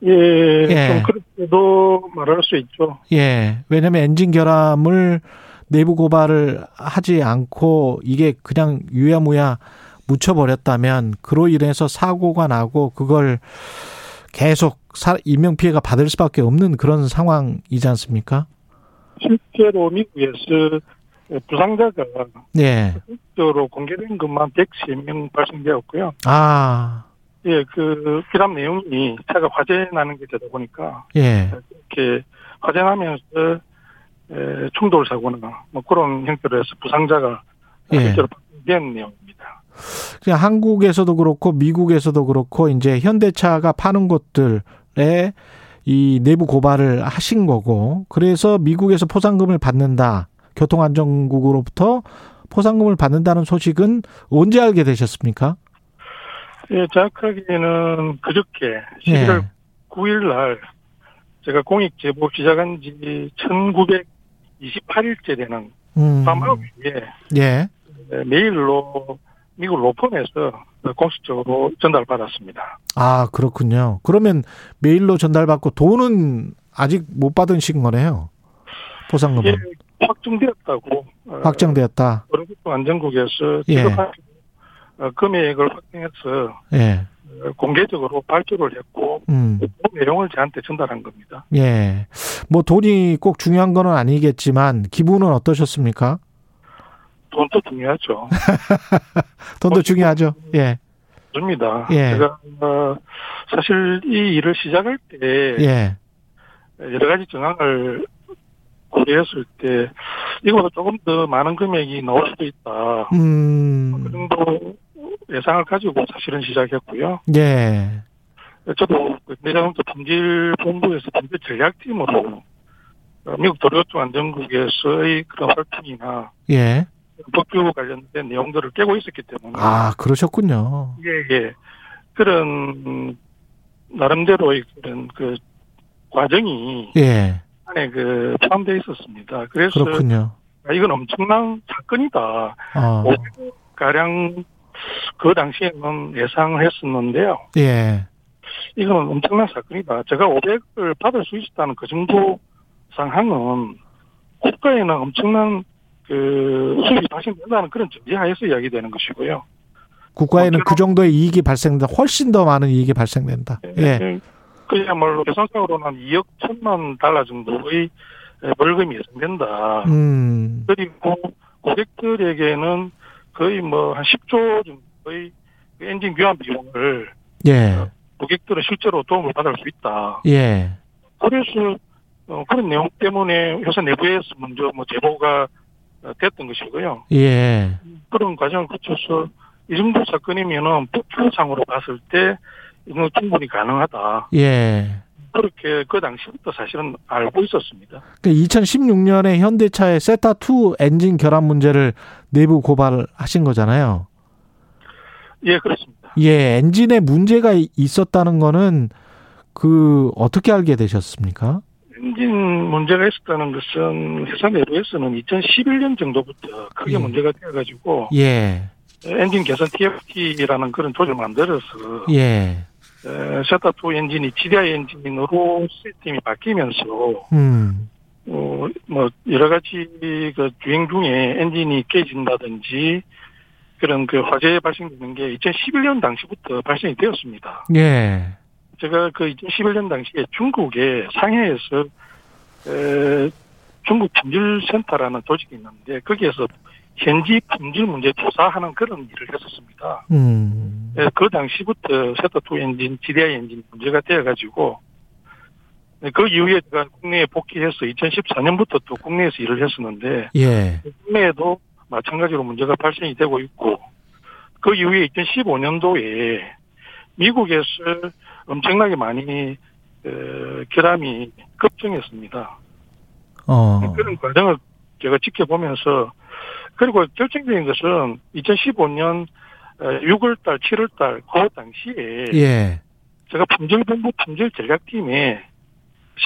Speaker 11: 예,
Speaker 2: 예.
Speaker 11: 좀 그렇게도 말할 수 있죠.
Speaker 2: 예. 왜냐면 엔진 결함을 내부 고발을 하지 않고 이게 그냥 유야무야 묻혀버렸다면 그로 인해서 사고가 나고 그걸 계속 사, 인명피해가 받을 수밖에 없는 그런 상황이지 않습니까?
Speaker 11: 실제로 미국에서 부상자가
Speaker 2: 예.
Speaker 11: 적으로 공개된 것만 103명 발생되었고요.
Speaker 2: 아,
Speaker 11: 예, 그 기람 내용이 차가 화재 나는 게 되다 보니까
Speaker 2: 예.
Speaker 11: 이렇게 화재 나면서 에, 충돌 사고나 뭐 그런 형태로 해서 부상자가
Speaker 2: 예.
Speaker 11: 실제로 발생된 내용입니다.
Speaker 2: 그냥 한국에서도 그렇고 미국에서도 그렇고 이제 현대차가 파는 곳들에 이 내부 고발을 하신 거고 그래서 미국에서 포상금을 받는다. 교통안전국으로부터 포상금을 받는다는 소식은 언제 알게 되셨습니까?
Speaker 11: 예, 정확하게는 그저께 11월 9일 날 제가 공익 제보 시작한 지 1928일째 되는
Speaker 2: 음.
Speaker 11: 밤 9시에
Speaker 2: 예.
Speaker 11: 메일로 미국 로펌에서 공식적으로 전달받았습니다.
Speaker 2: 아, 그렇군요. 그러면 메일로 전달받고 돈은 아직 못 받으신 거네요. 포상금은.
Speaker 11: 예, 확정되었다고 어,
Speaker 2: 확정되었다.
Speaker 11: 어른국도 안전국에서
Speaker 2: 예.
Speaker 11: 어, 금액을 확정해서
Speaker 2: 예.
Speaker 11: 어, 공개적으로 발표를 했고
Speaker 2: 음.
Speaker 11: 그 내용을 저한테 전달한 겁니다.
Speaker 2: 예. 뭐 돈이 꼭 중요한 건 아니겠지만 기분은 어떠셨습니까? [LAUGHS]
Speaker 11: 돈도 중요하죠.
Speaker 2: 돈도 중요하죠. 예.
Speaker 11: 좋습니다.
Speaker 2: 예.
Speaker 11: 제가 어, 사실 이 일을 시작할 때
Speaker 2: 예.
Speaker 11: 여러 가지 정황을 고려했을 때 이거보다 조금 더 많은 금액이 나올 수도 있다. 그
Speaker 2: 음.
Speaker 11: 정도 예상을 가지고 사실은 시작했고요.
Speaker 2: 예.
Speaker 11: 저도 그 내장검사 품질 본부에서 품질 전략팀으로 어, 미국 도로교통 안전국에서의 그런 활동이나
Speaker 2: 예.
Speaker 11: 법규 관련된 내용들을 깨고 있었기 때문에
Speaker 2: 아, 그러셨군요.
Speaker 11: 이게 예, 그런 나름대로의 그런 그 과정이
Speaker 2: 예.
Speaker 11: 안에 그 포함되어 있었습니다. 그래서
Speaker 2: 그렇군요.
Speaker 11: 아, 이건 엄청난 사건이다.
Speaker 2: 어.
Speaker 11: 500억 가량 그 당시에는 예상을 했었는데요.
Speaker 2: 예.
Speaker 11: 이거는 엄청난 사건이다. 제가 500을 받을 수 있었다는 그 정도 상황은 국가에는 엄청난 그 수입이 발생된다는 그런 전제하에서 이야기되는 것이고요.
Speaker 2: 국가에는 그 정도의 이익이 발생된다. 훨씬 더 많은 이익이 발생된다. 예.
Speaker 11: 그야말로 계산상으로는 2억 천만 달러 정도의 벌금이 예상된다.
Speaker 2: 음.
Speaker 11: 그리고 고객들에게는 거의 뭐 한 10조 정도의 그 엔진 교환 비용을
Speaker 2: 예.
Speaker 11: 고객들은 실제로 도움을 받을 수 있다.
Speaker 2: 예.
Speaker 11: 그래서 어, 그런 내용 때문에 회사 내부에서 먼저 뭐 제보가 어, 됐던 것이고요.
Speaker 2: 예.
Speaker 11: 그런 과정을 거쳐서 이 정도 사건이면은 법규상으로 봤을 때 이건 충분히 가능하다.
Speaker 2: 예.
Speaker 11: 그렇게 그 당시부터 사실은 알고 있었습니다.
Speaker 2: 그 2016년에 현대차의 세타2 엔진 결함 문제를 내부 고발하신 거잖아요.
Speaker 11: 예, 그렇습니다.
Speaker 2: 예, 엔진에 문제가 있었다는 거는 그 어떻게 알게 되셨습니까?
Speaker 11: 엔진 문제가 있었다는 것은 회사 내부에서는 2011년 정도부터 크게
Speaker 2: 예.
Speaker 11: 문제가 되어가지고
Speaker 2: 예.
Speaker 11: 엔진 개선 TFT라는 그런 조직을 만들어서
Speaker 2: 예.
Speaker 11: 셔타2 엔진이 GDI 엔진으로 시스템이 바뀌면서
Speaker 2: 음.
Speaker 11: 어, 뭐 여러 가지 그 주행 중에 엔진이 깨진다든지 그런 그 화재 발생되는 게 2011년 당시부터 발생이 되었습니다.
Speaker 2: 예.
Speaker 11: 제가 그 2011년 당시에 중국의 상해에서 에, 중국 품질센터라는 조직이 있는데 거기에서 현지 품질 문제 조사하는 그런 일을 했었습니다.
Speaker 2: 음.
Speaker 11: 예, 그 당시부터 세터2 엔진, GDI 엔진 문제가 되어가지고 예, 그 이후에 제가 국내에 복귀해서 2014년부터 또 국내에서 일을 했었는데
Speaker 2: 예.
Speaker 11: 국내에도 마찬가지로 문제가 발생이 되고 있고 그 이후에 2015년도에 미국에서 엄청나게 많이 어, 결함이 급증했습니다.
Speaker 2: 어.
Speaker 11: 그런 과정을 제가 지켜보면서 그리고 결정적인 것은 2015년 6월달, 7월달 그 당시에
Speaker 2: 예.
Speaker 11: 제가 품질본부 품질 전략팀에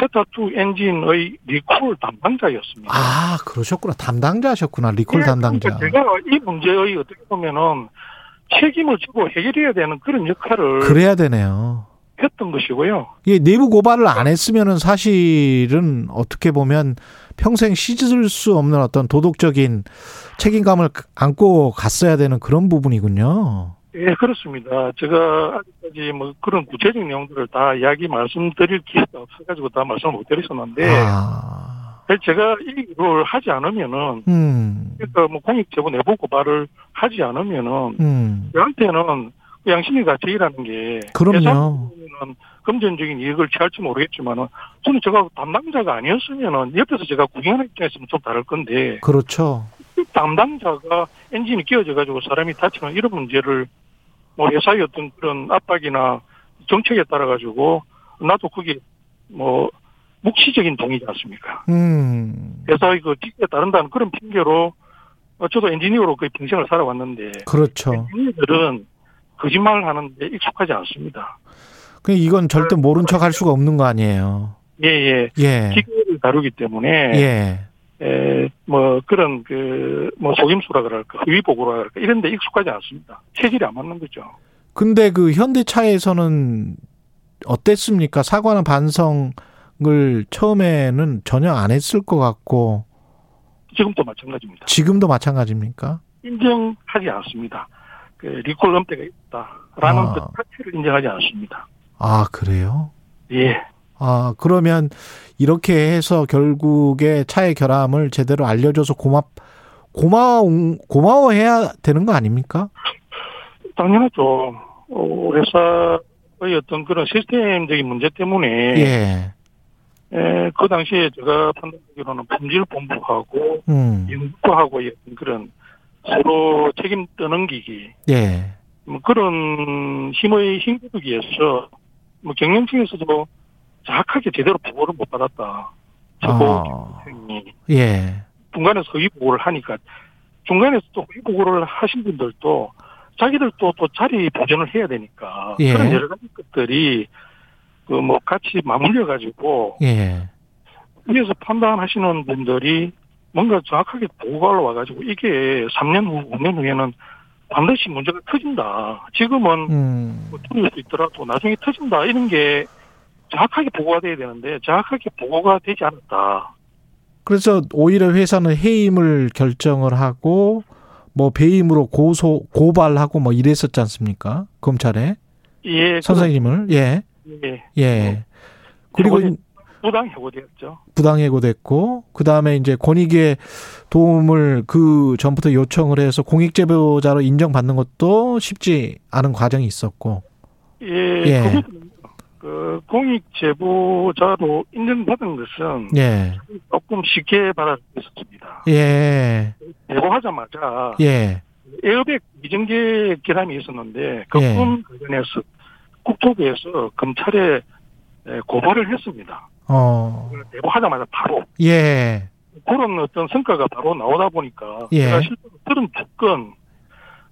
Speaker 11: 세타2 엔진의 리콜 담당자였습니다.
Speaker 2: 아, 그러셨구나. 담당자셨구나. 리콜
Speaker 11: 예,
Speaker 2: 담당자.
Speaker 11: 그러니까 제가 이 문제의 어떻게 보면은 책임을 지고 해결해야 되는 그런 역할을
Speaker 2: 그래야 되네요.
Speaker 11: 했던 것이고요.
Speaker 2: 이 내부 고발을 안 했으면은 사실은 어떻게 보면 평생 씻을 수 없는 어떤 도덕적인 책임감을 안고 갔어야 되는 그런 부분이군요.
Speaker 11: 예, 그렇습니다. 제가 아직까지 뭐 그런 구체적 내용들을 다 이야기 말씀드릴 기회가 없어가지고 다 말씀을 못 드렸었는데,
Speaker 2: 아.
Speaker 11: 제가 이 일을 하지 않으면은
Speaker 2: 음.
Speaker 11: 그러니까 뭐 공익 제보 내부 고발을 하지 않으면은
Speaker 2: 음.
Speaker 11: 저한테는 양심의 가책이라는 게
Speaker 2: 그럼요.
Speaker 11: 금전적인 이익을 취할지 모르겠지만은 저는 제가 담당자가 아니었으면은 옆에서 제가 구경하는 입장에서는 좀 다를 건데
Speaker 2: 그렇죠.
Speaker 11: 담당자가 엔진이 끼어져 가지고 사람이 다치는 이런 문제를 뭐 회사의 어떤 그런 압박이나 정책에 따라 가지고 나도 그게 뭐 묵시적인 동의지 않습니까?
Speaker 2: 음.
Speaker 11: 회사의 그 직에 따른다는 그런 핑계로 어, 저도 엔지니어로 그 평생을 살아왔는데
Speaker 2: 그렇죠.
Speaker 11: 엔지니어들은 거짓말을 하는데 익숙하지 않습니다.
Speaker 2: 그 이건 절대 모른 척 할 수가 없는 거 아니에요.
Speaker 11: 예, 예.
Speaker 2: 예.
Speaker 11: 기계를 다루기 때문에
Speaker 2: 예.
Speaker 11: 에, 뭐 그런 그 뭐 속임수라 그럴까 보고라 그럴까 이런 데 익숙하지 않습니다. 체질이 안 맞는 거죠.
Speaker 2: 근데 그 현대차에서는 어땠습니까? 사과나 반성 을 처음에는 전혀 안 했을 것 같고
Speaker 11: 지금도 마찬가지입니다.
Speaker 2: 지금도 마찬가지입니까?
Speaker 11: 인정하지 않습니다. 그 리콜 엄대가 있다라는
Speaker 2: 아.
Speaker 11: 그 자체를 인정하지 않습니다.
Speaker 2: 아, 그래요?
Speaker 11: 예.
Speaker 2: 아, 그러면 이렇게 해서 결국에 차의 결함을 제대로 알려줘서 고맙, 고마워, 고마워해야 되는 거 아닙니까?
Speaker 11: 당연하죠. 어, 회사의 어떤 그런 시스템적인 문제 때문에
Speaker 2: 예.
Speaker 11: 에, 그 당시에 제가 판단하기로는 품질본부하고
Speaker 2: 음.
Speaker 11: 연구하고의 어떤 그런 서로 책임 떠넘기기
Speaker 2: 예.
Speaker 11: 뭐 그런 힘의 힘기르기에서 뭐 경영층에서도 정확하게 제대로 보고를 못 받았다. 최고
Speaker 2: 아.
Speaker 11: 경영이
Speaker 2: 예.
Speaker 11: 중간에서 허위 보고를 하니까 중간에서 또 허위 보고를 하신 분들도 자기들도 또 자리 보전을 해야 되니까
Speaker 2: 예.
Speaker 11: 그런 여러 가지 것들이 그 뭐 같이 맞물려 가지고
Speaker 2: 예.
Speaker 11: 위에서 판단하시는 분들이 뭔가 정확하게 보고가 와가지고 이게 3년 후, 5년 후에는 반드시 문제가 터진다. 지금은
Speaker 2: 음.
Speaker 11: 뭐 터질 수 있더라도 나중에 터진다. 이런 게 정확하게 보고가 돼야 되는데 정확하게 보고가 되지 않았다.
Speaker 2: 그래서 오히려 회사는 해임을 결정을 하고 뭐 배임으로 고소 고발하고 뭐 이랬었지 않습니까? 검찰에
Speaker 11: 예,
Speaker 2: 선생님을 예.
Speaker 11: 예,
Speaker 2: 예. 그리고
Speaker 11: 해고돼- 부당 해고되었죠.
Speaker 2: 부당 해고됐고 그 다음에 이제 권익위의 도움을 그 전부터 요청을 해서 공익 제보자로 인정받는 것도 쉽지 않은 과정이 있었고
Speaker 11: 예,
Speaker 2: 예.
Speaker 11: 그 공익 제보자로 인정받은 것은
Speaker 2: 예.
Speaker 11: 조금 쉽게 받아들였습니다.
Speaker 2: 예.
Speaker 11: 제보하자마자
Speaker 2: 예.
Speaker 11: 에어백 미정계 결함이 있었는데 그
Speaker 2: 예.
Speaker 11: 건 관련해서 국토부에서 검찰에 에, 고발을 했습니다.
Speaker 2: 어.
Speaker 11: 제보하자마자 바로
Speaker 2: 예.
Speaker 11: 그런 어떤 성과가 바로 나오다 보니까
Speaker 2: 예.
Speaker 11: 제가 실제로 32건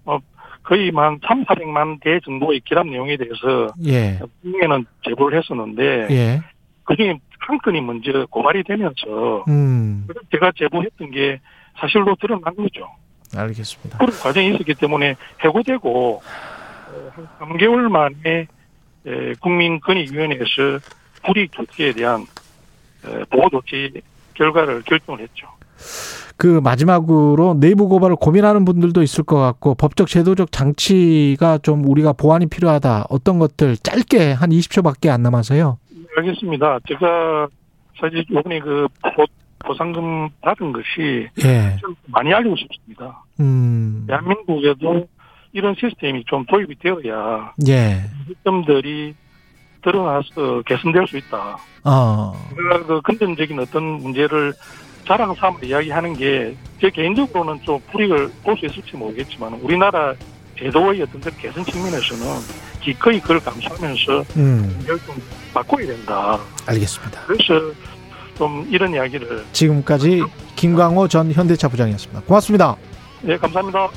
Speaker 11: 어, 거의 한 3, 400만 대 정도의 기랍 내용에 대해서
Speaker 2: 예.
Speaker 11: 국내에는 제보를 했었는데
Speaker 2: 예.
Speaker 11: 그중에 한 건이 먼저 고발이 되면서
Speaker 2: 음.
Speaker 11: 제가 제보했던 게 사실로 드러난 거죠.
Speaker 2: 알겠습니다.
Speaker 11: 그런 과정이 있었기 때문에 해고되고 어, 한 3개월 만에 에, 국민권익위원회에서 불이익 조치에 대한 에, 보호 조치 결과를 결정을 했죠.
Speaker 2: 그 마지막으로 내부 고발을 고민하는 분들도 있을 것 같고 법적 제도적 장치가 좀 우리가 보완이 필요하다. 어떤 것들 짧게 한 20초밖에 안 남아서요.
Speaker 11: 알겠습니다. 제가 사실 이번에 그 보, 보상금 받은 것이
Speaker 2: 예.
Speaker 11: 좀 많이 알리고 싶습니다.
Speaker 2: 음.
Speaker 11: 대한민국에도 이런 시스템이 좀 도입이 되어야
Speaker 2: 예.
Speaker 11: 점들이 드러나서 개선될 수 있다.
Speaker 2: 어.
Speaker 11: 제가 그 근본적인 어떤 문제를 자랑 삼아 이야기하는 게 제 개인적으로는 좀 불이익을 볼 수 있을지 모르겠지만 우리나라 제도의 어떤 그 개선 측면에서는 기꺼이 그걸 감수하면서
Speaker 2: 음.
Speaker 11: 좀 바꿔야 된다.
Speaker 2: 알겠습니다.
Speaker 11: 그래서 좀 이런 이야기를
Speaker 2: 지금까지 김광호 전 현대차 부장이었습니다. 고맙습니다.
Speaker 11: 예 감사합니다.